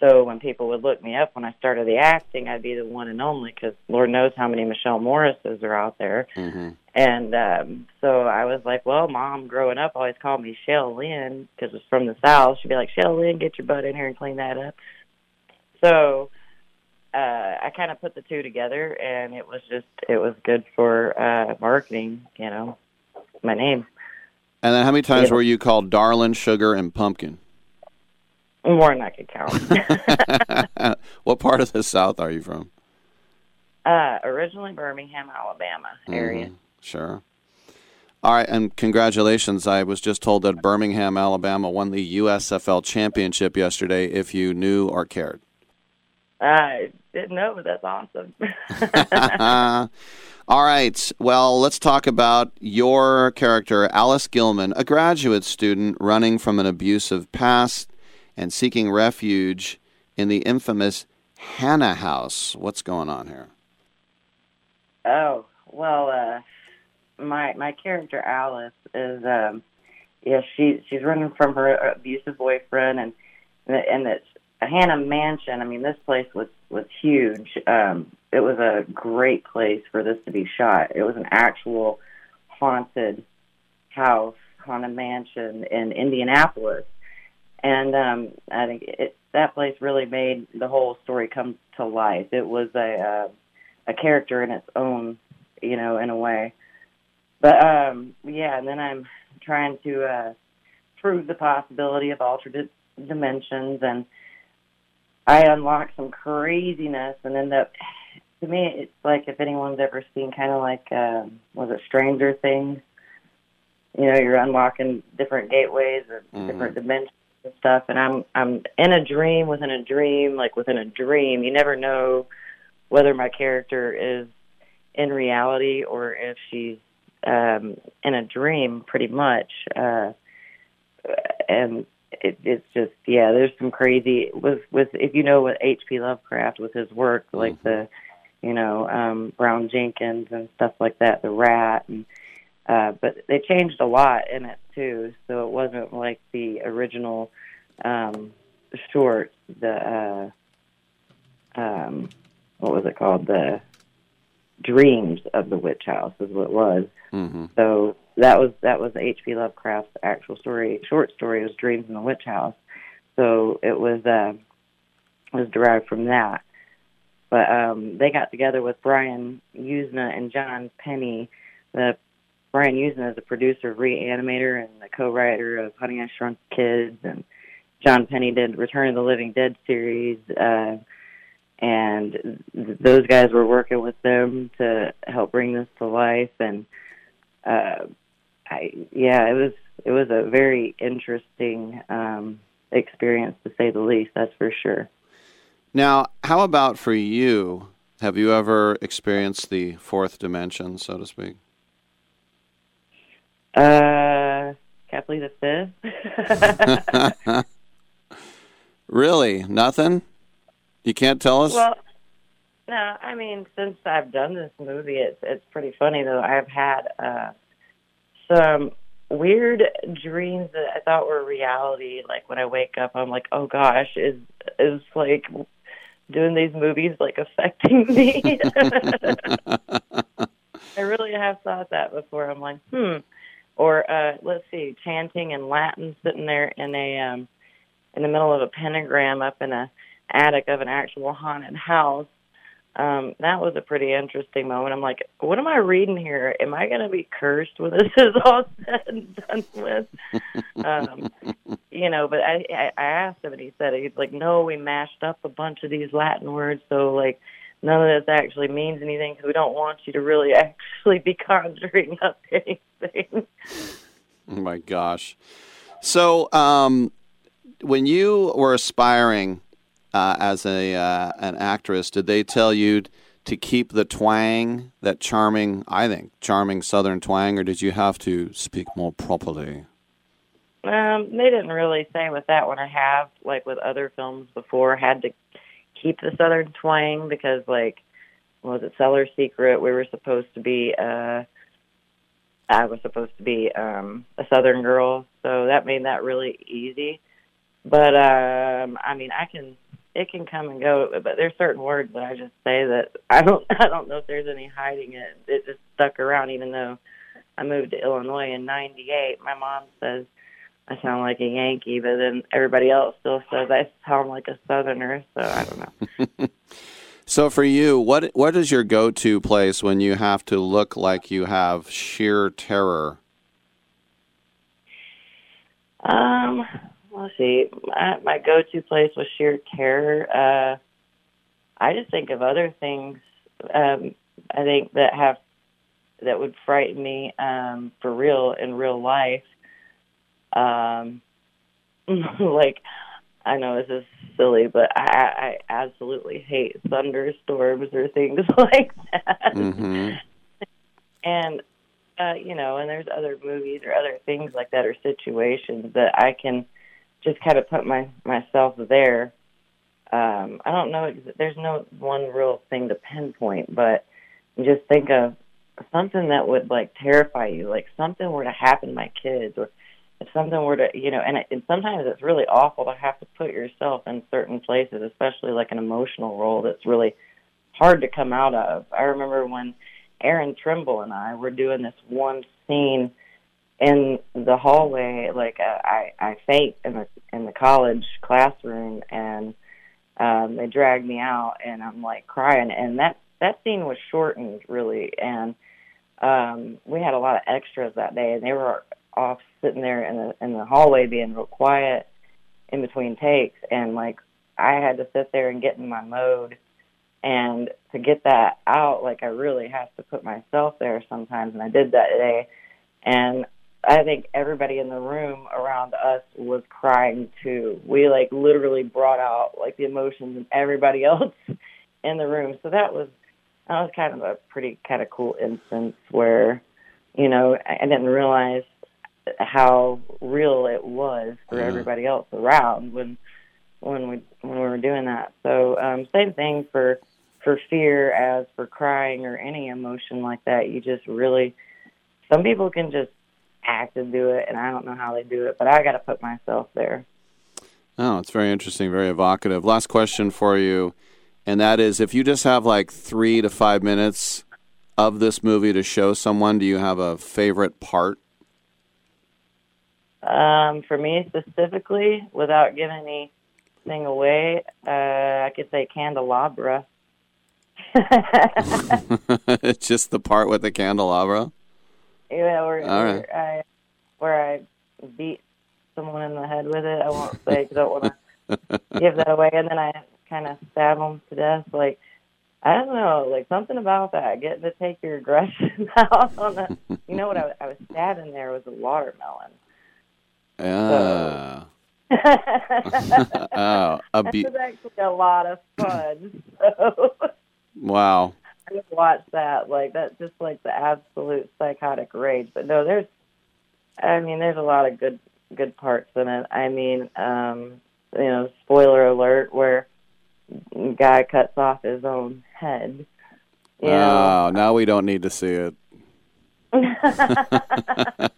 S49: So when people would look me up when I started the acting, I'd be the one and only because Lord knows how many Michelle Morrises are out there.
S2: Mm-hmm.
S49: And um, so I was like, well, mom, growing up, always called me Shell Lynn because it's from the South. She'd be like, Shell Lynn, get your butt in here and clean that up. So uh, I kind of put the two together, and it was just, it was good for uh, marketing, you know, my name.
S2: And then how many times
S49: Yeah.
S2: were you called darling, sugar, and pumpkin?
S49: More than I could count.
S2: what part of the South are you from?
S49: uh, originally Birmingham, Alabama area.
S2: Mhm, Sure. All right, and congratulations. I was just told that Birmingham, Alabama won the USFL championship yesterday, if you knew or cared.
S49: I didn't know, but that's awesome.
S2: All right. Well, let's talk about your character, Alice Gilman, a graduate student running from an abusive past and seeking refuge in the infamous Hannah House. What's going on here?
S49: Oh well, uh, my my character Alice is um, yeah she she's running from her abusive boyfriend and and it's a Hannah Mansion. I mean, this place was was huge. Um, it was a great place for this to be shot. It was an actual haunted house, haunted mansion in Indianapolis, and um, I think it, that place really made the whole story come to life. It was a uh, a character in its own, you know, in a way. But um, yeah, and then I'm trying to uh, prove the possibility of alternate dimensions, and I unlock some craziness, and end up. To me, it's like if anyone's ever seen kind of like um, was it Stranger Things? You know, you're unlocking different gateways or
S2: Mhm.
S49: different dimensions and stuff, and I'm I'm in a dream within a dream, like within a dream. You never know whether my character is in reality or if she's um in a dream pretty much uh and it, it's just yeah there's some crazy with with if you know what hp lovecraft with his work like the you know, um, Brown Jenkins and stuff like that, The Rat, and uh, but they changed a lot in it too, so it wasn't like the original um, short. The uh, um, what was it called? The Dreams of the Witch House is what it was.
S2: Mm-hmm.
S49: So that was that was H.P. Lovecraft's actual story, short story. It was Dreams in the Witch House. So it was uh, was derived from that. But um, they got together with Brian Yuzna and John Penney. The Brian Yuzna is a producer Reanimator and the co-writer of Honey I Shrunk Kids, and John Penney did Return of the Living Dead series. Uh, and th- those guys were working with them to help bring this to life and uh i yeah it was it was a very interesting um experience to say the least that's for sure
S2: Now, how about for you? Have you ever experienced the fourth dimension, so to speak?
S49: uh Kathleen the fifth
S2: really? Nothing? You can't tell us?
S49: well no i mean since i've done this movie it's it's pretty funny though i've had uh some weird dreams that i thought were reality like when i wake up i'm like oh gosh is is like doing these movies like affecting me? I really have thought that before. I'm like hmm. Or uh let's see chanting in latin sitting there in a um in the middle of a pentagram up in a attic of an actual haunted house um, that was a pretty interesting moment. I'm like, what am I reading here? Am I going to be cursed when this is all said and done with? um, you know, but I, I, I asked him, and he said, he's like, no, we mashed up a bunch of these Latin words, so like none of this actually means anything because we don't want you to really actually be conjuring up anything.
S2: Oh my gosh. So, um, when you were aspiring uh, as a uh, an actress, did they tell you to keep the twang, that charming, I think, charming Southern twang, or did you have to speak more properly?
S49: Um, they didn't really say with that one. I have like with other films before had to keep the southern twang because like was it Cellar Secret? We were supposed to be uh I was supposed to be um a southern girl, so that made that really easy. But um I mean I can it can come and go, but there's certain words that I just say that I don't I don't know if there's any hiding it. It just stuck around even though I moved to Illinois in '98. My mom says I sound like a Yankee, but then everybody else still says I sound like a Southerner. So I don't know.
S2: So for you, what what is your go-to place when you have to look like you have sheer terror?
S49: Um, let's see. My, my go-to place was sheer terror. Uh, I just think of other things. Um, I think that have that would frighten me um, for real in real life. Um, like I know this is silly, but I, I absolutely hate thunderstorms or things like that.
S2: Mm-hmm.
S49: And uh, you know, and there's other movies or other things like that or situations that I can just kind of put my myself there. Um, I don't know. There's no one real thing to pinpoint, but just think of something that would like terrify you. Like something were to happen to my kids, or if something were to, you know, and, and sometimes it's really awful to have to put yourself in certain places, especially like an emotional role that's really hard to come out of. I remember when Aaron Trimble and I were doing this one scene in the hallway, like uh, I I faint in the in the college classroom, and um, they dragged me out, and I'm like crying, and that that scene was shortened really, and um, we had a lot of extras that day, and they were off sitting there in the in the hallway being real quiet in between takes, and like I had to sit there and get in my mode. And to get that out like i really have to put myself there sometimes. And i did that today. And i think everybody in the room around us was crying too we like literally brought out like the emotions in everybody else in the room so that was that was kind of a pretty kind of cool instance where you know i, didn't realize how real it was for everybody else around when when we when we were doing that. So um, same thing for for fear as for crying or any emotion like that. You just really, some people can just act and do it, and I don't know how they do it, but I got to put myself there.
S2: Oh, it's very interesting, very evocative. Last question for you, and that is if you just have like three to five minutes of this movie to show someone, do you have a favorite part?
S49: Um, for me specifically, without giving anything away, uh, I could say candelabra.
S2: it's just the part with the candelabra.
S49: Yeah, where,
S2: All right.
S49: where I where I beat someone in the head with it. I won't say because I don't want to give that away. And then I kind of stab them to death. Like I don't know, like something about that, getting to take your aggression out on the. You know what I, was- I was stabbing there was a watermelon.
S2: Yeah. oh, a
S49: that
S2: be-
S49: was actually a lot of fun. So
S2: wow.
S49: I would watch that. Like that's just like the absolute psychotic rage. But no, there's I mean, there's a lot of good good parts in it. I mean, um, you know, spoiler alert where guy cuts off his own head. You know?
S2: Oh, now we don't need to see it.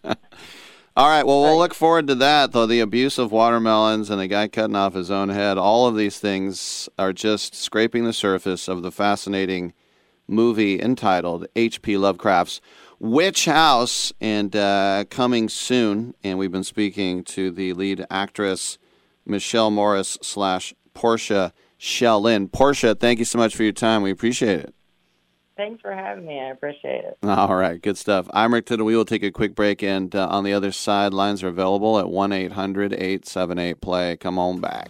S2: All right. Well, we'll look forward to that, though. The abuse of watermelons and the guy cutting off his own head, all of these things are just scraping the surface of the fascinating movie entitled H.P. Lovecraft's Witch House, and uh, coming soon. And we've been speaking to the lead actress, Michelle Morris slash Portia Shellin. Portia, thank you so much for your time. We appreciate it.
S49: Thanks for having me. I appreciate it.
S2: All right, good stuff. I'm Rick Tittle. We will take a quick break, and uh, on the other side, lines are available at 1 800 878 play. Come on back.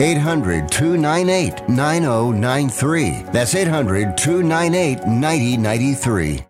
S7: 800 298 9093. That's 800 298 9093.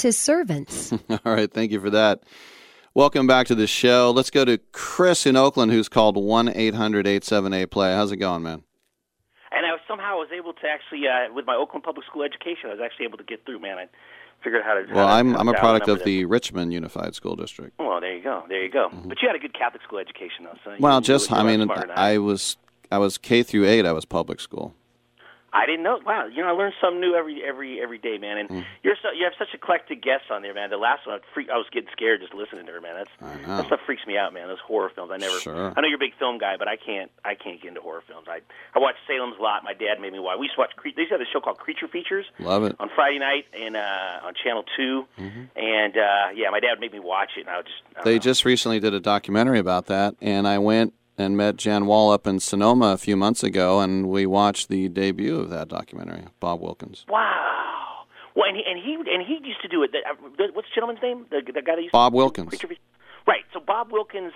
S48: Tittle his servants.
S2: All right, thank you for that. Welcome back to the show. Let's go to Chris in Oakland, who's called one eight hundred eight seven eight play. How's it going, man?
S50: and I was, somehow was able to actually, uh, with my Oakland Public School education, I was actually able to get through. Man, I figured out how to.
S2: Well,
S50: how to
S2: I'm I'm a product of the Richmond Unified School District.
S50: Well, there you go, there you go. But you had a good Catholic school education, though. So
S2: Well,
S50: you
S2: just
S50: were
S2: I
S50: a
S2: mean, I was I was K through eight. I was public school.
S50: I didn't know. Wow, you know, I learn something new every every every day, man. And
S2: Mm.
S50: you're so you have such eclectic guests on there, man. The last one, I, freak, I was getting scared just listening to her, man. That's that stuff freaks me out, man. Those horror films, I never.
S2: Sure.
S50: I know you're a big film guy, but I can't I can't get into horror films. I I watched Salem's Lot. My dad made me watch. We used to watch. They used to have a show called Creature Features
S2: Love it.
S50: on Friday night and uh, on Channel 2
S2: Mm-hmm.
S50: and uh, yeah, my dad made me watch it, and I would just. I
S2: They
S50: know.
S2: just recently did a documentary about that, and I went and met Jan Wall up in Sonoma a few months ago, and we watched the debut of that documentary. Bob Wilkins.
S50: Wow. Well, and he and he and he used to do it. Uh, what's the gentleman's name? The, the guy that used
S2: Bob
S50: to
S2: Wilkins.
S50: Right. So Bob Wilkins,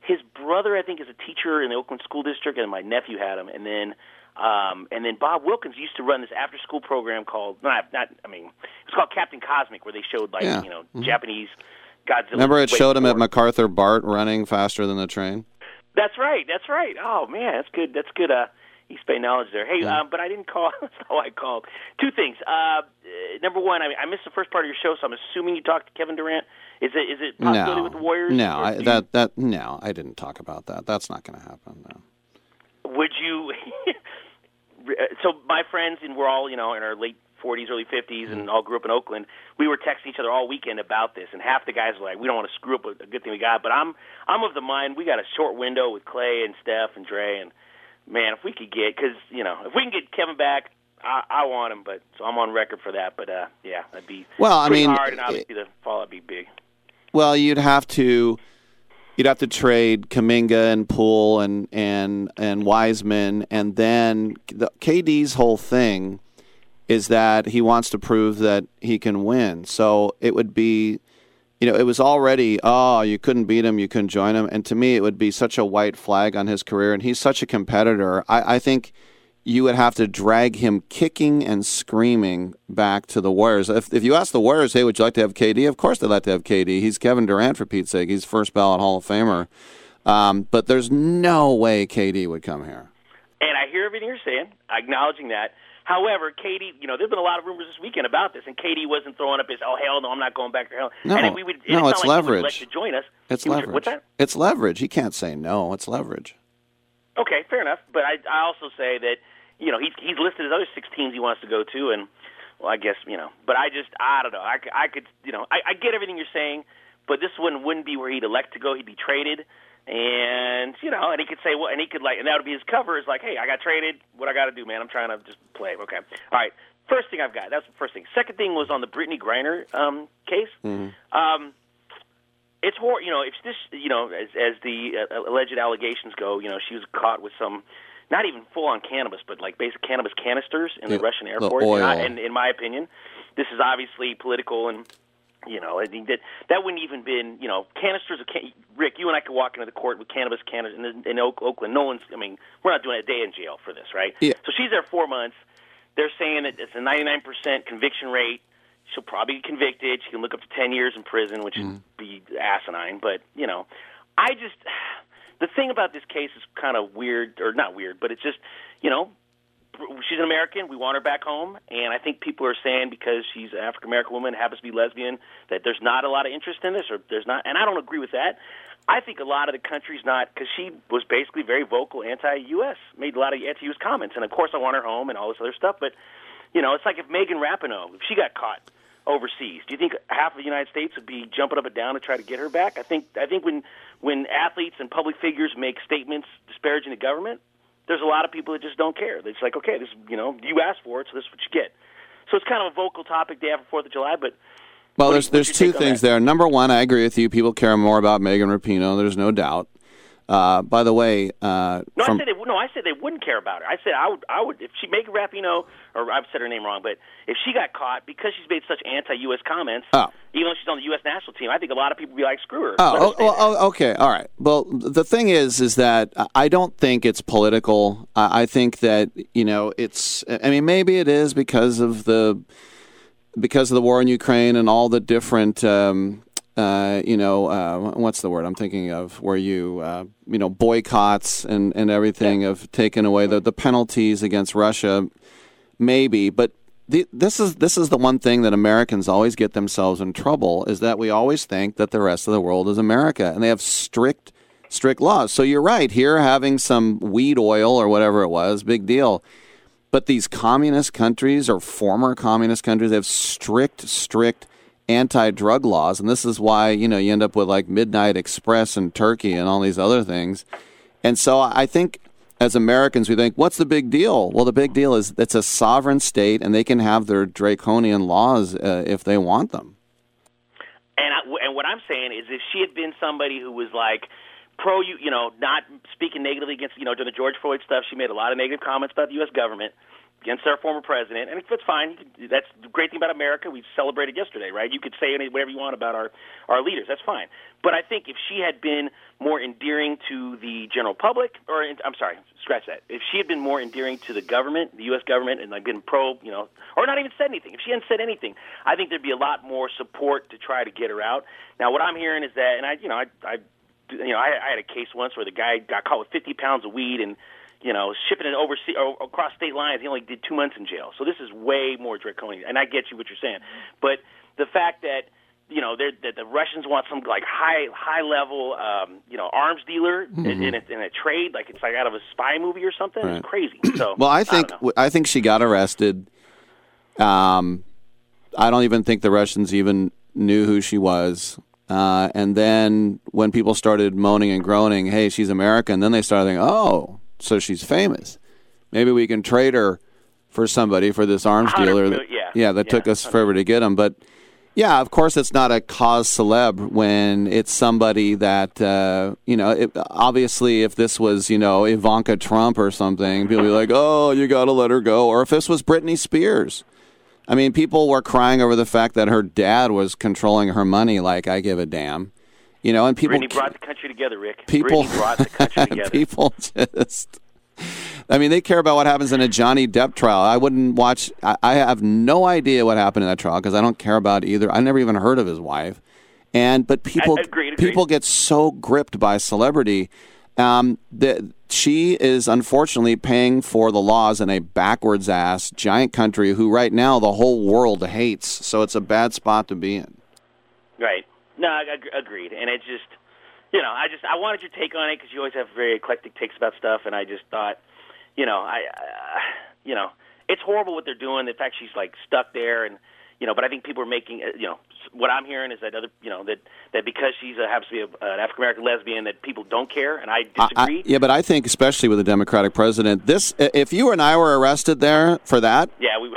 S50: his brother, I think, is a teacher in the Oakland School District, and my nephew had him. And then, um, and then Bob Wilkins used to run this after-school program called not not. I mean, it was called Captain Cosmic, where they showed like
S2: Yeah.
S50: you know
S2: Mhm.
S50: Japanese Godzilla.
S2: Remember, it showed him at. MacArthur Bart running faster than the train.
S50: That's right. That's right. Oh man, that's good. That's good. Uh, East Bay knowledge there. Hey,
S2: Yeah.
S50: um, but I didn't call. That's why I called. Two things. Uh, uh, number one, I, I missed the first part of your show, so I'm assuming you talked to Kevin Durant. Is it is it possibility
S2: No,
S50: with the Warriors?
S2: no, I,
S50: do you-
S2: that that no, I didn't talk about that. That's not going to happen. No.
S50: would you? so my friends and we're all you know in our late 40s, early 50s, and all grew up in Oakland. We were texting each other all weekend about this, and half the guys were like, "We don't want to screw up a, good thing we got." But I'm I'm of the mind we got a short window with Clay and Steph and Dre, and man, if we could get because you know if we can get Kevin back. I, I want him, but so I'm on record for that. But uh, yeah, that'd be
S2: Well, I mean,
S50: hard, and obviously the fallout would be big.
S2: Well, you'd have to you'd have to trade Kuminga and Poole and and and Wiseman, and then the, KD's whole thing is that he wants to prove that he can win. So it would be, you know, it was already oh you couldn't beat him, you couldn't join him, and to me it would be such a white flag on his career, and he's such a competitor. I, I think. You would have to drag him kicking and screaming back to the Warriors. If, if you ask the Warriors, hey, would you like to have KD? Of course they'd like to have KD. He's Kevin Durant, for Pete's sake. He's first ballot Hall of Famer. Um, but there's no way KD would come here.
S50: And I hear everything you're saying, acknowledging that. However, KD, you know, there's been a lot of rumors this weekend about this, and KD wasn't throwing up his, oh hell no, I'm not going back to hell.
S2: No,
S50: and we would,
S2: no,
S50: it's,
S2: it's
S50: like
S2: leverage.
S50: let you join us.
S2: It's
S50: He was-
S2: leverage.
S50: What's that?
S2: It's leverage. He can't say no. It's leverage.
S50: Okay, fair enough. But I, I also say that, you know, he's he's listed his other six teams he wants to go to, and well, I guess you know. But I just, I don't know. I, I could, you know, I, I get everything you're saying, but this one wouldn't be where he'd elect to go. He'd be traded, And you know, and he could say, well, and he could like, and that would be his cover. Is like, hey, I got traded. What I got to do, man? I'm trying to just play. Okay, all right. First thing I've got. That's the first thing. Second thing was on the Brittney Griner um, case. Um, it's hor You know, if this, you know, as as the uh, alleged allegations go, you know, she was caught with some, not even full on cannabis, but like basic cannabis canisters in the
S2: Yeah,
S50: Russian
S2: the
S50: airport. And, I, and in my opinion, this is obviously political and. You know, I mean that that wouldn't even been you know canisters of can- Rick. You and I could walk into the court with cannabis canisters in, in Oak, Oakland. No one's. I mean, we're not doing a day in jail for this, right?
S2: Yeah.
S50: So she's there four months. They're saying that it's a 99% conviction rate. She'll probably get convicted. She can look up to 10 years in prison, which would mm-hmm. be asinine. But, you know, I just. The thing about this case is kind of weird, or not weird, but it's just, you know, she's an American. We want her back home, and I think people are saying because she's an African American woman, happens to be lesbian, that there's not a lot of interest in this, or there's not. And I don't agree with that. I think a lot of the country's not because she was basically very vocal anti-U.S. Made a lot of anti-U.S. comments, and of course I want her home and all this other stuff. But you know, it's like if Megan Rapinoe, if she got caught overseas, do you think half of the United States would be jumping up and down to try to get her back? I think I think when when athletes and public figures make statements disparaging the government, there's a lot of people that just don't care. They're just like, okay, this you know, you asked for it, so this is what you get. So it's kind of a vocal topic day after Fourth of July, but
S2: Well, there's
S50: you-
S2: there's two things there. Number one, I agree with you. People care more about Megan Rapinoe. There's no doubt. Uh, by the way, uh,
S50: No,
S2: from
S50: I said they no. I said they wouldn't care about her. I said I would. I would if she Megan Rapinoe, or I've said her name wrong, but if she got caught because she's made such anti-U.S. comments,
S2: Oh.
S50: even though she's on the U.S. national team, I think a lot of people would be like, screw her. Let her
S2: Oh, oh, oh, okay, all right. Well, the thing is, is that I don't think it's political. I I think that you know, it's. I mean, maybe it is because of the because of the war in Ukraine and all the different. Um, uh, you know, uh, what's the word I'm thinking of? Where you, uh, you know, boycotts and, and everything have taken away the, the penalties against Russia, maybe. But the, this is this is the one thing that Americans always get themselves in trouble is that we always think that the rest of the world is America, and they have strict strict laws. So you're right here, having some weed oil or whatever it was, big deal. But these communist countries or former communist countries have strict, strict anti-drug laws, and this is why you know you end up with like Midnight Express and Turkey and all these other things. And so I think as Americans we think, what's the big deal? Well, the big deal is it's a sovereign state, and they can have their draconian laws uh, if they want them.
S50: And I, and what I'm saying is, if she had been somebody who was like pro, you you know, not speaking negatively against, you know, during the George Floyd stuff, she made a lot of negative comments about the U.S. government against our former president, and it's fine. That's the great thing about America. We celebrated yesterday, right? You could say whatever you want about our our leaders. That's fine. But I think if she had been more endearing to the general public, or I'm sorry, scratch that. If she had been more endearing to the government, the U.S. government, and like been pro, you know, or not even said anything. If she hadn't said anything, I think there'd be a lot more support to try to get her out. Now, what I'm hearing is that, and I, you know, I, I you know, I, I had a case once where the guy got caught with 50 pounds of weed and, you know, shipping it overseas or across state lines. He only did two months in jail. So this is way more draconian. And I get you what you're saying, but the fact that you know that the Russians want some like high high level um, you know arms dealer in,
S2: Mhm.
S50: in, a, in a trade like it's like out of a spy movie or something.
S2: Right.
S50: It's crazy. So
S2: Well, I think
S50: don't.
S2: I, think she got arrested. Um, I don't even think the Russians even knew who she was. Uh, and then when people started moaning and groaning, "Hey, she's American," then they started thinking, "Oh, so she's famous. Maybe we can trade her for somebody for this arms dealer." That,
S50: yeah,
S2: that
S50: yeah,
S2: took us forever to get him, but. Yeah, of course, it's not a cause celeb when it's somebody that uh, you know. It, obviously, if this was you know Ivanka Trump or something, people be like, "Oh, you got to let her go." Or if this was Britney Spears, I mean, people were crying over the fact that her dad was controlling her money. Like, I give a damn, you know. And people,
S50: Brittney brought the country together, Rick.
S2: people,
S50: Brittney brought the country together.
S2: people just. I mean, they care about what happens in a Johnny Depp trial. I wouldn't watch. I, I have no idea what happened in that trial because I don't care about either. I never even heard of his wife. And but people
S50: agreed, agreed.
S2: people get so gripped by celebrity um, that she is unfortunately paying for the laws in a backwards ass giant country who right now the whole world hates. So it's a bad spot to be in.
S50: Right. No, I, I agreed. And it just, you know, I just I wanted your take on it because you always have very eclectic takes about stuff, and I just thought, you know, I, uh, you know, it's horrible what they're doing. The fact she's like stuck there, and you know, but I think people are making, uh, you know, what I'm hearing is that other, you know, that that because she's a, happens to be a, an African American lesbian, that people don't care, and I
S2: I-
S50: disagree.
S2: I- yeah, but I think especially with a Democratic president, this if you and I were arrested there for that,
S50: yeah, we.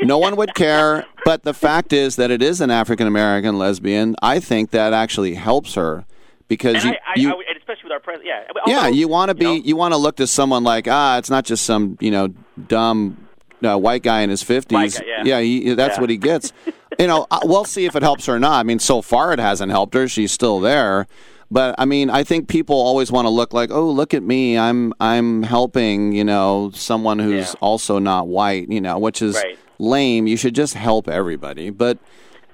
S2: no one would care. But the fact is that it is an African American lesbian. I think that actually helps her because
S50: and
S2: you,
S50: I, I,
S2: you
S50: I, especially with our president, yeah.
S2: yeah, you want to be you, want to look to someone like ah, it's not just some you know dumb uh, white guy in his fifties.
S50: guy, yeah.
S2: he, that's
S50: Yeah.
S2: what he gets. you know, we'll see if it helps her or not. I mean, so far it hasn't helped her. She's still there. But I mean, I think people always want to look like, oh, look at me, I'm I'm helping, you know, someone who's also not white, you know, which is
S50: Right.
S2: lame. You should just help everybody. But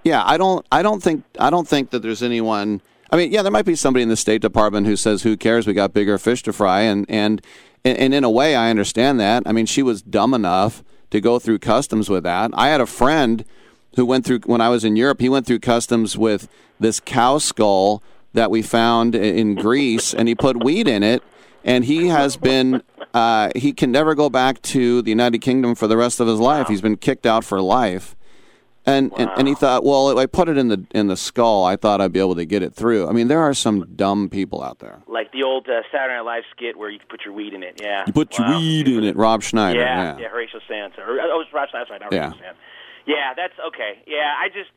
S2: yeah, I don't I don't think I don't think that there's anyone I mean, yeah, there might be somebody in the State Department who says, "Who cares? We got bigger fish to fry." And and, and in a way, I understand that. I mean, she was dumb enough to go through customs with that. I had a friend who went through when I was in Europe. He went through customs with this cow skull that we found in Greece, and he put weed in it. And he has been uh, he can never go back to the United Kingdom for the rest of his life. He's been kicked out for life. And, and and he thought, well, if I put it in the in the skull, I thought I'd be able to get it through. I mean, there are some dumb people out there.
S50: like the old uh, Saturday Night Live skit where you put your weed in it. Yeah.
S2: You put your weed in it, Rob Schneider.
S50: Yeah,
S2: Yeah,
S50: yeah, Horatio Sanz. Or, oh, it was Rob Schneider, not
S2: Yeah.
S50: Horatio Sanz. Yeah, that's okay. Yeah, I just,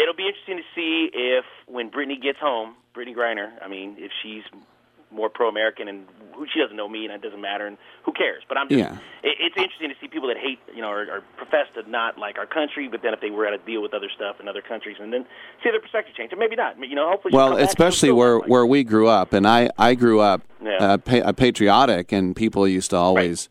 S50: it'll be interesting to see if when Brittney gets home, Brittney Griner, I mean, if she's more pro-American and who she doesn't know me and it doesn't matter and who cares. But I'm just,
S2: Yeah.
S50: it, it's interesting to see people that hate, you know, or, or profess to not like our country, but then if they were at a deal with other stuff in other countries and then see their perspective change, or maybe not. You know, hopefully.
S2: Well,
S50: and
S2: especially where where we grew up, and I I grew up
S50: Yeah.
S2: uh, pa- uh, patriotic, and people used to always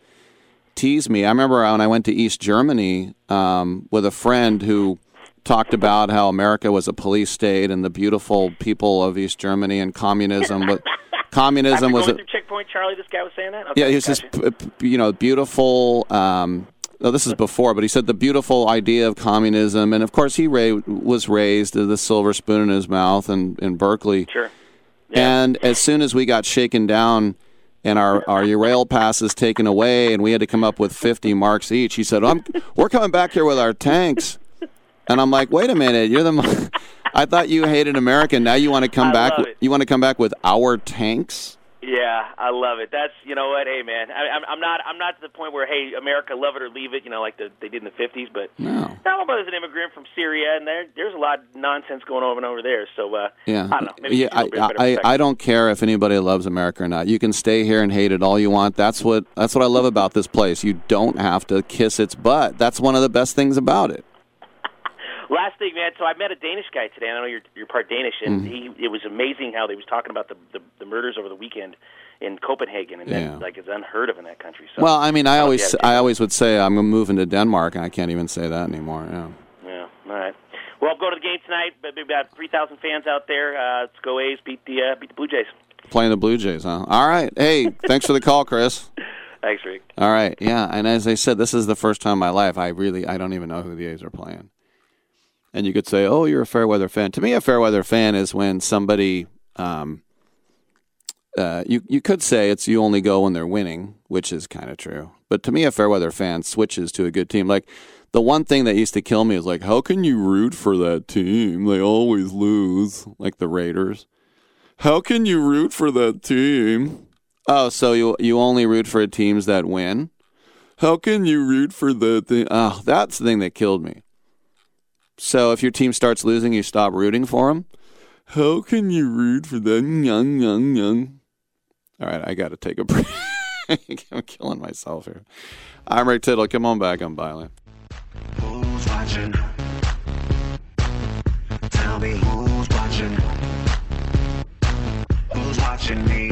S2: tease me. I remember when I went to East Germany um, with a friend who talked about how America was a police state and the beautiful people of East Germany and communism. But communism was a,
S50: checkpoint, Charlie. This guy was saying that. Okay,
S2: yeah, he was
S50: gotcha.
S2: just you know beautiful. Um, no, this is before, but he said the beautiful idea of communism, and of course he ra- was raised with the silver spoon in his mouth in, in Berkeley.
S50: Sure.
S2: And as soon as we got shaken down and our our rail passes taken away, and we had to come up with fifty marks each, he said, "I'm we're coming back here with our tanks." And I'm like, "Wait a minute, you're the." mo- I thought you hated America. Now you want to come
S50: I
S2: back?
S50: love
S2: with-
S50: it.
S2: You want to come back with our tanks?
S50: Yeah, I love it. That's you know what, hey man, I, I'm, I'm not I'm not to the point where hey America love it or leave it, you know, like the, they did in the '50s. But
S2: No.
S50: now my brother's an immigrant from Syria, and there there's a lot of nonsense going on over there. So uh,
S2: Yeah,
S50: I don't know. Maybe
S2: yeah. I,
S50: little bit better
S2: I, I don't care if anybody loves America or not. You can stay here and hate it all you want. That's what that's what I love about this place. You don't have to kiss its butt. That's one of the best things about it.
S50: Last thing, man. So I met a Danish guy today. And I know you're you're part Danish, and
S2: Mhm.
S50: he it was amazing how they was talking about the the, the murders over the weekend in Copenhagen, and
S2: Yeah.
S50: that like it's unheard of in that country. So
S2: Well, I mean, I
S50: if
S2: always
S50: you had a
S2: I always would say I'm moving to Denmark, and I can't even say that anymore. Yeah.
S50: Yeah. All right. Well, I'm going to the game tonight. But Maybe about 3,000 fans out there. Uh, let's go A's beat the uh, beat the Blue Jays.
S2: Playing the Blue Jays, huh? All right. Hey, thanks for the call, Chris.
S50: Thanks, Rick.
S2: All right. Yeah, and as I said, this is the first time in my life I really I don't even know who the A's are playing. And you could say, "Oh, you're a fair weather fan." To me, a fair weather fan is when somebody um, uh, you you could say it's you only go when they're winning, which is kind of true. But to me, a fair weather fan switches to a good team. Like the one thing that used to kill me is like, how can you root for that team? They always lose, like the Raiders. How can you root for that team? Oh, so you you only root for teams that win? How can you root for that thing? Oh, that's the thing that killed me. So if your team starts losing, you stop rooting for them. How can you root for them? Young, young, young. All right, I got to take a break. I'm killing myself here. I'm Rick Tittle. Come on back on Byline.
S51: Who's watching? Tell me who's watching? Who's watching me?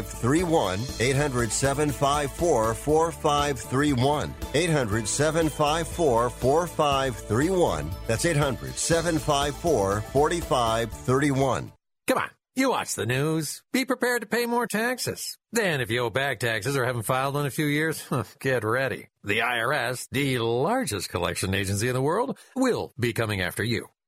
S7: 4531. 800 754 4531. 800 754 4531. That's 800 754 4531.
S52: Come on. You watch the news. Be prepared to pay more taxes. Then, if you owe back taxes or haven't filed in a few years, get ready. The IRS, the largest collection agency in the world, will be coming after you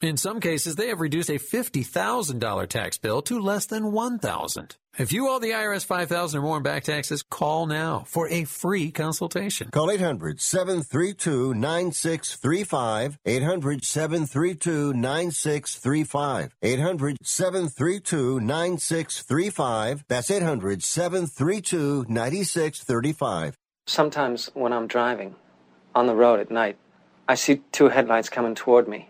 S52: In some cases, they have reduced a $50,000 tax bill to less than 1000 If you owe the IRS 5000 or more in back taxes, call now for a free consultation.
S7: Call 800 732 9635. 800 732 9635. 800 732 9635. That's 800 732 9635.
S53: Sometimes when I'm driving on the road at night, I see two headlights coming toward me.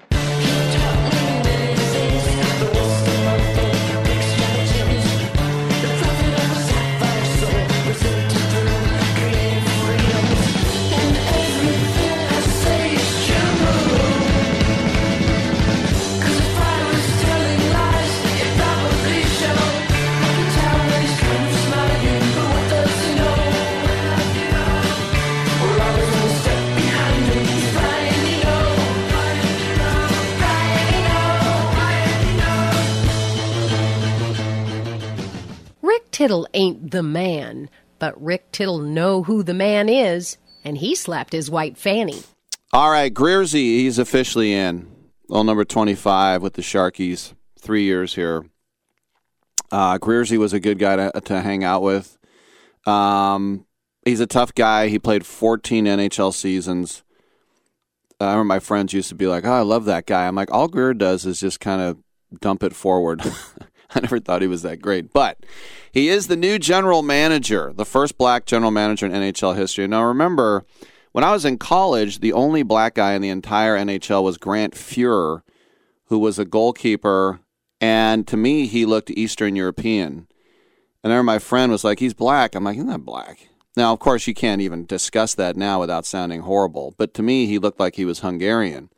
S30: Tittle ain't the man, but Rick Tittle know who the man is, and he slapped his white fanny.
S2: All right, Greersy, he's officially in. Well, number 25 with the Sharkies. Three years here. Uh, Greersy was a good guy to, to hang out with. Um, he's a tough guy. He played 14 NHL seasons. I remember my friends used to be like, "Oh, I love that guy." I'm like, all Grier does is just kind of dump it forward. I never thought he was that great, but he is the new general manager, the first black general manager in NHL history. Now, remember, when I was in college, the only black guy in the entire NHL was Grant Fuhrer, who was a goalkeeper, and to me, he looked Eastern European. And I remember my friend was like, "He's black." I'm like, "He's not that black." Now, of course, you can't even discuss that now without sounding horrible. But to me, he looked like he was Hungarian.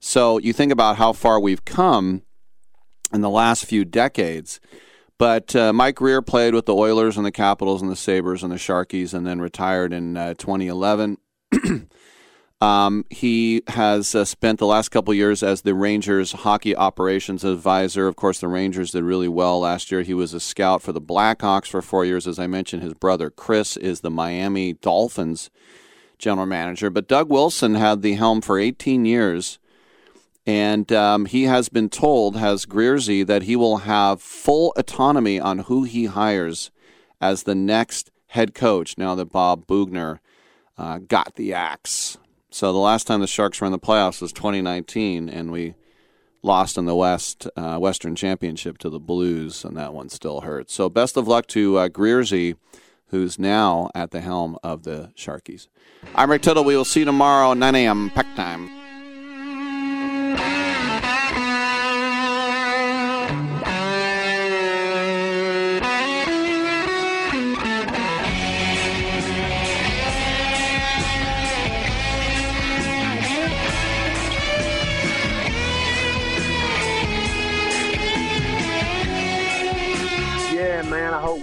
S2: So you think about how far we've come in the last few decades. But uh, Mike Grier played with the Oilers and the Capitals and the Sabres and the Sharkies and then retired in uh, 2011. Um, he has uh, spent the last couple years as the Rangers hockey operations advisor. Of course, the Rangers did really well last year. He was a scout for the Blackhawks for four years. As I mentioned, his brother Chris is the Miami Dolphins general manager. But Doug Wilson had the helm for 18 years. And um, he has been told, has Greerzy, that he will have full autonomy on who he hires as the next head coach now that Bob Boughner uh, got the axe. So the last time the Sharks were in the playoffs was 2019, and we lost in the West uh, Western Championship to the Blues, and that one still hurts. So best of luck to uh, Greerzy, who's now at the helm of the Sharkies. I'm Rick Tittle. We will see you tomorrow, 9 a.m. Pack time.